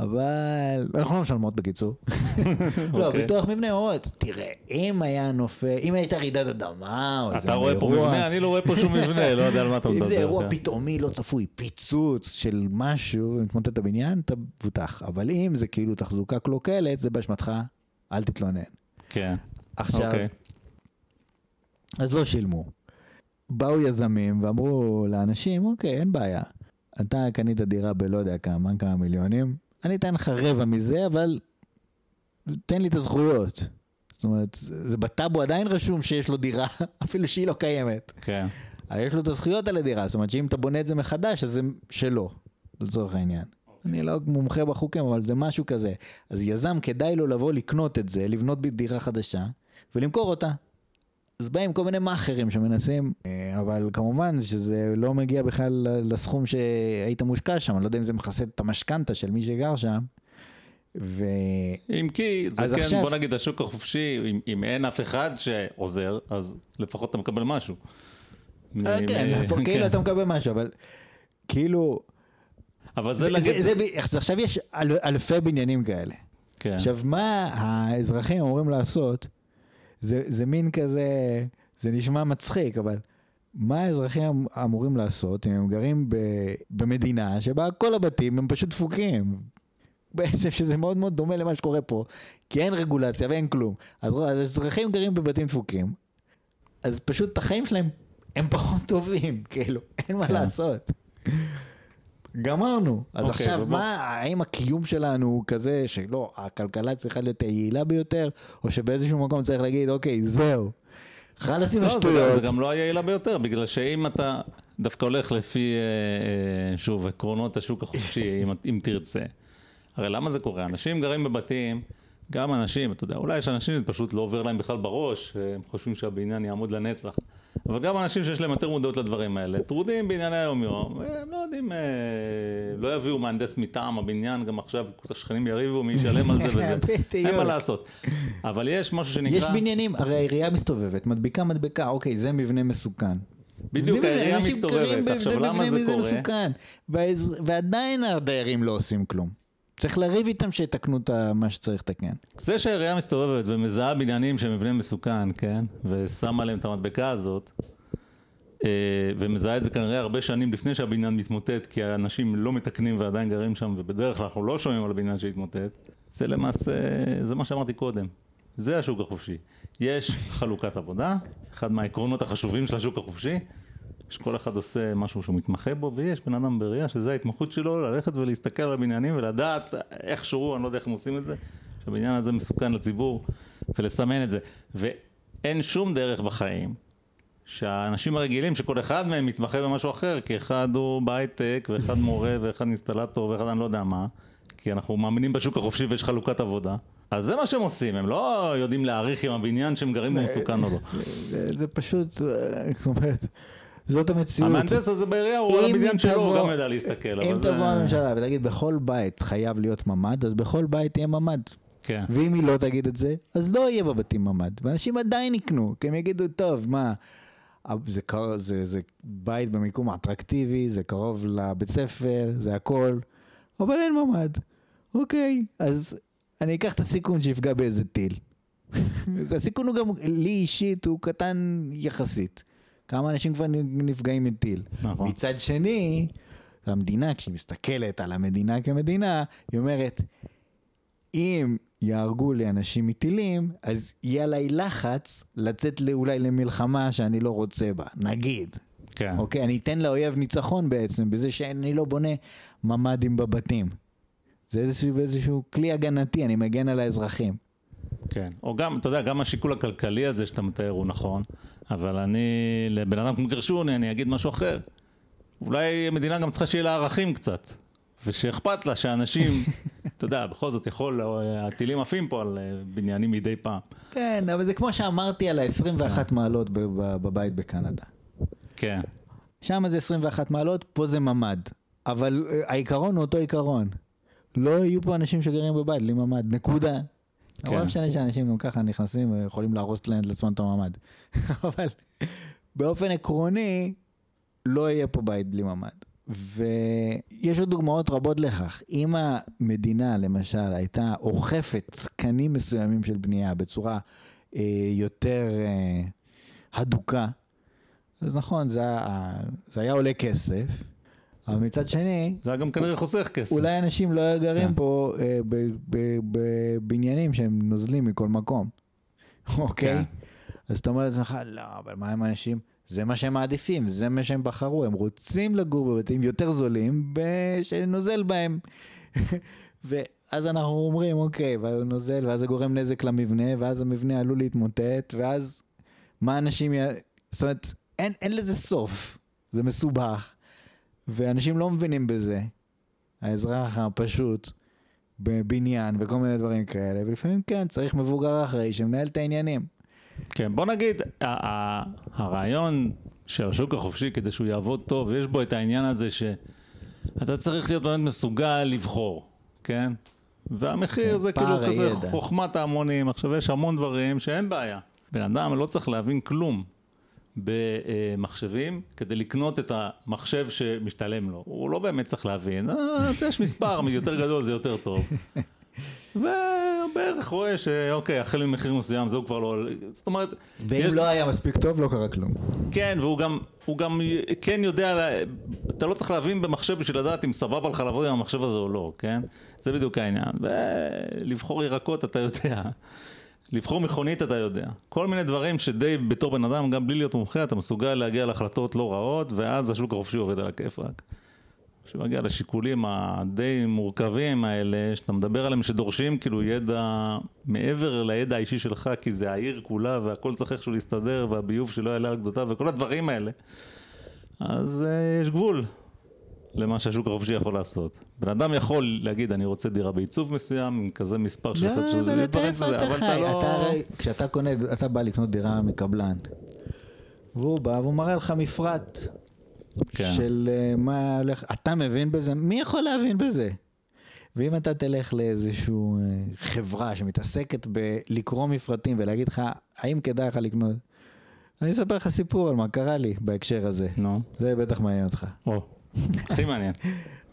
אבל אנחנו לא משלמות בקיצור. לא, אוקיי. ביטוח מבנה אומרות, תראה, אם היה נופל, אם הייתה רעידת אדמה, או איזה אתה רואה פה אירוע- מבנה, אני לא רואה פה שום מבנה, לא יודע על מה אתה מדבר. אם זה אירוע כן. פתאומי לא צפוי, פיצוץ של משהו, מתמוטט את הבניין, אתה מבוטח. אבל אם זה כאילו תחזוקה קלוקלת, זה באשמתך, אל תתלונן. כן, עכשיו, אוקיי. אז לא שילמו. באו יזמים ואמרו לאנשים, אוקיי, אין בעיה. אתה קנית דירה בלא יודע כמה, כמה מיליונים, אני אתן לך רבע מזה, אבל תן לי את הזכויות. זאת אומרת, זה בטאבו עדיין רשום שיש לו דירה, אפילו שהיא לא קיימת. כן. אבל יש לו את הזכויות על הדירה, זאת אומרת שאם אתה בונה את זה מחדש, אז זה שלו, לצורך העניין. אני לא מומחה בחוקים, אבל זה משהו כזה. אז יזם כדאי לו לבוא לקנות את זה, לבנות דירה חדשה, ולמכור אותה. אז באים כל מיני מאכערים שמנסים, אה, אבל כמובן שזה לא מגיע בכלל לסכום שהיית מושקע שם, אני לא יודע אם זה מכסה את המשכנתה של מי שגר שם. ו... אם כי, זה כן, עכשיו- בוא נגיד, השוק החופשי, אם- אם אין אף אחד שעוזר, אז לפחות אתה מקבל משהו. אה, כן, כאילו אתה מקבל משהו, אבל כאילו, אבל זה זה, להגיד, זה, זה, זה, עכשיו יש אל, אלפי בניינים כאלה. כן. עכשיו, מה האזרחים אמורים לעשות? זה, זה מין כזה, זה נשמע מצחיק, אבל מה האזרחים אמ- אמורים לעשות אם הם גרים ב, במדינה שבה כל הבתים הם פשוט דפוקים? בעצם שזה מאוד מאוד דומה למה שקורה פה, כי אין רגולציה ואין כלום. אז רוא- אז האזרחים גרים בבתים דפוקים, אז פשוט החיים שלהם הם פחות טובים, כאילו, אין מה כן. לעשות. גמרנו. אז אוקיי, עכשיו, ובוא- מה, האם הקיום שלנו הוא כזה שלא, הכלכלה צריכה להיות היעילה ביותר, או שבאיזשהו מקום צריך להגיד, אוקיי, זהו. חלאס עם לא, השטויות. זה גם לא היעילה ביותר, בגלל שאם אתה דווקא הולך לפי, אה, אה, שוב, עקרונות השוק החופשי, אם, אם תרצה. הרי למה זה קורה? אנשים גרים בבתים, גם אנשים, אתה יודע, אולי יש אנשים שזה פשוט לא עובר להם בכלל בראש, הם חושבים שהבניין יעמוד לנצח. אבל גם אנשים שיש להם יותר מודעות לדברים האלה, טרודים בענייני היום-יום, הם לא יודעים, אה, לא יביאו מהנדס מטעם הבניין, גם עכשיו השכנים יריבו, מי ישלם על זה וזה. אין מה לעשות. אבל יש משהו שנקרא... יש בניינים, הרי העירייה מסתובבת, מדביקה מדבקה, אוקיי, זה מבנה מסוכן. בדיוק, העירייה מסתובבת. עכשיו, למה זה קורה? מסוכן. ועדיין הדיירים לא עושים כלום. צריך לריב איתם שיתקנו את מה שצריך לתקן. זה שהעירייה מסתובבת ומזהה בניינים שהם מבנה מסוכן, כן? ושמה עליהם את המדבקה הזאת, אה, ומזהה את זה כנראה הרבה שנים לפני שהבניין מתמוטט, כי האנשים לא מתקנים ועדיין גרים שם, ובדרך כלל אנחנו לא שומעים על הבניין שהתמוטט, זה למעשה, זה מה שאמרתי קודם. זה השוק החופשי. יש חלוקת עבודה, אחד מהעקרונות החשובים של השוק החופשי, שכל אחד עושה משהו שהוא מתמחה בו, ויש בן אדם בראייה שזה ההתמחות שלו, ללכת ולהסתכל על הבניינים ולדעת איכשהו, אני לא יודע איך הם עושים את זה, שהבניין הזה מסוכן לציבור, ולסמן את זה. ואין שום דרך בחיים שהאנשים הרגילים, שכל אחד מהם מתמחה במשהו אחר, כי אחד הוא בהייטק, ואחד מורה, ואחד אינסטלטור, ואחד אני לא יודע מה, כי אנחנו מאמינים בשוק החופשי ויש חלוקת עבודה. אז זה מה שהם עושים, הם לא יודעים להעריך אם הבניין שהם גרים בו מסוכן או לא. זה, פשוט, אה, זאת אומרת, זאת המציאות. המהנדס הזה בעירייה הוא על הבניין שלו, הוא גם יודע להסתכל. אם תבוא הממשלה ותגיד בכל בית חייב להיות ממ"ד, אז בכל בית יהיה ממ"ד. כן. ואם היא לא תגיד את זה, אז לא יהיה בבתים ממ"ד. ואנשים עדיין יקנו, כי הם יגידו, טוב, מה, זה, קר- זה, זה בית במיקום אטרקטיבי, זה קרוב לבית ספר, זה הכל, אבל אין ממ"ד. אוקיי, אז אני אקח את הסיכון שיפגע באיזה טיל. הסיכון הוא גם, לי אישית, הוא קטן יחסית. כמה אנשים כבר נפגעים מטיל. נכון. מצד שני, המדינה, כשהיא מסתכלת על המדינה כמדינה, היא אומרת, אם יהרגו לי אנשים מטילים, אז יהיה עליי לחץ לצאת אולי למלחמה שאני לא רוצה בה, נגיד. כן. אוקיי? אני אתן לאויב ניצחון בעצם, בזה שאני לא בונה ממ"דים בבתים. זה איזשהו, איזשהו כלי הגנתי, אני מגן על האזרחים. כן, או גם, אתה יודע, גם השיקול הכלכלי הזה שאתה מתאר הוא נכון, אבל אני, לבן אדם כמו גרשוני, אני אגיד משהו אחר. אולי המדינה גם צריכה שיהיה לה ערכים קצת, ושאכפת לה שאנשים, אתה יודע, בכל זאת יכול, הטילים עפים פה על אה, בניינים מדי פעם. כן, אבל זה כמו שאמרתי על ה-21 מעלות ב- ב- בבית בקנדה. כן, שם זה 21 מעלות, פה זה ממ"ד. אבל אה, העיקרון הוא אותו עיקרון. לא יהיו פה אנשים שגרים בבית בלי ממ"ד, נקודה. אבל לא משנה שאנשים גם ככה נכנסים ויכולים להרוס לעצמם את הממ"ד. אבל באופן עקרוני, לא יהיה פה בית בלי ממ"ד. ויש עוד דוגמאות רבות לכך. אם המדינה, למשל, הייתה אוכפת תקנים מסוימים של בנייה בצורה אה, יותר אה, הדוקה, אז נכון, זה היה, זה היה עולה כסף, אבל מצד שני, זה גם כנראה חוסך כסף. אולי אנשים לא גרים כן. פה אה, בבניינים שהם נוזלים מכל מקום, אוקיי? כן. אז אתה אומר לעצמך, לא, אבל מה עם אנשים? זה מה שהם מעדיפים, זה מה שהם בחרו, הם רוצים לגור בבתים יותר זולים שנוזל בהם. ואז אנחנו אומרים, אוקיי, ואז הוא נוזל, ואז זה גורם נזק למבנה, ואז המבנה עלול להתמוטט, ואז מה אנשים... י... זאת אומרת, אין, אין לזה סוף, זה מסובך, ואנשים לא מבינים בזה. האזרח הפשוט, בבניין וכל מיני דברים כאלה, ולפעמים כן, צריך מבוגר אחראי שמנהל את העניינים. כן, בוא נגיד, הרעיון של השוק החופשי כדי שהוא יעבוד טוב, יש בו את העניין הזה שאתה צריך להיות באמת מסוגל לבחור, כן? והמחיר כן, זה כאילו כזה הידע. חוכמת ההמונים, עכשיו יש המון דברים שאין בעיה. בן אדם לא צריך להבין כלום במחשבים כדי לקנות את המחשב שמשתלם לו. הוא לא באמת צריך להבין, אה, יש מספר יותר גדול זה יותר טוב. ובערך רואה שאוקיי, החל ממחיר מסוים זה הוא כבר לא... זאת אומרת, ואם יש- לא היה מספיק טוב, לא קרה כלום. כן, והוא גם, הוא גם כן יודע, אתה לא צריך להבין במחשב בשביל לדעת אם סבבה לך לעבוד עם המחשב הזה או לא, כן? זה בדיוק העניין. ולבחור ירקות אתה יודע. לבחור מכונית אתה יודע. כל מיני דברים שדי בתור בן אדם, גם בלי להיות מומחה, אתה מסוגל להגיע להחלטות לא רעות, ואז השוק החופשי עובד על הכיפאק. כשמגיע לשיקולים הדי מורכבים האלה, שאתה מדבר עליהם, שדורשים כאילו ידע מעבר לידע האישי שלך, כי זה העיר כולה והכל צריך איכשהו להסתדר, והביוב שלא יעלה על גדותיו וכל הדברים האלה, אז uh, יש גבול למה שהשוק החופשי יכול לעשות. בן אדם יכול להגיד, אני רוצה דירה בעיצוב מסוים, עם כזה מספר של לא, אבל אתה איפה חי? אתה לא... אתה הרי, כשאתה קונה, אתה בא לקנות דירה מקבלן, והוא בא והוא מראה לך מפרט כן. של אה, מה הולך, אתה מבין בזה? מי יכול להבין בזה? ואם אתה תלך לאיזושהי חברה שמתעסקת בלקרוא מפרטים ולהגיד לך, האם כדאי לך לקנות? אני אספר לך סיפור על מה קרה לי בהקשר הזה. נו, זה בטח מעניין אותך. או, הכי מעניין.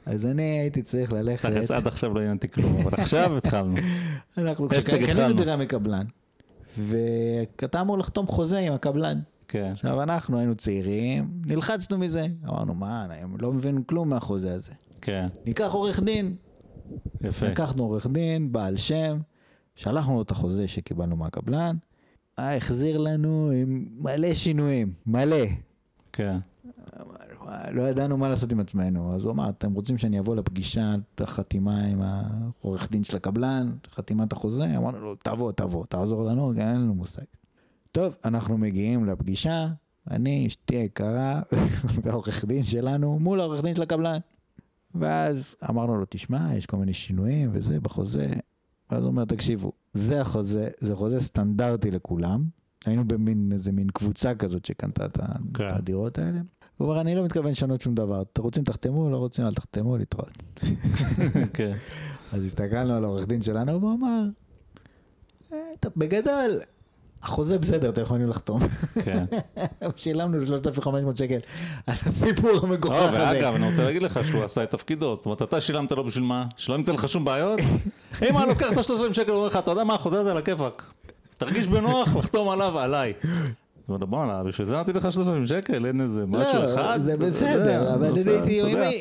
אז אני הייתי צריך ללכת, תכלס עד עכשיו לא עניין אותי כלום, אבל עכשיו התחלנו. אנחנו קנינו. דירה מקבלן, ואתה אמור לחתום חוזה עם הקבלן. כן, עכשיו אנחנו היינו צעירים, נלחצנו מזה, אמרנו מה, הם לא מבינים כלום מהחוזה הזה. כן, ניקח עורך דין, יפה. לקחנו עורך דין, בעל שם, שלחנו לו את החוזה שקיבלנו מהקבלן, החזיר לנו עם מלא שינויים, מלא. כן, לא ידענו מה לעשות עם עצמנו, אז הוא אמר, אתם רוצים שאני אבוא לפגישה, את החתימה עם העורך דין של הקבלן, חתימת החוזה? אמרנו לו, תבוא, תבוא, תעזור לנו, אין לנו מושג. טוב, אנחנו מגיעים לפגישה, אני, אשתי היקרה, והעורך דין שלנו מול העורך דין של הקבלן. ואז אמרנו לו, תשמע, יש כל מיני שינויים וזה בחוזה. ואז הוא אומר, תקשיבו, זה החוזה, זה חוזה סטנדרטי לכולם. היינו במין, איזה מין קבוצה כזאת שקנתה את כן. את הדירות האלה. הוא אומר, אני לא מתכוון לשנות שום דבר. אתם רוצים תחתמו, לא רוצים, אל תחתמו, להתראות. כן. אז הסתכלנו על העורך דין שלנו, והוא אמר, "אה, טוב, בגדול, החוזה בסדר, אתם יכולים לחתום. כן. שילמנו לו 3,500 שקל על הסיפור המגוחך לא, הזה. ואגב, אני רוצה להגיד לך שהוא עשה את תפקידו, זאת אומרת, אתה שילמת לו בשביל מה? שלא ימצא לך שום בעיות? אם היה לוקח את ה-30 שקל, הוא אומר לך, אתה יודע מה, החוזה הזה על הכיפאק. תרגיש בנוח לחתום עליו, עליי. זאת אומרת, בואנה, בשביל זה נתתי לך 30 שקל, אין איזה משהו אחד. לא, זה בסדר, אבל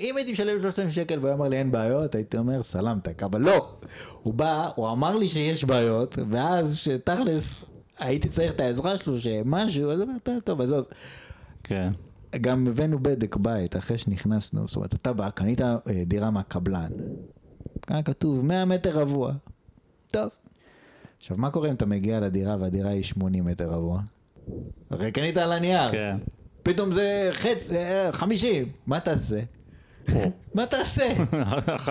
אם- הייתי משלם 3,000 שקל והוא אמר לי אין בעיות, הייתי אומר סלמתק, אבל לא. הוא בא, הוא אמר לי שיש בעיות, ואז שתכלס הייתי צריך את העזרה שלו, שמשהו, אז הוא אומר, טוב, טוב, עזוב. כן, גם הבאנו בדק בית אחרי שנכנסנו, זאת אומרת, אתה בא, קנית אה, דירה מהקבלן, היה כתוב 100 מטר רבוע. טוב. עכשיו, מה קורה אם אתה מגיע לדירה והדירה היא 80 מטר רבוע? הרי קנית על הנייר. כן. פתאום זה חץ, אה, 50, מה תעשה? מה תעשה?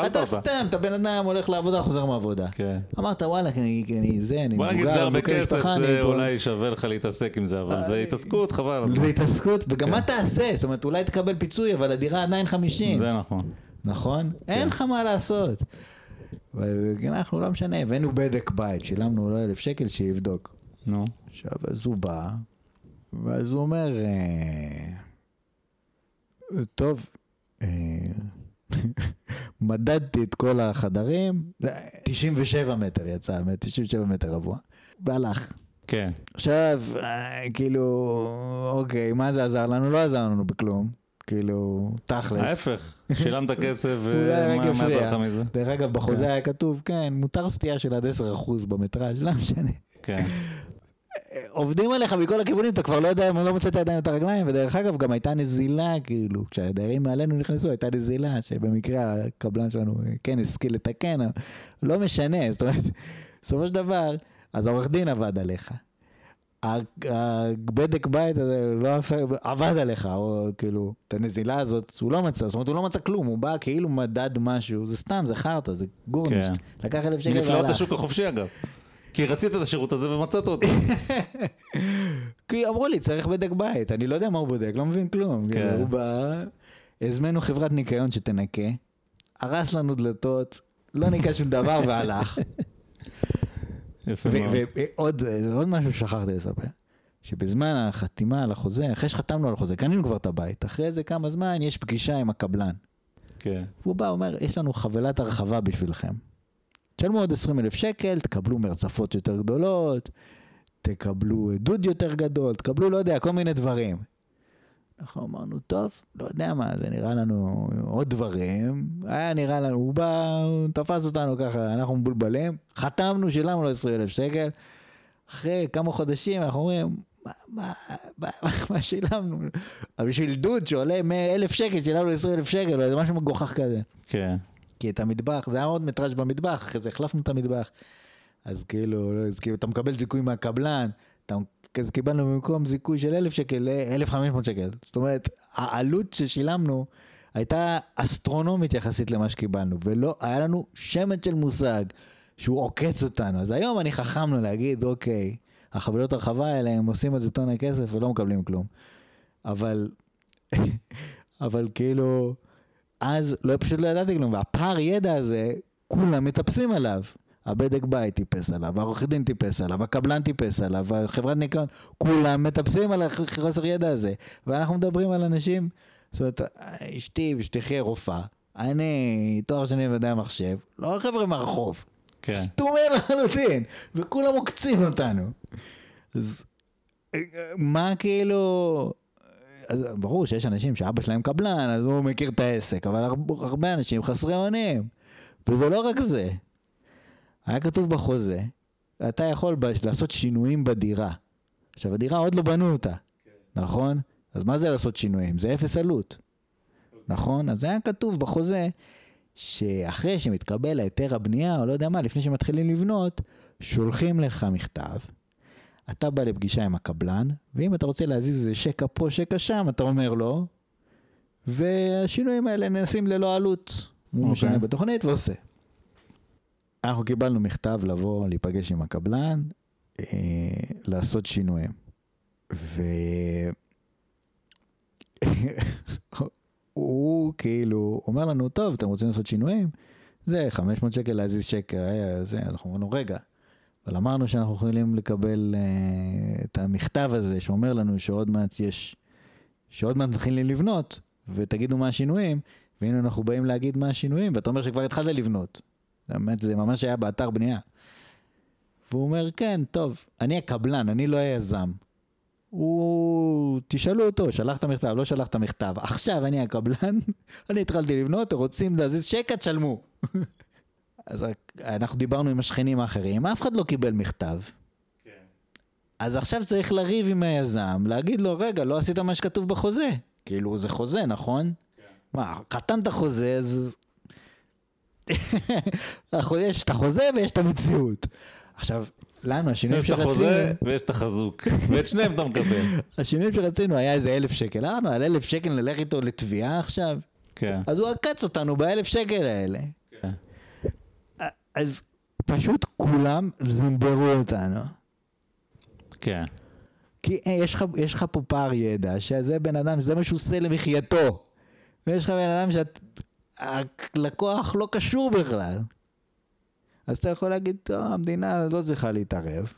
אתה. סתם, אתה בן אדם הולך לעבודה, חוזר מעבודה. כן. אמרת וואלה, אני- זה, אני בוא נגיד זה מבוגר, הרבה כסף, זה. אולי שווה לך להתעסק עם זה, אבל זה התעסקות, חבל על הזמן. בהתעסקות, וגם כן. מה תעשה? זאת אומרת, אולי תקבל פיצוי, אבל הדירה עדיין 50. זה נכון. נכון? אין לך מה לעשות. ואנחנו, לא משנה, הבאנו בדק בית, שילמנו לו אלף שקל שיבדוק. נו. עכשיו, אז הוא בא, ואז הוא אומר, אה, טוב, אה, מדדתי את כל החדרים, זה 97 מטר יצא, 97 מטר רבוע, והלך. כן. עכשיו, אה, כאילו, אוקיי, מה זה עזר לנו? לא עזר לנו בכלום. כאילו, תכלס. ההפך, שילמת כסף, מה. עזר לך מזה? דרך אגב, בחוזה היה כתוב, כן, מותר סטייה של עד 10% במטראז', לא משנה. כן. עובדים עליך מכל הכיוונים, אתה כבר לא יודע, לא מוצא את הידיים ואת הרגליים, ודרך אגב, גם הייתה נזילה, כאילו, כשהדיירים מעלינו נכנסו, הייתה נזילה, שבמקרה הקבלן שלנו כן השכיל לתקן, לא משנה, זאת אומרת, בסופו של דבר, אז העורך דין עבד עליך. הבדק בית הזה לא עשה, עבד עליך, או כאילו, את הנזילה הזאת, הוא לא מצא, זאת אומרת, הוא לא מצא כלום, הוא בא כאילו מדד משהו, זה סתם, זה חרטא, זה גורנישט. כן. לקח אלף שקל והלך. השוק החופשי אגב. כי רצית את השירות הזה ומצאת אותו. כי אמרו לי, צריך בדק בית, אני לא יודע מה הוא בודק, לא מבין כלום. כן. כאילו, הוא בא, הזמנו חברת ניקיון שתנקה, הרס לנו דלתות, לא ניקה שום דבר והלך. יפה מאוד. ועוד עוד משהו ששכחתי לספר, שבזמן החתימה על החוזה, אחרי שחתמנו על החוזה, קנינו כבר את הבית, אחרי זה כמה זמן יש פגישה עם הקבלן. כן. והוא בא, אומר, יש לנו חבילת הרחבה בשבילכם. תשלמו עוד 20 אלף שקל, תקבלו מרצפות יותר גדולות, תקבלו דוד יותר גדול, תקבלו, לא יודע, כל מיני דברים. אנחנו אמרנו, טוב, לא יודע מה, זה נראה לנו עוד דברים. היה נראה לנו, הוא בא, הוא תפס אותנו ככה, אנחנו מבולבלים, חתמנו, שילמנו לו 20 אלף שקל. אחרי כמה חודשים אנחנו אומרים, מה, מה, מה, מה שילמנו? אבל בשביל דוד שעולה 100 אלף שקל, שילמנו 20 אלף שקל, או איזה משהו מגוחך כזה. כן. כי את המטבח, זה היה עוד מטראז' במטבח, אחרי זה החלפנו את המטבח. אז כאילו, אז כאילו, אתה מקבל זיכוי מהקבלן, אתה, אז קיבלנו במקום זיכוי של אלף שקל, אלף חמש מאות שקל. זאת אומרת, העלות ששילמנו הייתה אסטרונומית יחסית למה שקיבלנו, ולא, היה לנו שמץ של מושג שהוא עוקץ אותנו. אז היום אני חכם לו להגיד, אוקיי, החבילות הרחבה האלה, הם עושים על זה טונה כסף ולא מקבלים כלום. אבל, אבל כאילו, אז לא, פשוט לא ידעתי כלום, והפער ידע הזה, כולם מטפסים עליו. הבדק בית טיפס עליו, העורך דין טיפס עליו, הקבלן טיפס עליו, החברת ניקיון, כולם מטפסים על החוסר ידע הזה. ואנחנו מדברים על אנשים, זאת אומרת, אשתי ושתחיה רופאה, אני תואר שני במדעי המחשב, לא חבר'ה מהרחוב. כן. סתומי לחלוטין, וכולם עוקצים אותנו. אז מה כאילו... ברור שיש אנשים שאבא שלהם קבלן, אז הוא מכיר את העסק, אבל הרבה, אנשים חסרי אונים. וזה לא רק זה. היה כתוב בחוזה, אתה יכול לעשות שינויים בדירה. עכשיו, הדירה עוד לא בנו אותה, נכון? אז מה זה לעשות שינויים? זה אפס עלות. נכון? אז היה כתוב בחוזה שאחרי שמתקבל ההיתר הבנייה, או לא יודע מה, לפני שמתחילים לבנות, שולחים לך מכתב. אתה בא לפגישה עם הקבלן, ואם אתה רוצה להזיז איזה שקע פה, שקע שם, אתה אומר לו, והשינויים האלה נעשים ללא עלות. הוא אוקיי. משנה בתוכנית ועושה. אנחנו קיבלנו מכתב לבוא, להיפגש עם הקבלן, אה, לעשות שינויים. ו... הוא כאילו אומר לנו, טוב, אתם רוצים לעשות שינויים? זה 500 שקל להזיז שקע, אה, זה, אנחנו אמרנו, רגע, אבל אמרנו שאנחנו יכולים לקבל אה, את המכתב הזה שאומר לנו שעוד מעט יש, שעוד מעט מתחילים לבנות, ותגידו מה השינויים, והנה אנחנו באים להגיד מה השינויים, ואתה אומר שכבר התחלת לבנות. באמת, זה ממש היה באתר בנייה. והוא אומר, כן, טוב, אני הקבלן, אני לא היזם. הוא... תשאלו אותו, שלח את המכתב, לא שלח את המכתב. עכשיו אני הקבלן, אני התחלתי לבנות, רוצים להזיז שקע, תשלמו. אז אנחנו דיברנו עם השכנים האחרים, אף אחד לא קיבל מכתב. אז עכשיו צריך לריב עם היזם, להגיד לו, רגע, לא עשית מה שכתוב בחוזה. כאילו, זה חוזה, נכון? מה, חתמת חוזה, אז... יש את החוזה ויש את המציאות. עכשיו, לנו, השינויים יש את שרצינו, החוזה ויש את החזוק, ואת שניהם אתה מקבל. השינויים שרצינו היה איזה אלף שקל. אמרנו, על אלף שקל נלך איתו לתביעה עכשיו? כן, אז הוא עקץ אותנו באלף שקל האלה. כן. אז פשוט כולם זימברו אותנו. כן. כי אה, יש לך, יש לך פה פער ידע, שזה בן אדם, זה מה שהוא עושה למחייתו. ויש לך בן אדם שהלקוח לא קשור בכלל. אז אתה יכול להגיד, טוב, המדינה לא צריכה להתערב,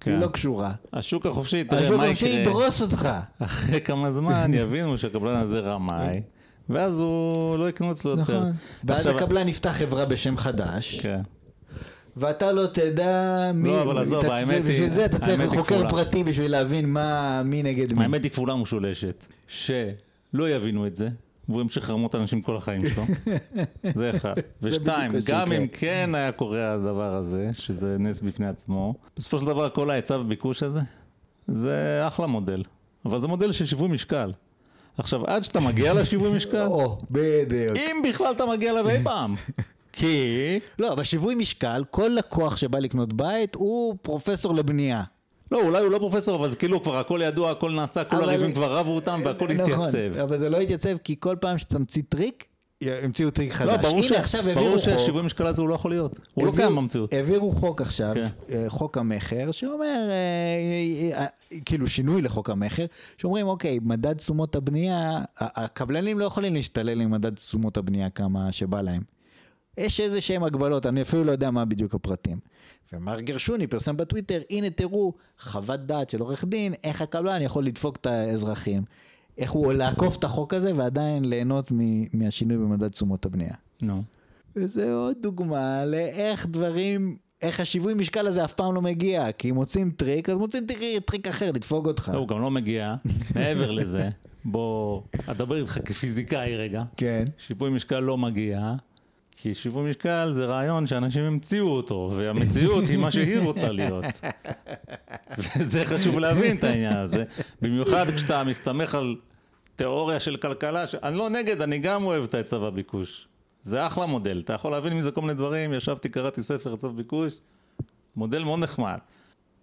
כן. היא לא קשורה. השוק החופשי, תראה השוק מה החופשי יקרה. ידרוס אותך. אחרי כמה זמן יבינו שהקבלן הזה רמאי, ואז הוא לא יקנו אצלו יותר. נכון. ואז הקבלן יפתח חברה בשם חדש, כן. ואתה לא תדע מי... לא, אבל עזוב, האמת בשביל היא- זה אתה צריך חוקר. פרטי בשביל להבין מה, מי נגד מי. האמת היא כפולה משולשת, שלא יבינו את זה, והוא ימשיך לרמות אנשים כל החיים שלו. זה אחד. ושתיים, גם אם. כן היה קורה הדבר הזה, שזה נס בפני עצמו, בסופו של דבר כל ההיצע וביקוש הזה, זה אחלה מודל. אבל זה מודל של שיווי משקל. עכשיו, עד שאתה מגיע לשיווי משקל, או, בדיוק. אם בכלל אתה מגיע אליו אי פעם. כי... לא, בשיווי משקל, כל לקוח שבא לקנות בית הוא פרופסור לבנייה. לא, אולי הוא לא פרופסור, אבל זה כאילו כבר הכל ידוע, הכל נעשה, כל אבל- הריבים כבר רבו אותם והכל נכון, התייצב. אבל זה לא התייצב כי כל פעם שתמציא טריק, המציאו טריק חדש. לא, ברור, ש... הנה עכשיו העבירו ברור חוק. שהשיווי משקל הזה הוא לא יכול להיות. הוא לא קיים במציאות. העבירו חוק עכשיו, כן. אה, חוק המכר, שאומר, אה, אה, כאילו שינוי לחוק המכר, שאומרים, אוקיי, מדד תשומות הבנייה, הקבלנים לא יכולים להשתולל עם מדד תשומות הבנייה כמה שבא להם. יש איזה שהם הגבלות, אני אפילו לא יודע מה בדיוק הפרטים. ומר גרשוני פרסם בטוויטר, הנה תראו, חוות דעת של עורך דין, איך הקבלן יכול לדפוק את האזרחים. איך הוא לעקוף את החוק הזה ועדיין ליהנות מ- מהשינוי במדד תשומות הבנייה. נו. וזה עוד דוגמה לאיך דברים, איך השיווי משקל הזה אף פעם לא מגיע, כי אם מוצאים טריק, אז מוצאים טריק, טריק אחר לדפוק אותך. לא, הוא גם לא מגיע. מעבר לזה, בוא, אדבר איתך כפיזיקאי רגע. כן. שיווי משקל לא מגיע, כי שיווי משקל זה רעיון שאנשים המציאו אותו, והמציאות היא מה שהיא רוצה להיות. וזה חשוב להבין את העניין הזה, במיוחד כשאתה מסתמך על תיאוריה של כלכלה, ש... אני לא נגד, אני גם אוהב את ההיצע והביקוש. זה אחלה מודל, אתה יכול להבין מזה כל מיני דברים, ישבתי, קראתי ספר היצע וביקוש, מודל מאוד נחמד.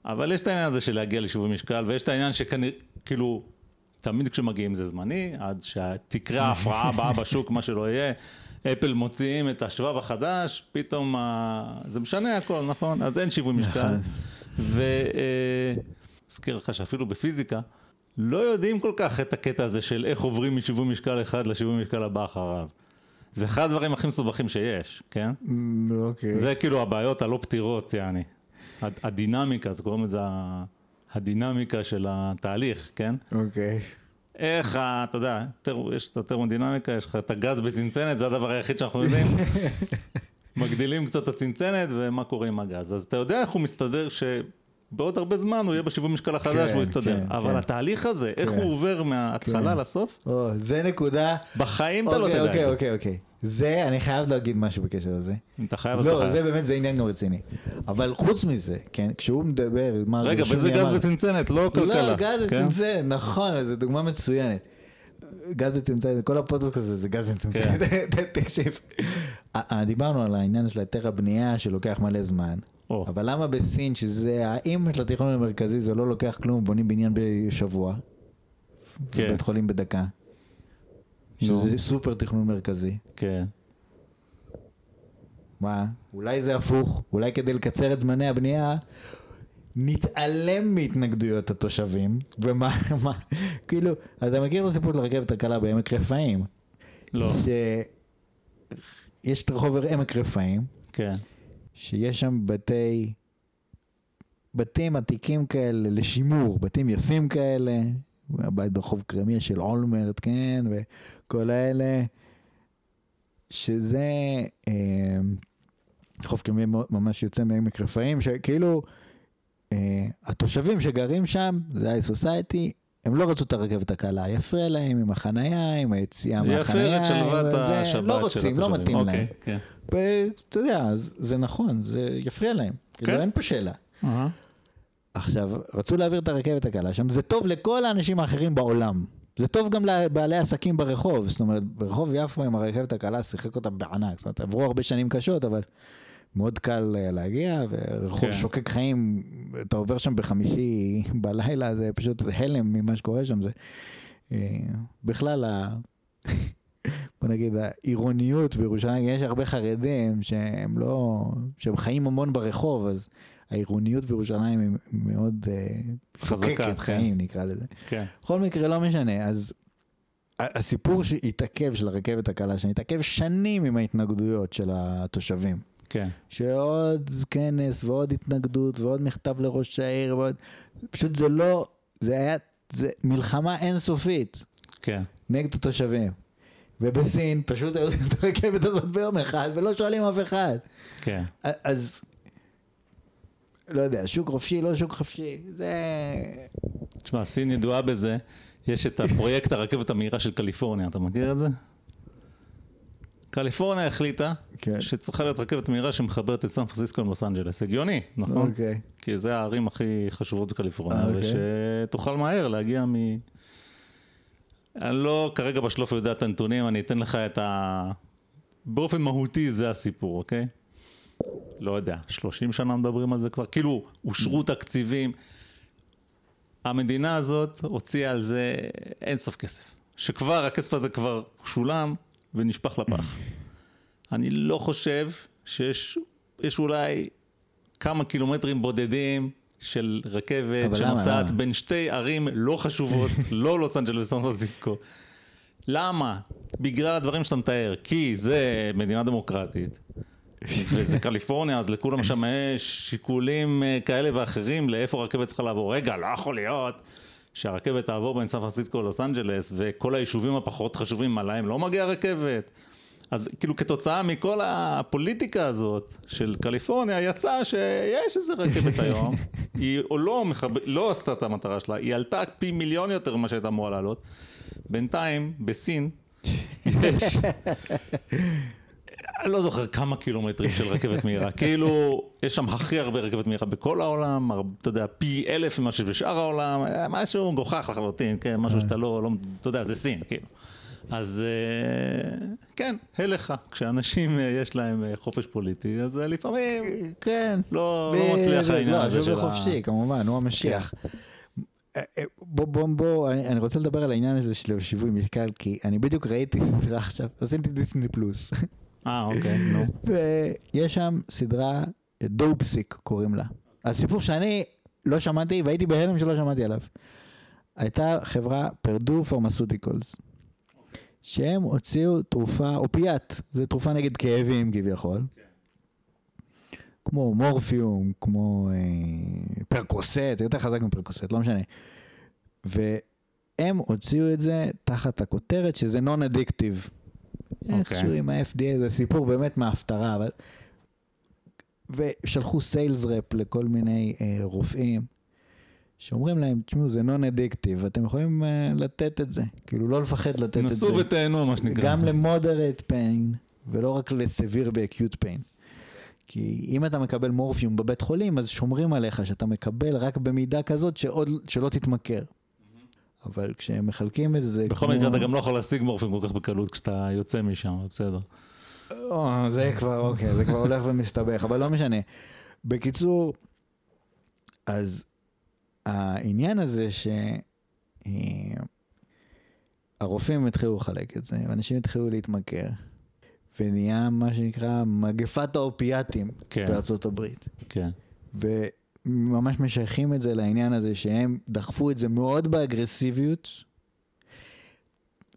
אבל יש את העניין הזה של להגיע לשיווי משקל, ויש את העניין שכנראה, כאילו, תמיד כשמגיעים זה זמני, עד שתקרה ההפרעה הבאה בשוק, מה שלא יהיה. אפל מוציאים את השבב החדש, פתאום ה... זה משנה הכל, נכון? אז אין שיווי משקל. נכון. ואזכיר לך שאפילו בפיזיקה, לא יודעים כל כך את הקטע הזה של איך עוברים משיווי משקל אחד לשיווי משקל הבא אחריו. זה אחד הדברים הכי מסובכים שיש, כן? אוקיי. זה כאילו הבעיות הלא פתירות, יעני. הד- הדינמיקה, זה קוראים לזה הדינמיקה של התהליך, כן? אוקיי. איך, ה- אתה יודע, יש את הטרמודינמיקה, יש לך את הגז בצנצנת, זה הדבר היחיד שאנחנו יודעים. מגדילים קצת את הצנצנת ומה קורה עם הגז. אז אתה יודע איך הוא מסתדר שבעוד הרבה זמן הוא יהיה בשיווי משקל החדש כן, והוא יסתדר. כן, אבל כן. התהליך הזה, איך כן. הוא עובר מההתחלה כן. לסוף, או, זה נקודה. בחיים אתה לא אוקיי, תדע את אוקיי, זה. אוקיי, אוקיי. זה, אני חייב להגיד משהו בקשר לזה. אם אתה חייב אז אתה לא, חייב. זה באמת, זה עניין גם רציני. אבל חוץ מזה, כן, כשהוא מדבר, מר רגע, וזה גז אמר- בצנצנת, לא כלכלה. לא, גז כן? בצנצנת, נכון, זו דוגמה מצוינת. גז בצנצנת, כל הפודקאסט הזה זה גז בצנצנת, תקשיב. אה, אה, דיברנו על העניין של היתר הבנייה שלוקח מלא זמן, או. אבל למה בסין, שזה האם של התכנון המרכזי, זה לא לוקח כלום, בונים בניין בשבוע, כן. בית חולים בדקה. שזה סופר תכנון מרכזי. כן. מה? אולי זה הפוך, אולי כדי לקצר את זמני הבנייה, נתעלם מהתנגדויות התושבים, ומה, מה, כאילו, אתה מכיר את הסיפור של הרכבת הקלה בעמק רפאים? לא. שיש את רחוב עמק רפאים, כן. שיש שם בתי, בתים עתיקים כאלה לשימור, בתים יפים כאלה, הבית ברחוב קרמיה של אולמרט, כן, וכל האלה, שזה אה, רחוב קרמיה ממש יוצא מעמק רפאים, שכאילו אה, התושבים שגרים שם, זה היי סוסייטי, הם לא רצו את הרכבת הקלה, יפריע להם עם החנייה, עם היציאה מהחנייה. יפר את שלוות זה, השבת לא רוצים, לא. מתאים להם. אוקיי, כן. ואתה יודע, זה נכון, זה יפריע להם. כאילו, אין פה שאלה. עכשיו, רצו להעביר את הרכבת הקלה שם, זה טוב לכל האנשים האחרים בעולם. זה טוב גם לבעלי עסקים ברחוב, זאת אומרת, ברחוב יפו עם הרכבת הקלה שיחק אותה בענק, זאת אומרת, עברו הרבה שנים קשות, אבל מאוד קל אה, להגיע, ורחוב כן. שוקק חיים, אתה עובר שם בחמישי בלילה, זה פשוט הלם ממה שקורה שם, זה אה, בכלל, ה... בוא נגיד, העירוניות בירושלים, יש הרבה חרדים שהם לא, שהם חיים המון ברחוב, אז העירוניות בירושלים היא מאוד אה, שוקקת כן. חיים, נקרא לזה. כן. בכל מקרה, לא משנה, אז הסיפור שהתעכב של הרכבת הקלה, שהתעכב שנים עם ההתנגדויות של התושבים. כן. שעוד כנס ועוד התנגדות ועוד מכתב לראש העיר ועוד... פשוט זה לא... זה היה... זה מלחמה אינסופית כן. נגד התושבים. ובסין פשוט היו את הרכבת הזאת ביום אחד ולא שואלים אף אחד. כן. אז... לא יודע, שוק חופשי, לא שוק חופשי, זה... תשמע, סין ידועה בזה. יש את הפרויקט הרכבת המהירה של קליפורניה, אתה מכיר את זה? קליפורניה החליטה כן. שצריכה להיות רכבת מהירה שמחברת את סן פרנסיסקו עם לוס אנג'לס. הגיוני, נכון? אוקיי. כי זה הערים הכי חשובות בקליפורניה, אוקיי. ושתוכל מהר להגיע מ... אני לא כרגע בשלוף יודע את הנתונים, אני אתן לך את ה... באופן מהותי זה הסיפור, אוקיי? לא יודע, 30 שנה מדברים על זה כבר, כאילו אושרו תקציבים. המדינה הזאת הוציאה על זה אין סוף כסף. שכבר, הכסף הזה כבר שולם ונשפך לפח. אני לא חושב שיש יש אולי כמה קילומטרים בודדים של רכבת? שנוסעת למה? בין שתי ערים לא חשובות, לא לוס אנג'לס וסן פרנסיסקו. למה? בגלל הדברים שאתה מתאר, כי זה מדינה דמוקרטית. וזה קליפורניה, אז לכולם שם יש שיקולים אה, כאלה ואחרים לאיפה הרכבת צריכה לעבור. רגע, לא יכול להיות שהרכבת תעבור בין סן פרנסיסקו ללוס אנג'לס, וכל היישובים הפחות חשובים, עליהם לא מגיעה רכבת. אז כאילו כתוצאה מכל הפוליטיקה הזאת של קליפורניה, יצא שיש איזה רכבת היום, היא או לא, מחב... לא עשתה את המטרה שלה, היא עלתה פי מיליון יותר ממה שהייתה אמורה לעלות. בינתיים, בסין, יש... אני לא זוכר כמה קילומטרים של רכבת מהירה, כאילו, יש שם הכי הרבה רכבת מהירה בכל העולם, אתה יודע, פי אלף ממה שבשאר העולם, אה, משהו מגוחך לחלוטין, כן, משהו שאתה לא, לא, אתה יודע, זה סין, כאילו. אז אה, כן, הלך, כשאנשים אה, יש להם אה, חופש פוליטי, אז אה, לפעמים כן. לא, לא מצליח העניין לא, הזה של ה... החופשי, כמובן, הוא המשיח. אה, אה, בוא, בוא, בוא, אני, אני רוצה לדבר על העניין הזה של שיווי משקל, כי אני בדיוק ראיתי סדרה עכשיו, עשיתי דיסני פלוס, אה, אוקיי, נו. ויש שם סדרה, דופסיק קוראים לה. הסיפור שאני לא שמעתי, והייתי בהלם שלא שמעתי עליו. הייתה חברה פרדו פרמסוטיקולס, שהם הוציאו תרופה, אופיאט, זו תרופה נגד כאבים כביכול. כמו מורפיום, כמו אה, פרקוסט, יותר חזק מפרקוסט, לא משנה. והם הוציאו את זה תחת הכותרת שזה נון אדיקטיב. איכשהו עם ה-FDA זה סיפור באמת מההפטרה, אבל... ושלחו סיילס רפ לכל מיני אה, רופאים, שאומרים להם, תשמעו, זה נון אדיקטיב, אתם יכולים אה, לתת את זה, כאילו לא לפחד לתת את זה. נסו ותהנו, מה שנקרא. גם למודרט פיין, ולא רק לסביר באקיוט פיין. כי אם אתה מקבל מורפיום בבית חולים, אז שומרים עליך שאתה מקבל רק במידה כזאת שעוד, שלא תתמכר. אבל כשהם מחלקים את זה בכל מקרה אתה גם לא יכול להשיג מורפין כל כך בקלות כשאתה יוצא משם, בסדר. זה כבר, אוקיי, זה כבר הולך ומסתבך, אבל לא משנה. בקיצור, אז העניין הזה ש... אה, התחילו לחלק את זה, ואנשים התחילו להתמכר, ונהיה מה שנקרא מגפת האופיאטים כן. בארצות הברית. כן, וממש משייכים את זה לעניין הזה שהם דחפו את זה מאוד באגרסיביות,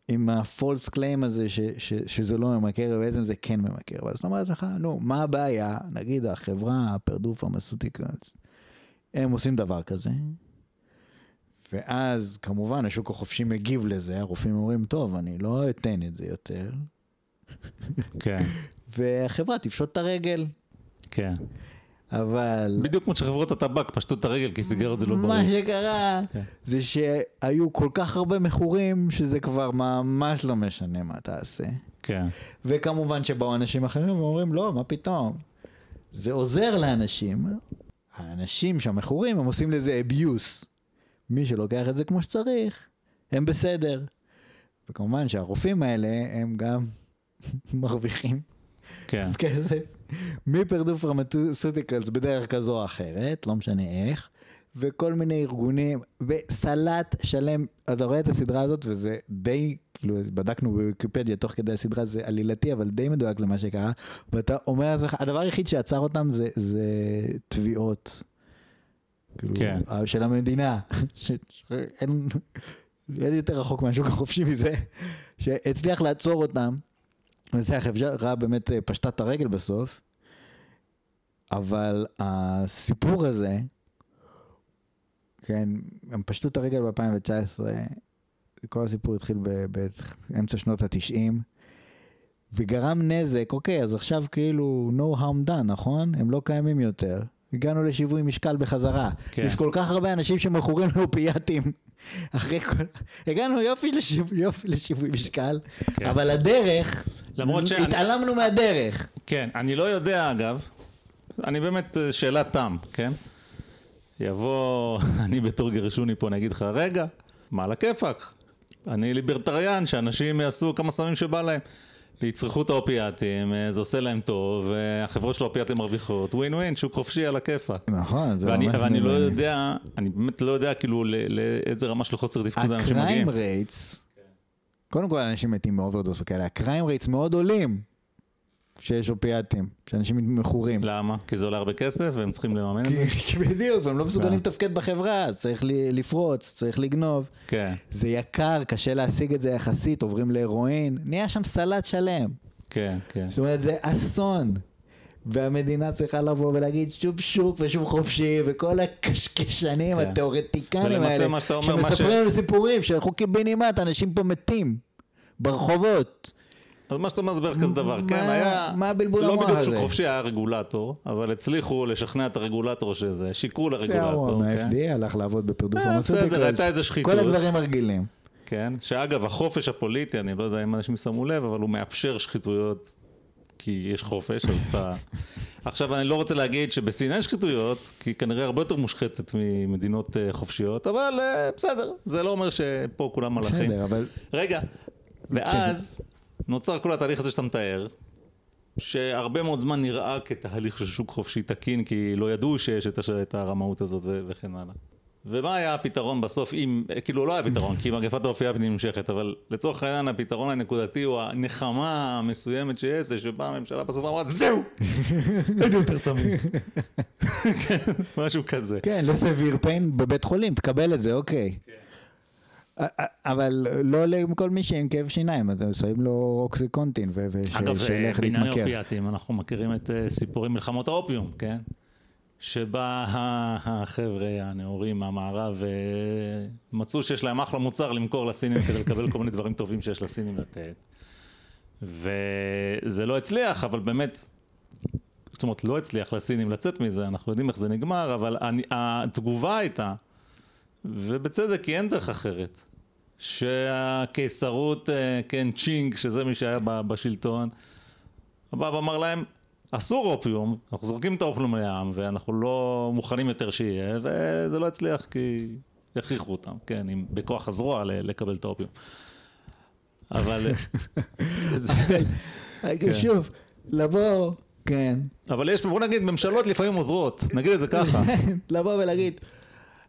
עם ה false claim הזה ש, ש, שזה לא ממכר, ובעצם זה כן ממכר. ואז אתה אומר לעצמך, נו, מה הבעיה? נגיד החברה, Purdue Pharmaceuticals, הם עושים דבר כזה, ואז כמובן השוק החופשי מגיב לזה, הרופאים אומרים, טוב, אני לא אתן את זה יותר, כן, והחברה תפשוט את הרגל. כן. אבל... בדיוק כמו שחברות הטבק פשטו את הרגל כי סיגריות זה לא בריא. מה שקרה כן. זה שהיו כל כך הרבה מכורים שזה כבר ממש לא משנה מה תעשה. כן, וכמובן שבאו אנשים אחרים ואומרים לא, מה פתאום? זה עוזר לאנשים. האנשים שהמכורים הם עושים לזה abuse. מי שלוקח את זה כמו שצריך, הם בסדר. וכמובן שהרופאים האלה הם גם מרוויחים כן, כסף מ Purdue Pharmaceuticals בדרך כזו או אחרת, לא משנה איך, וכל מיני ארגונים, וסלט שלם, אתה רואה את הסדרה הזאת וזה די, כאילו בדקנו בוויקיפדיה תוך כדי הסדרה, זה עלילתי אבל די מדויק למה שקרה, ואתה אומר לעצמך, הדבר היחיד שעצר אותם זה, זה תביעות. כאילו, כן. של המדינה, ש- שאין אין יותר רחוק מהשוק החופשי מזה, שהצליח לעצור אותם. וזה החברה באמת אה, פשטה את הרגל בסוף, אבל הסיפור הזה, כן, הם פשטו את הרגל ב-2019, כל הסיפור התחיל באמצע שנות ה-90, וגרם נזק, אוקיי, אז עכשיו כאילו no harm done, נכון? הם לא קיימים יותר. הגענו לשיווי משקל בחזרה. כן. יש כל כך הרבה אנשים שמכורים לאופיאטים. אחרי כל... הגענו יופי לשיווי, יופי לשיווי משקל, כן. אבל הדרך, למרות שאני- התעלמנו מהדרך. כן, אני לא יודע אגב, אני באמת, אה, שאלת תם, כן? יבוא, אני בתור גרשוני פה, אני אגיד לך, רגע, מה על הכיפאק? אני ליברטריאן, שאנשים יעשו כמה סמים שבא להם. יצרכו את האופיאטים, אה, זה עושה להם טוב, החברות של האופיאטים מרוויחות, ווין ווין, שוק חופשי על הכיפאק. נכון, זה ואני, ממש... ואני לא. יודע, אני באמת לא יודע כאילו לאיזה רמה של חוסר תפקוד אנשים ה crime מגיעים. rates, קודם כל אנשים מתים מ overdose וכאלה, ה crime rates מאוד עולים כשיש אופיאטים, שאנשים מכורים. למה? כי זה עולה הרבה כסף והם צריכים לממן את זה? כי- בדיוק, והם לא מסוגלים כן. לתפקד בחברה, אז צריך לפרוץ, צריך לגנוב. כן, זה יקר, קשה להשיג את זה יחסית, עוברים להרואין, נהיה שם סלט שלם. כן, כן. זאת אומרת, זה אסון. והמדינה צריכה לבוא ולהגיד שוב שוק ושוב חופשי, וכל הקשקשנים, כן. התיאורטיקנים האלה, שמספרים לנו סיפורים שהלכו קיבינימט, אנשים פה מתים. ברחובות. אז מה שאתה אומר זה בערך כזה דבר, מה- כן, היה... מה הבלבול לא המוח בדיוק הזה? שוק חופשי, היה רגולטור, אבל הצליחו לשכנע את הרגולטור שזה, שיקרו לרגולטור, והוא כן? מה-FDA הלך לעבוד בפרדו אה, בסדר, הייתה איזה שחיתות. כל הדברים הרגילים. כן, שאגב, החופש הפוליטי, אני לא יודע אם אנשים שמו לב, אבל הוא מאפשר שחיתויות, כי יש חופש, אז אתה... עכשיו, אני לא רוצה להגיד שבסין אין שחיתויות, כי כנראה הרבה יותר מושחתת ממדינות אה, חופשיות, אבל אה, בסדר, זה לא אומר שפה כולם מלאכים. בסדר, אבל רגע, ואז נוצר כל התהליך הזה שאתה מתאר, שהרבה מאוד זמן נראה כתהליך של שוק חופשי תקין, כי לא ידעו שיש את. את הרמאות הזאת ו... וכן הלאה. ומה היה הפתרון בסוף, אם, כאילו לא היה פתרון, כי מגפת האופיאפית נמשכת, אבל לצורך העניין הפתרון הנקודתי הוא הנחמה המסוימת שיש, זה שבה הממשלה בסוף אמרה, זהו, אין יותר סמים. כן, משהו כזה. כן, לסביר פיין בבית חולים, תקבל את זה, אוקיי. א- אבל לא לכל מי שעם כאב שיניים, אתם שמים לו אוקסיקונטין ו- וש- אגב, שילך בענייני להתמכר. אופיאטים, אנחנו מכירים את אה, סיפורי מלחמות האופיום, כן? שבה החבר'ה הנאורים מהמערב אה, מצאו שיש להם אחלה מוצר למכור לסינים כדי לקבל כל מיני דברים טובים שיש לסינים לתת. וזה לא הצליח, אבל באמת, זאת אומרת, לא הצליח לסינים לצאת מזה, אנחנו יודעים איך זה נגמר, אבל התגובה הייתה, ובצדק, כי אין דרך אחרת, שהקיסרות, אה, כן, צ'ינג, שזה מי שהיה בשלטון, בא ואמר להם, אסור אופיום, אנחנו זורקים את האופיום לים, ואנחנו לא מוכנים יותר שיהיה, וזה לא הצליח כי יכריחו אותם, כן, עם, בכוח הזרוע לקבל את האופיום. אבל, זה- כן. שוב, לבוא, כן, אבל יש, בוא נגיד, ממשלות לפעמים עוזרות, נגיד את זה ככה. לבוא ולהגיד,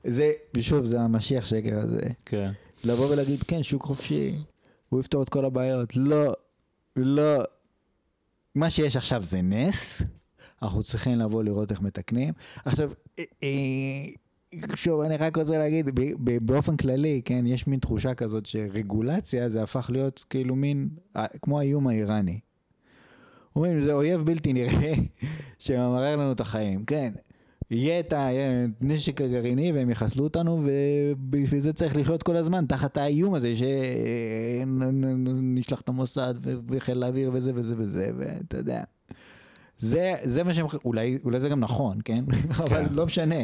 זה, שוב, זה המשיח שקר הזה. כן, לבוא ולהגיד, כן, שוק חופשי, הוא יפתור את כל הבעיות. לא, לא. מה שיש עכשיו זה נס, אנחנו צריכים לבוא לראות איך מתקנים. עכשיו, אה, אה, שוב, אני רק רוצה להגיד, באופן כללי, כן, יש מין תחושה כזאת שרגולציה זה הפך להיות כאילו מין, אה, כמו האיום האיראני. אומרים, זה אויב בלתי נראה שממרר לנו את החיים, כן. יהיה את הנשק הגרעיני והם יחסלו אותנו ובשביל זה צריך לחיות כל הזמן תחת האיום הזה שנשלח את המוסד וחיל האוויר וזה וזה וזה ואתה יודע. זה, זה מה שהם, אולי, אולי זה גם נכון, כן? אבל לא משנה.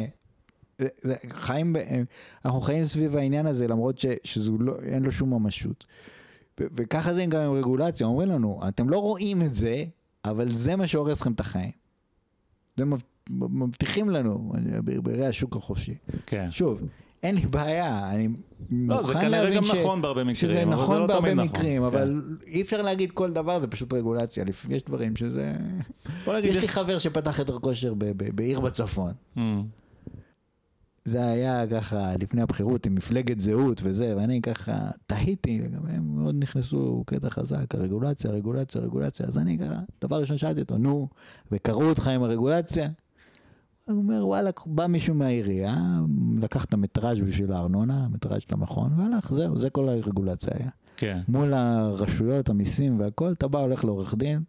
זה, זה, חיים, אנחנו חיים סביב העניין הזה למרות ש, שזה לא, אין לו שום ממשות. ו- וככה זה גם עם רגולציה, אומרים לנו, אתם לא רואים את זה, אבל זה מה שהורס לכם את החיים. זה מבטיחים לנו בראי השוק החופשי. כן. שוב, אין לי בעיה, אני לא, זה מוכן כנראה להבין גם ש... נכון בהרבה מקרים. שזה זה נכון לא בהרבה נכון. מקרים, כן. אבל אי אפשר להגיד כל דבר, זה פשוט רגולציה. יש דברים שזה... יש לי חבר שפתח חדר כושר בעיר בצפון. Mm, זה היה ככה לפני הבחירות עם מפלגת זהות וזה, ואני ככה תהיתי לגביהם, מאוד נכנסו קטע חזק, הרגולציה, רגולציה, רגולציה, אז אני ככה, דבר ראשון שאלתי אותו, נו, וקראו אותך עם הרגולציה? הוא אומר, וואלה, בא מישהו מהעירייה, לקח את המטראז' בשביל הארנונה, המטראז' של המכון, והלך, זהו, זה כל הרגולציה היה. כן. מול הרשויות, המיסים והכל, אתה בא, הולך לעורך דין,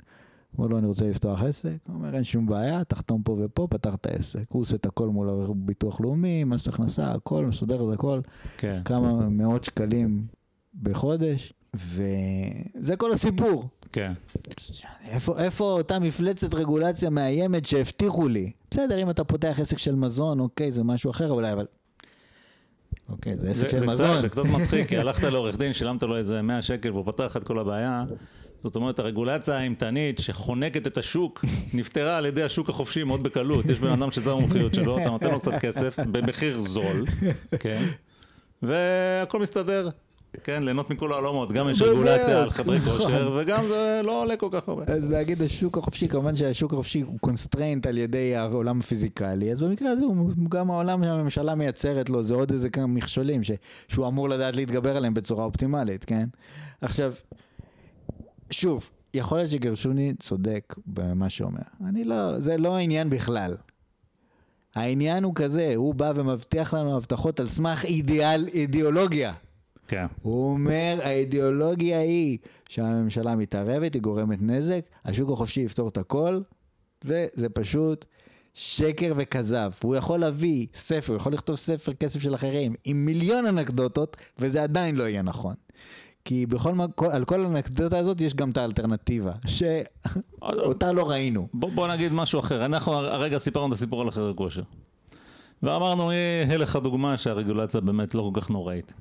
אומר לו, אני רוצה לפתוח עסק, הוא אומר, אין שום בעיה, תחתום פה ופה, פתח את העסק. הוא עושה את הכל מול הביטוח לאומי, מס הכנסה, הכל, מסודר את הכל, כן. כמה מאות שקלים בחודש, וזה כל הסיפור. כן. איפה, איפה אותה מפלצת רגולציה מאיימת שהבטיחו לי? בסדר, אם אתה פותח עסק של מזון, אוקיי, זה משהו אחר אולי, אבל... אוקיי, זה עסק זה, של זה, מזון. קצת, זה קצת מצחיק, כי הלכת לעורך דין, שילמת לו איזה 100 שקל והוא לך את כל הבעיה. זאת אומרת, הרגולציה האימתנית שחונקת את השוק, נפתרה על ידי השוק החופשי מאוד בקלות. יש בן אדם שזו המומחיות שלו, אתה נותן לו קצת כסף במחיר זול, כן, והכל מסתדר. כן, ליהנות מכל העולמות, גם יש רגולציה על חדרי נכון. כושר, וגם זה לא עולה כל כך הרבה. אז להגיד השוק החופשי, כמובן שהשוק החופשי הוא constrained על ידי העולם הפיזיקלי, אז במקרה הזה הוא גם העולם שהממשלה מייצרת לו, זה עוד איזה כמה מכשולים שהוא אמור לדעת להתגבר עליהם בצורה אופטימלית, כן? עכשיו, שוב, יכול להיות שגרשוני צודק במה שאומר. אני לא, זה לא העניין בכלל. העניין הוא כזה, הוא בא ומבטיח לנו הבטחות על סמך אידיאל, אידיאולוגיה. כן. הוא אומר, האידיאולוגיה היא שהממשלה מתערבת, היא גורמת נזק, השוק החופשי יפתור את הכל, וזה פשוט שקר וכזב. הוא יכול להביא ספר, הוא יכול לכתוב ספר כסף של אחרים עם מיליון אנקדוטות, וזה עדיין לא יהיה נכון. כי בכל מקום, על כל האנקדוטה הזאת יש גם את האלטרנטיבה, שאותה לא ראינו. בוא, בוא נגיד משהו אחר, אנחנו הרגע סיפרנו את הסיפור על החדר כושר. ואמרנו, הנה לך דוגמה שהרגולציה באמת לא כל כך נוראית.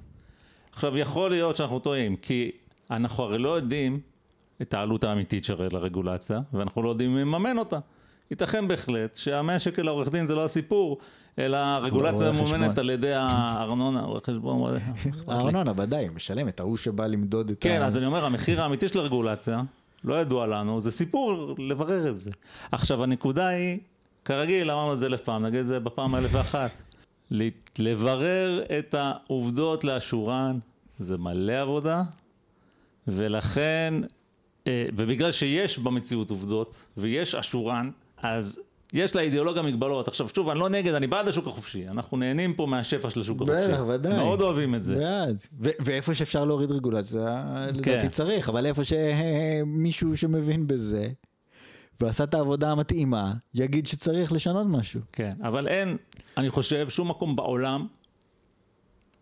עכשיו, יכול להיות שאנחנו טועים, כי אנחנו הרי לא יודעים את העלות האמיתית של הרגולציה, ואנחנו לא יודעים מי מממן אותה. ייתכן בהחלט שהמאה שקל לעורך דין זה לא הסיפור, אלא הרגולציה. ממומנת על ידי הארנונה, רואה חשבון. הארנונה ודאי, משלם את ההוא שבא למדוד את כן, ה... אז אני אומר, המחיר האמיתי של הרגולציה, לא ידוע לנו, זה סיפור לברר את זה. עכשיו, הנקודה היא, כרגיל, אמרנו את זה אלף פעם, נגיד את זה בפעם האלף ואחת. לברר את העובדות לאשורן, זה מלא עבודה, ולכן, אה, ובגלל שיש במציאות עובדות, ויש אשורן, אז יש לאידיאולוגיה מגבלות. עכשיו, שוב, אני לא נגד, אני בעד השוק החופשי. אנחנו נהנים פה מהשפע של השוק החופשי. בטח, ודאי. מאוד אוהבים את זה. בעד. ואיפה שאפשר להוריד רגולציה, לדעתי כן. צריך, אבל איפה שמישהו שמבין בזה, ועשה את העבודה המתאימה, יגיד שצריך לשנות משהו. כן, אבל אין, אני חושב, שום מקום בעולם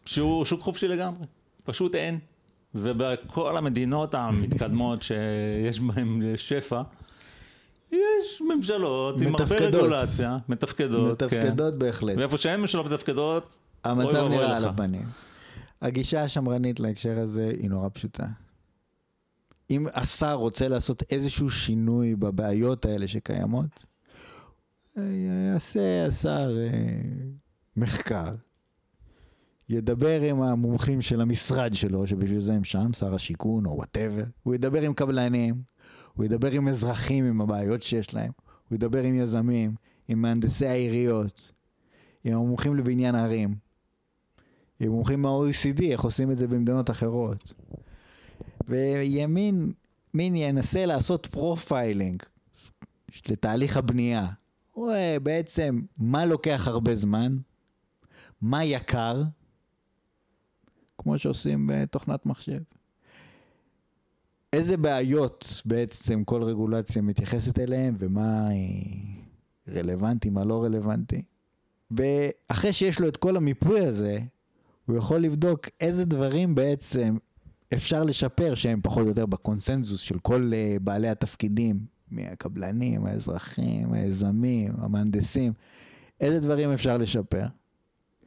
שהוא שוק חופשי לגמרי. פשוט אין. ובכל המדינות המתקדמות שיש בהן שפע, יש ממשלות עם הרבה מתפקדות. רגולציה, מתפקדות. מתפקדות בהחלט. כן. ואיפה שאין ממשלות מתפקדות, המצב נראה על. הפנים. הגישה השמרנית להקשר הזה היא נורא פשוטה. אם השר רוצה לעשות איזשהו שינוי בבעיות האלה שקיימות, אה, יעשה השר אה, מחקר, ידבר עם המומחים של המשרד שלו, שבשביל זה הם שם, שר השיכון או וואטאבר. הוא ידבר עם קבלנים, הוא ידבר עם אזרחים, עם הבעיות שיש להם. הוא ידבר עם יזמים, עם מהנדסי העיריות, עם המומחים לבניין ערים, עם מומחים מה-OECD, איך עושים את זה במדינות אחרות. וימין, מין ינסה לעשות profiling לתהליך הבנייה. הוא רואה בעצם מה לוקח הרבה זמן, מה יקר, כמו שעושים בתוכנת מחשב. איזה בעיות בעצם כל רגולציה מתייחסת אליהן ומה היא רלוונטי, מה לא רלוונטי. ואחרי שיש לו את כל המיפוי הזה, הוא יכול לבדוק איזה דברים בעצם אפשר לשפר שהם פחות או יותר בקונסנזוס של כל אה, בעלי התפקידים, מהקבלנים, האזרחים, היזמים, המהנדסים, איזה דברים אפשר לשפר.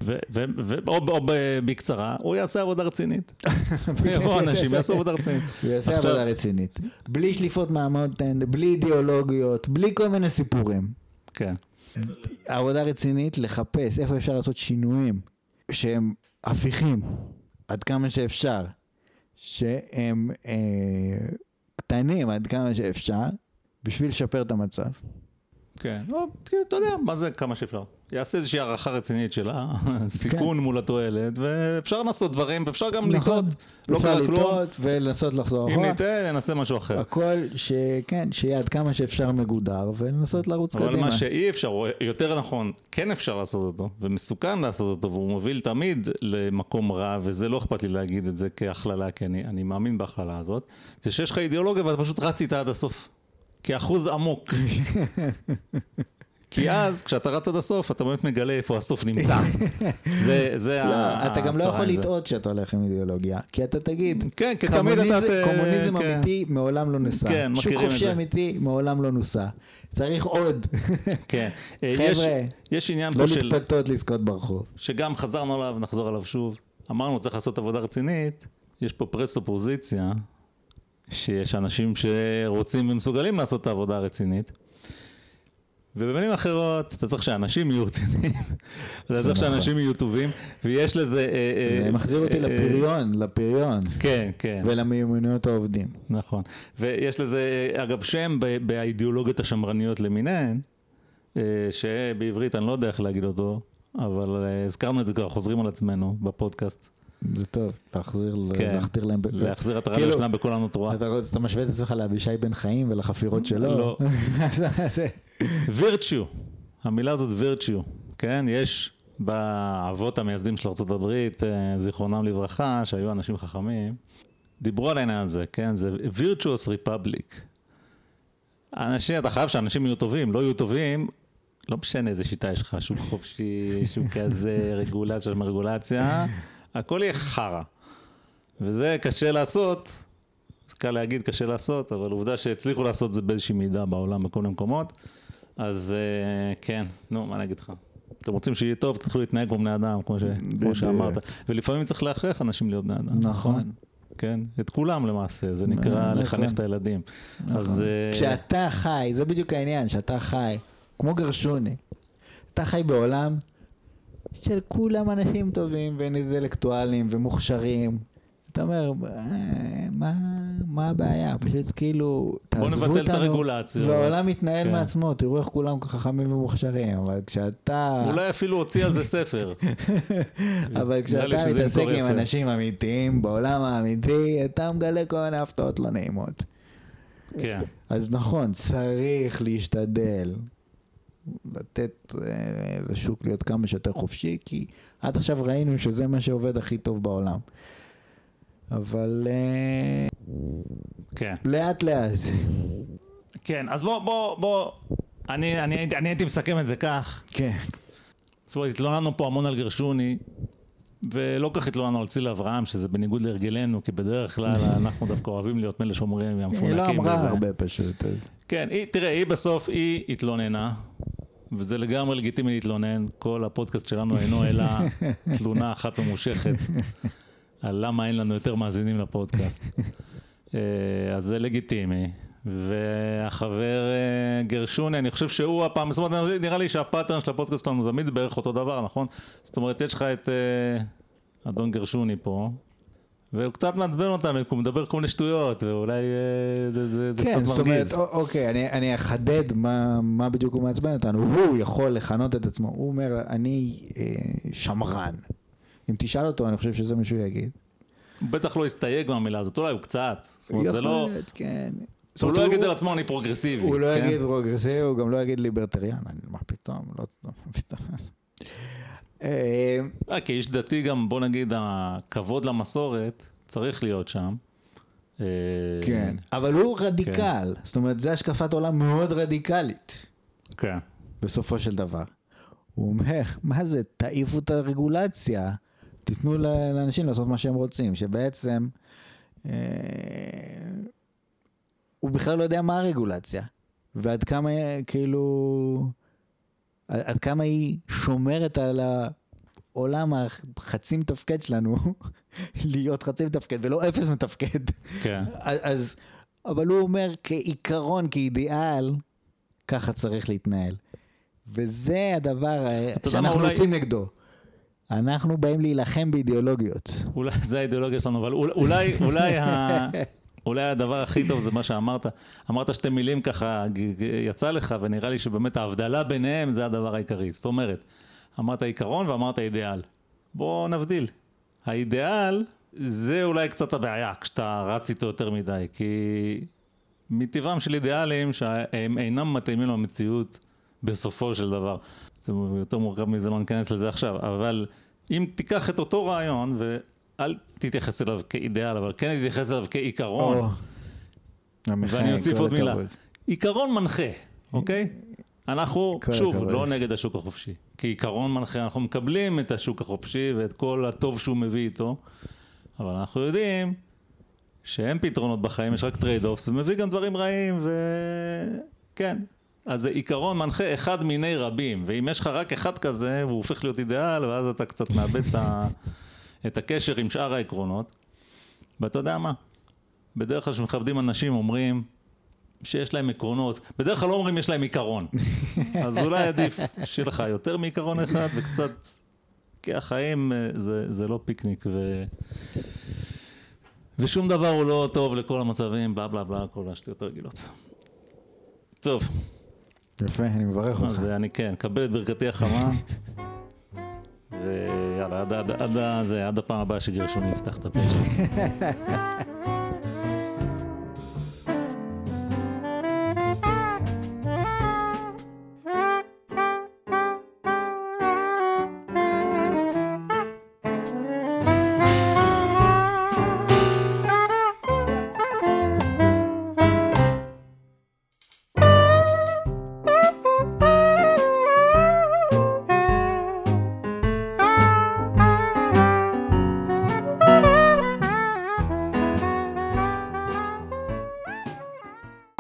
ו- ו- ו- או, או בקצרה, הוא יעשה עבודה רצינית. יבואו אנשים, יעשו עבודה רצינית. הוא יעשה עבודה רצינית. בלי שליפות מהמותן, בלי אידיאולוגיות, בלי כל מיני סיפורים. כן. עבודה רצינית, לחפש איפה אפשר לעשות שינויים שהם הפיכים עד כמה שאפשר, שהם אה, קטנים עד כמה שאפשר, בשביל לשפר את המצב. כן, לא, כאילו, אתה יודע, מה זה כמה שאפשר. יעשה איזושהי הערכה רצינית של הסיכון מול התועלת, ואפשר לעשות דברים, ואפשר גם לטעות, לא אפשר קרה כלום. לטעות ולנסות לחזור אם אחורה. נטעה, נעשה משהו אחר. הכל, שכן, שיהיה עד כמה שאפשר מגודר, ולנסות לרוץ אבל קדימה. מה שאי אפשר, או יותר נכון, כן אפשר לעשות אותו, ומסוכן לעשות אותו, והוא מוביל תמיד למקום רע, וזה לא אכפת לי להגיד את זה כהכללה, כי אני, אני מאמין בהכללה הזאת, זה שיש לך אידיאולוגיה ואתה פשוט רץ איתה עד הסוף. כאחוז עמוק. כי אז, כשאתה רץ עד הסוף, אתה באמת מגלה איפה הסוף נמצא. זה, זה לא, ה- אתה גם לא יכול. לטעות כשאתה הולך עם אידיאולוגיה, כי אתה תגיד, כן, כי תמיד אתה... קומוניזם- כן. אמיתי מעולם לא נוסה. כן, שוק מכירים את חופשי זה. אמיתי מעולם לא נוסה. צריך עוד. כן. אה, יש, חבר'ה, יש עניין לא פה של... להתפתות לזכות ברחוב. שגם חזרנו עליו, נחזור עליו שוב. אמרנו, צריך לעשות עבודה רצינית, יש פה פרס אופוזיציה, שיש אנשים שרוצים ומסוגלים לעשות את העבודה הרצינית. ובמילים אחרות, אתה צריך שאנשים יהיו רציניים, אתה צריך נכון. שאנשים יהיו טובים, ויש לזה... אה, זה אה, מחזיר אותי אה, לפריון, לפריון. כן, כן. ולמיומנויות העובדים. נכון. ויש לזה, אגב, שם באידיאולוגיות השמרניות למיניהן, שבעברית אני לא יודע איך להגיד אותו, אבל הזכרנו את זה כבר, חוזרים על עצמנו בפודקאסט. זה טוב, להחזיר, כן. להכתיר להם. להחזיר את הרדיו כאילו, שלנו בקול הנותרועה. אתה אתה משווה את עצמך לאבישי בן חיים ולחפירות שלו? לא. וירצ'יו, המילה הזאת וירצ'יו, כן? יש באבות המייסדים של ארה"ב, אה, זיכרונם לברכה, שהיו אנשים חכמים, דיברו על העניין הזה, כן? זה virtuous republic. אנשים, אתה חייב שאנשים יהיו טובים, לא יהיו טובים, לא משנה איזה שיטה יש לך, שוק חופשי, שוק כזה, רגולציה, רגולציה, הכל יהיה חרא. וזה קשה לעשות, קל להגיד, קשה לעשות, אבל עובדה שהצליחו לעשות זה באיזושהי מידה בעולם, בכל מיני מקומות. אז אה, כן, נו, מה אני אגיד לך? אתם רוצים שיהיה טוב, תתחילו להתנהג כמו בני אדם, כמו, ש... כמו. שאמרת. ולפעמים צריך להכריח אנשים להיות בני אדם. נכון. כן, את כולם למעשה, זה נקרא נכון. לחנך את הילדים. אז... אה, כשאתה חי, זה בדיוק העניין, שאתה חי, כמו גרשוני, אתה חי בעולם של כולם אנשים טובים ואינטלקטואלים ומוכשרים. אתה אומר, "אה, מה, מה הבעיה? פשוט כאילו, תעזבו אותנו. נבטל את הרגולציה. והעולם מתנהל כן. מעצמו, תראו איך כולם חכמים ומוכשרים, אבל כשאתה... אולי אפילו הוציא על זה ספר. אבל כשאתה מתעסק עם. אנשים אמיתיים בעולם האמיתי, אתה מגלה כל מיני הפתעות לא נעימות. כן. אז נכון, צריך להשתדל לתת אה, לשוק להיות כמה שיותר חופשי, כי עד עכשיו ראינו שזה מה שעובד הכי טוב בעולם. אבל אה, כן. לאט לאט. כן, אז בוא, בוא, בוא, אני, אני, הייתי- אני הייתי מסכם את זה כך. כן. זאת אומרת, התלוננו פה המון על גרשוני, ולא כך התלוננו על צילה אברהם, שזה בניגוד להרגלנו, כי בדרך כלל אנחנו דווקא אוהבים להיות מלא שומרים והמפונקים. היא לא אמרה וזה. הרבה פשוט, אז... כן, היא, תראה, היא בסוף, היא התלוננה, וזה לגמרי לגיטימי להתלונן. כל הפודקאסט שלנו אינו אלא תלונה אחת ממושכת על למה אין לנו יותר מאזינים לפודקאסט. אה, אז זה לגיטימי. והחבר אה, גרשוני, אני חושב שהוא הפעם, זאת אומרת, נראה לי שהפאטרן של הפודקאסט שלנו תמיד בערך אותו דבר, נכון? זאת אומרת, יש לך את... אה, אדון גרשוני פה, והוא קצת מעצבן אותנו, כי הוא מדבר כל מיני שטויות, ואולי אה, זה, זה, זה כן, קצת זאת אומרת, מרגיז. א- אוקיי, אני, אני אחדד מה, מה בדיוק הוא מעצבן אותנו. הוא יכול לכנות את עצמו, הוא אומר, אני אה, שמרן. אם תשאל אותו, אני חושב שזה מה שהוא יגיד. הוא בטח לא הסתייג מהמילה הזאת, אולי הוא קצת. זה לא... כן. הוא לא יגיד על עצמו אני פרוגרסיבי. הוא לא כן? יגיד פרוגרסיבי, הוא גם לא יגיד ליברטריאן, אני- מה פתאום, לא, מה פתאום. אה, אה, כאיש דתי גם, בוא נגיד, הכבוד למסורת צריך להיות שם. אה, כן, אבל הוא רדיקל, זאת אומרת, זו השקפת עולם מאוד רדיקלית, כן. בסופו של דבר. הוא אומר, מה זה, תעיפו את הרגולציה, תיתנו לאנשים לעשות מה שהם רוצים, שבעצם אה, הוא בכלל לא יודע מה הרגולציה, ועד כמה, כאילו, עד עד כמה היא שומרת על העולם החצי מתפקד שלנו, להיות חצי מתפקד ולא אפס מתפקד. כן. אז, אבל הוא אומר כעיקרון, כאידיאל, ככה צריך להתנהל. וזה הדבר אה, שאנחנו אולי- יוצאים נגדו. אנחנו באים להילחם באידיאולוגיות. אולי זה האידיאולוגיה שלנו, אבל אולי, אולי, ה... אולי הדבר הכי טוב זה מה שאמרת. אמרת שתי מילים ככה, יצא לך, ונראה לי שבאמת ההבדלה ביניהם זה הדבר העיקרי. זאת אומרת, אמרת עיקרון ואמרת אידיאל. בוא נבדיל. האידיאל זה אולי קצת הבעיה כשאתה רץ איתו יותר מדי, כי מטבעם של אידיאלים שהם אינם מתאימים למציאות בסופו של דבר. זה יותר מורכב מזה, לא ניכנס לזה עכשיו, אבל אם תיקח את אותו רעיון ואל תתייחס אליו כאידיאל, אבל כן תתייחס אליו כעיקרון, עמיחי, ואני אוסיף עוד מילה. עיקרון מנחה, אוקיי? אנחנו, שוב, הכבוד. לא נגד השוק החופשי. כעיקרון מנחה, אנחנו מקבלים את השוק החופשי ואת כל הטוב שהוא מביא איתו, אבל אנחנו יודעים שאין פתרונות בחיים, יש רק trade-offs, ומביא גם דברים רעים, וכן. אז זה עיקרון מנחה אחד מיני רבים, ואם יש לך רק אחד כזה, הוא הופך להיות אידיאל, ואז אתה קצת מאבד את, ה... את הקשר עם שאר העקרונות. ואתה יודע מה? בדרך כלל כשמכבדים אנשים אומרים שיש להם עקרונות, בדרך כלל לא אומרים יש להם עיקרון. אז אולי עדיף שיהיה לך יותר מעיקרון אחד וקצת, כי החיים אה, זה, זה לא פיקניק ו... ושום דבר הוא לא טוב לכל המצבים, בלה בלה בלה, כל השטויות הרגילות. טוב, יפה, אני מברך אותך. אז אני כן, קבל את ברכתי החמה. ויאללה, עד, עד, עד, עד, עד הפעם הבאה שגרשוני יפתח את הפה.